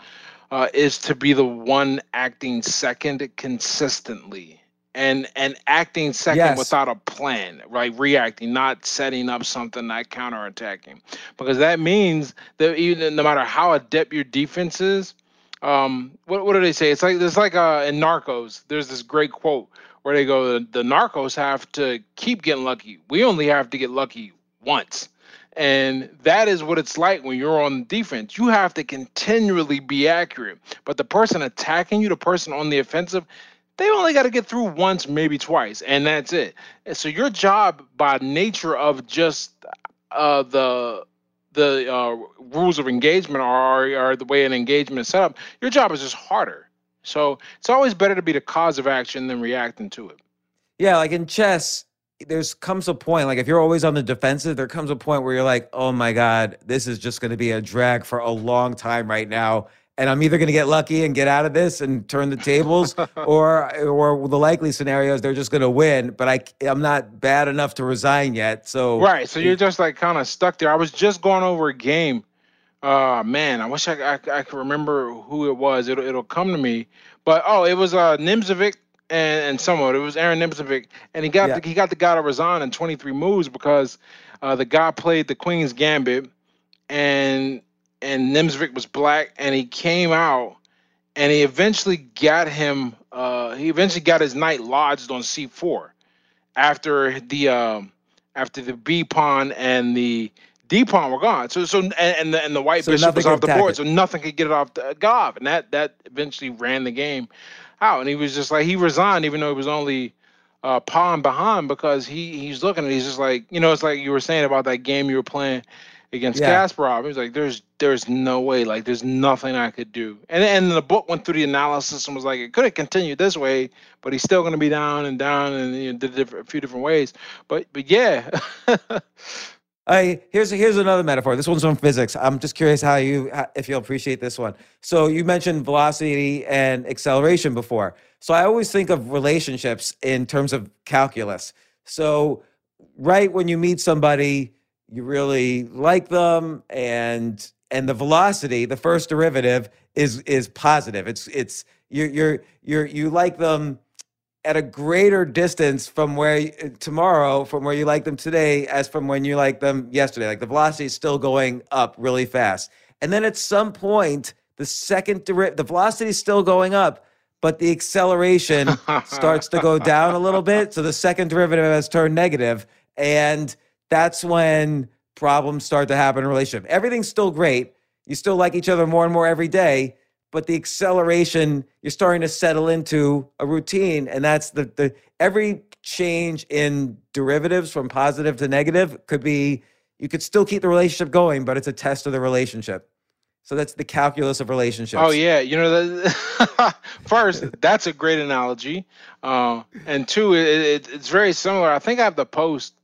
uh, is to be the one acting second consistently and and acting second yes. without a plan, right? Reacting, not setting up something, not counterattacking, because that means that even no matter how adept your defense is, um, what what do they say? It's like it's like uh in Narcos. There's this great quote where they go, the, the Narcos have to keep getting lucky. We only have to get lucky once. And that is what it's like when you're on defense. You have to continually be accurate. But the person attacking you, the person on the offensive, they only got to get through once, maybe twice, and that's it. And so your job, by nature of just uh, the the uh, rules of engagement are, are the way an engagement is set up, your job is just harder. So it's always better to be the cause of action than reacting to it. Yeah, like in chess, there's comes a point like if you're always on the defensive, there comes a point where you're like, oh my god, this is just going to be a drag for a long time right now and I'm either going to get lucky and get out of this and turn the tables, or or the likely scenario is they're just going to win. But I I'm not bad enough to resign yet. So right, so you're just like kind of stuck there. I was just going over a game. Uh man, I wish I I, I could remember who it was. It'll it'll come to me. But oh, it was uh Nimzowitsch and, and someone. It was Aron Nimzowitsch, and he got yeah. the, he got the guy to resign in 23 moves because uh, the guy played the Queen's Gambit and and Nimzowitsch was black, and he came out, and he eventually got him. Uh, he eventually got his knight lodged on c4 after the um, after the b pawn and the d pawn were gone. So so and, and the and the white So bishop was off the board, it. so nothing could get it off the gob, and that that eventually ran the game out. And he was just like he resigned, even though he was only uh, pawn behind because he he's looking at it, he's just like you know it's like you were saying about that game you were playing against Yeah. Kasparov. He was like, "There's there's no way, like there's nothing I could do." And and the book went through the analysis and was like, it could have continued this way, but he's still going to be down and down and you know, did different, a few different ways. But but yeah, I here's here's another metaphor. This one's from physics. I'm just curious how you if you'll appreciate this one. So you mentioned velocity and acceleration before. So I always think of relationships in terms of calculus. So right when you meet somebody, you really like them and and the velocity, the first derivative is is positive. It's it's you're you're you're you like them at a greater distance from where uh, tomorrow from where you like them today as from when you like them yesterday. Like the velocity is still going up really fast. And then at some point the second deri- the velocity is still going up but the acceleration starts to go down a little bit so the second derivative has turned negative. And that's when problems start to happen in a relationship. Everything's still great. You still like each other more and more every day but the acceleration you're starting to settle into a routine and that's the the every change in derivatives from positive to negative could be you could still keep the relationship going but it's a test of the relationship. So that's the calculus of relationships. Oh yeah, you know first, that's a great analogy, uh, and two, it, it, it's very similar. I think I have the post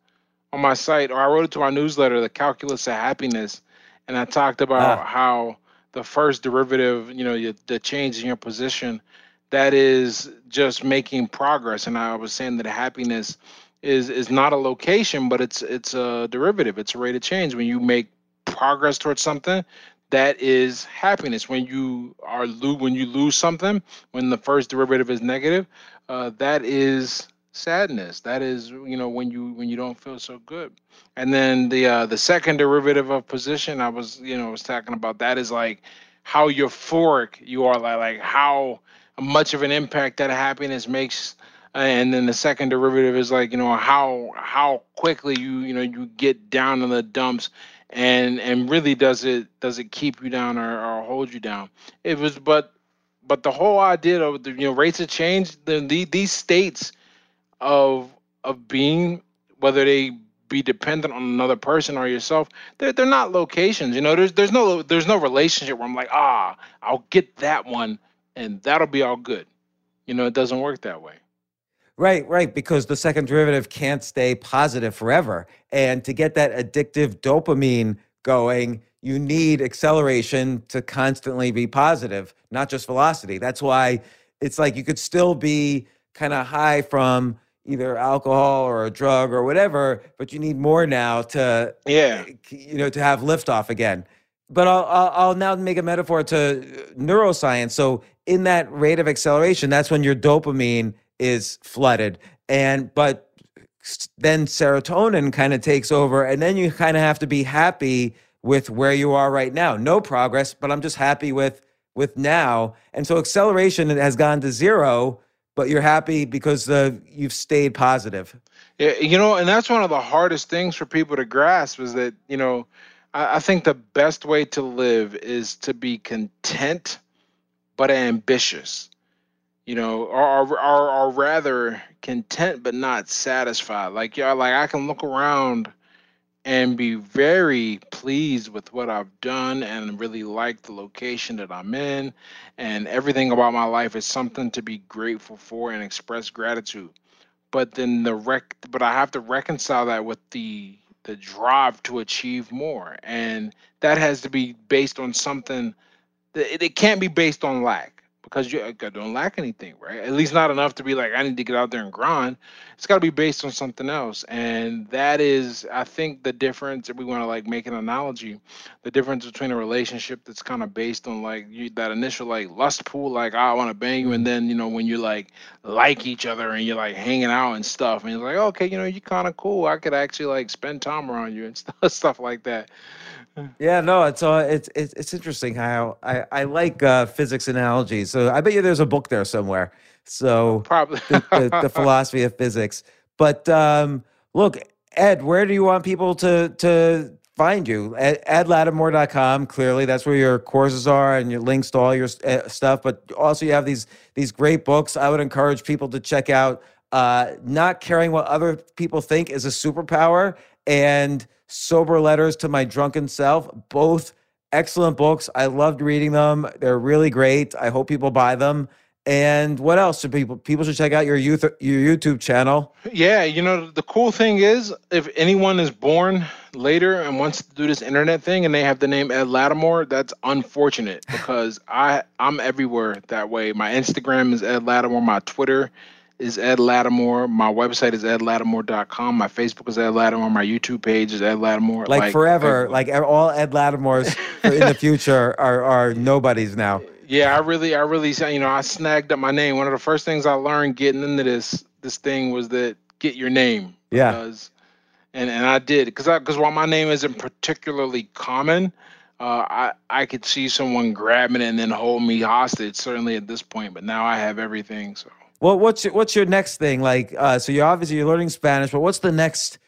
on my site, or I wrote it to my newsletter, the calculus of happiness, and I talked about Ah. how the first derivative, you know, you, the change in your position, that is just making progress. And I was saying that happiness is is not a location, but it's it's a derivative. It's a rate of change. When you make progress towards something, that is happiness. When you are lo- when you lose something, when the first derivative is negative, uh, that is sadness. That is you know when you when you don't feel so good. And then the uh, the second derivative of position, I was you know was talking about that is like how euphoric you are, like like how much of an impact that happiness makes. And then the second derivative is like you know how how quickly you you know you get down in the dumps, and and really does it does it keep you down or, or hold you down? It was but but the whole idea of the you know rates of change the, the these states of of being whether they be dependent on another person or yourself they're, they're not locations you know there's there's no there's no relationship where i'm like ah i'll get that one and that'll be all good you know it doesn't work that way Right, right, because the second derivative can't stay positive forever. And to get that addictive dopamine going, you need acceleration to constantly be positive, not just velocity. That's why it's like you could still be kind of high from either alcohol or a drug or whatever, but you need more now to yeah you know, to have liftoff again. But I'll, I'll, I'll now make a metaphor to neuroscience. So in that rate of acceleration, that's when your dopamine is flooded, and but then serotonin kind of takes over, and then you kind of have to be happy with where you are right now. No progress, but I'm just happy with with now. And so acceleration has gone to zero, but you're happy because the you've stayed positive. Yeah, you know, and that's one of the hardest things for people to grasp is that, you know, I, I think the best way to live is to be content but ambitious, you know, or, or, or, or rather content but not satisfied. Like, yeah, like I can look around and be very pleased with what I've done and really like the location that I'm in. And everything about my life is something to be grateful for and express gratitude. But then the rec but I have to reconcile that with the the drive to achieve more. And that has to be based on something that it, can't be based on lack because you don't lack anything, right? At least not enough to be like I need to get out there and grind. It's got to be based on something else, and that is, I think, the difference. If we want to like make an analogy, the difference between a relationship that's kind of based on like you, that initial like lust pool, like oh, I want to bang you, and then you know when you like like each other and you're like hanging out and stuff, and you're like okay, you know you're kind of cool. I could actually like spend time around you and stuff, stuff like that. Yeah, no, it's uh, it's it's it's interesting how I I like uh, physics analogies. So I bet you there's a book there somewhere. So Probably. the, the, the philosophy of physics. But um, look, Ed, where do you want people to to find you? Ed, edlatimore.com. Clearly, that's where your courses are and your links to all your uh, stuff. But also, you have these these great books. I would encourage people to check out. Uh, not caring what other people think is a superpower, and sober letters to my drunken self. Both excellent books. I loved reading them. They're really great. I hope people buy them. And what else should people people should check out your youth your YouTube channel? Yeah, you know, the cool thing is if anyone is born later and wants to do this internet thing and they have the name Ed Latimore, that's unfortunate because I I'm everywhere that way. My Instagram is Ed Latimore, my Twitter is Ed Latimore, my website is edlatimore.com, my Facebook is Ed Latimore, my YouTube page is Ed Latimore. Like, forever, everywhere. like all Ed Latimores in the future are are nobodies now. Yeah, I really, I really, you know, I snagged up my name. One of the first things I learned getting into this this thing was that get your name. Yeah. Because, and and I did because I because while my name isn't particularly common, uh, I I could see someone grabbing it and then hold me hostage. Certainly at this point, but now I have everything. So Well, what's your, what's your next thing? Like, uh, so you're obviously you're learning Spanish, but what's the next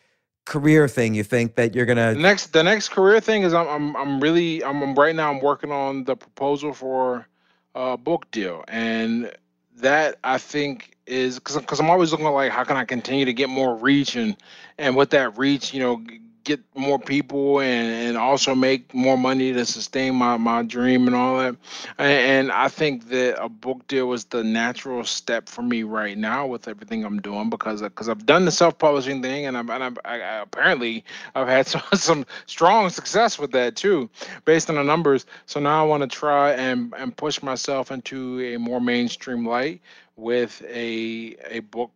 career thing you think that you're gonna? next the next career thing is I'm I'm I'm really I'm, I'm right now I'm working on the proposal for a book deal and that I think is because I'm always looking like how can I continue to get more reach and and with that reach you know get more people and and also make more money to sustain my my dream and all that. And, and I think that a book deal was the natural step for me right now with everything I'm doing because uh, because I've done the self publishing thing and I'm and I'm, I, I, apparently I've had some some strong success with that too based on the numbers. So now I want to try and and push myself into a more mainstream light with a a book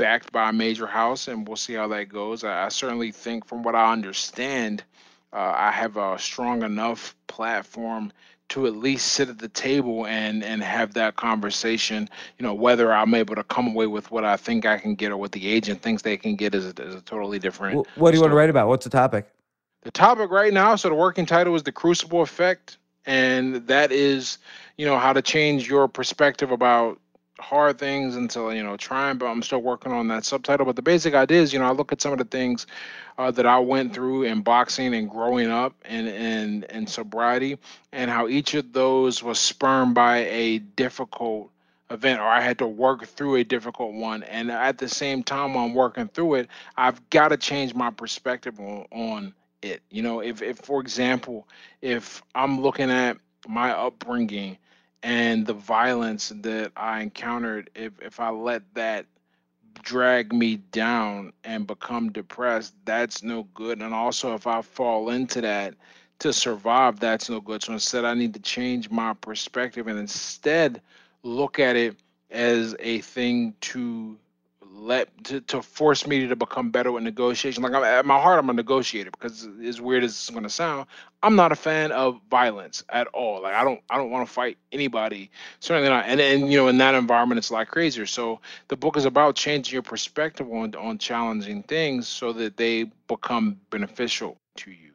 backed by a major house, and we'll see how that goes. I, I certainly think, from what I understand, uh, I have a strong enough platform to at least sit at the table and and have that conversation. You know, whether I'm able to come away with what I think I can get or what the agent thinks they can get is a, is a totally different. wh- What do you want to write about? What's the topic? The topic right now, so the working title is the Crucible Effect, and that is, you know, how to change your perspective about hard things until you know trying. But I'm still working on that subtitle. But the basic idea is, you know, I look at some of the things uh, that I went through in boxing and growing up and and and sobriety, and how each of those was spurned by a difficult event or I had to work through a difficult one. And at the same time while I'm working through it, I've got to change my perspective on, on it. You know, if, if for example, if I'm looking at my upbringing and the violence that I encountered, if if I let that drag me down and become depressed, that's no good. And also if I fall into that to survive, that's no good. So instead I need to change my perspective and instead look at it as a thing to let to, to force me to become better with negotiation. Like I'm, at my heart, I'm a negotiator because as weird as it's going to sound, I'm not a fan of violence at all. Like I don't I don't want to fight anybody. Certainly not. And and you know in that environment, it's a lot crazier. So the book is about changing your perspective on on challenging things so that they become beneficial to you.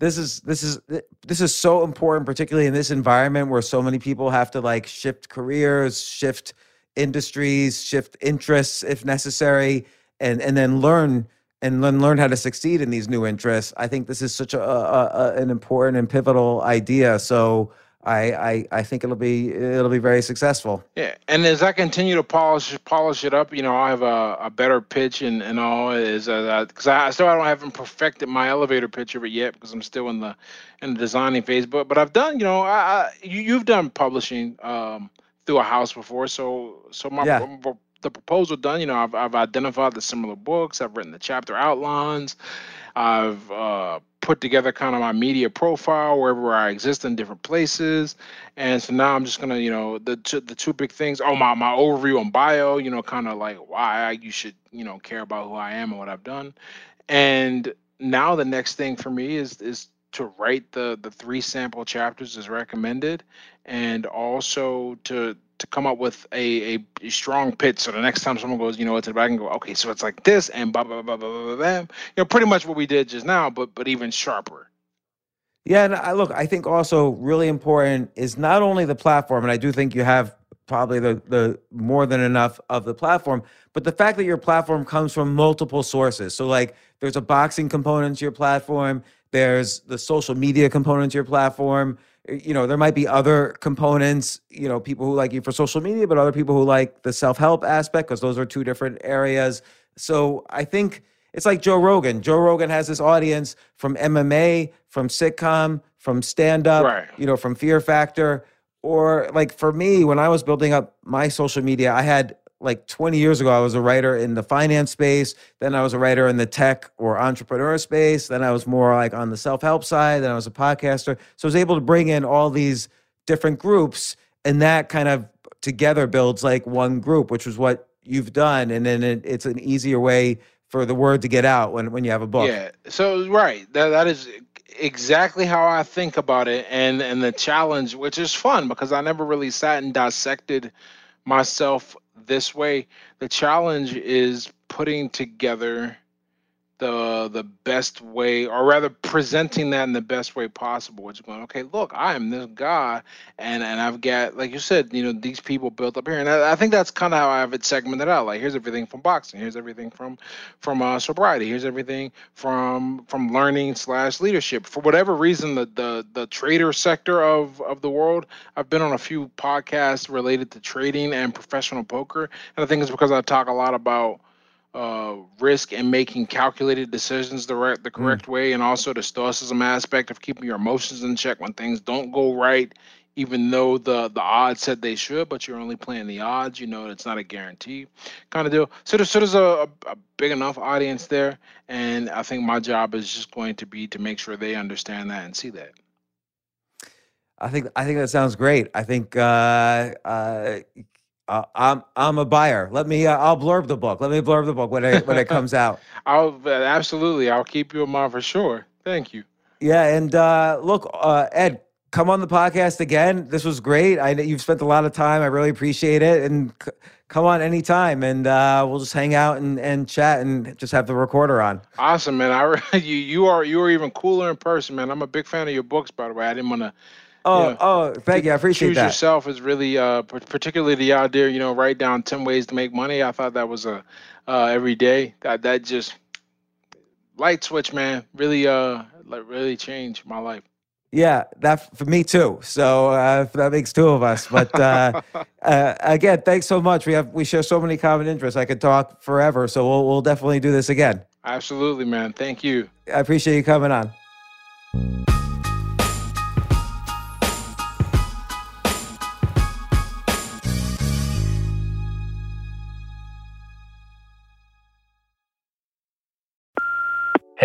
This is this is this is so important, particularly in this environment where so many people have to like shift careers, shift industries, shift interests if necessary, and and then learn and then learn how to succeed in these new interests. I think this is such a, a, a an important and pivotal idea. So I, I I think it'll be it'll be very successful. Yeah, and as I continue to polish polish it up, you know, I have a, a better pitch and, and all is because I still I don't haven't perfected my elevator pitch of it yet because I'm still in the in the designing phase. But but I've done, you know, I, I you, you've done publishing um, through a house before, so so my Yeah. the proposal done. You know, I've I've identified the similar books. I've written the chapter outlines. I've uh, put together kind of my media profile wherever I exist in different places. And so now I'm just gonna, you know, the two, the two big things. Oh, my my overview on bio, you know, kind of like why you should, you know, care about who I am and what I've done. And now the next thing for me is is to write the the three sample chapters as recommended, and also to to come up with a, a, a strong pitch. So the next time someone goes, you know, it's I can go, okay, so it's like this and blah blah blah blah blah blah. You know, pretty much what we did just now, but but even sharper. Yeah, and I look, I think also really important is not only the platform, and I do think you have probably the the more than enough of the platform, but the fact that your platform comes from multiple sources. So like there's a boxing component to your platform, there's the social media component to your platform, eh, you know there might be other components you know people who like you for social media but other people who like the self-help aspect because those are two different areas. So i think it's like joe rogan. Joe rogan has this audience from mma from sitcom from stand-up Right. you know from fear factor. Or like for me when i was building up my social media i had like 20 years ago i was a writer in the finance space then i was a writer in the tech or entrepreneur space then i was more like on the self-help side then i was a podcaster so i was able to bring in all these different groups and that kind of together builds like one group which is what you've done and then it, it's an easier way for the word to get out when, when you have a book Yeah. So right, that that is exactly how I think about it, and and the challenge, which is fun because I never really sat and dissected myself this way. The challenge is putting together the the best way, or rather presenting that in the best way possible. Which is going, okay, look, I am this guy, and and I've got, like you said, you know, these people built up here, and I, I think that's kind of how I have it segmented out. Like, here's everything from boxing, here's everything from from uh, sobriety, here's everything from from learning slash leadership. For whatever reason, the the the trader sector of of the world, I've been on a few podcasts related to trading and professional poker, and I think it's because I talk a lot about uh, risk and making calculated decisions the right, the correct way, and also the stoicism aspect of keeping your emotions in check when things don't go right, even though the the odds said they should, but you're only playing the odds. You know it's not a guarantee, kind of deal. So there's so there's a, a, a big enough audience there, and I think my job is just going to be to make sure they understand that and see that. I think I think that sounds great. I think uh, uh, uh, I'm I'm a buyer. Let me uh, I'll blurb the book. Let me blurb the book when it when it comes out. I'll uh, absolutely, I'll keep you in mind for sure. Thank you. Yeah, and uh, look, uh, Ed, come on the podcast again. This was great. I know you've spent a lot of time. I really appreciate it, and c- come on anytime, and uh, we'll just hang out and, and chat and just have the recorder on. Awesome, man. I re- you you are you are even cooler in person, man. I'm a big fan of your books, by the way. I didn't want to Oh, Yeah. oh, thank you. I appreciate choose that. yourself is really uh particularly the idea you know write down 10 ways to make money i thought that was a uh every day that that just light switch man really uh like really changed my life Yeah, that for me too. So uh, that makes two of us. But uh, uh, again, thanks so much. We have we share so many common interests. I could talk forever. So we'll we'll definitely do this again. absolutely man thank you I appreciate you coming on.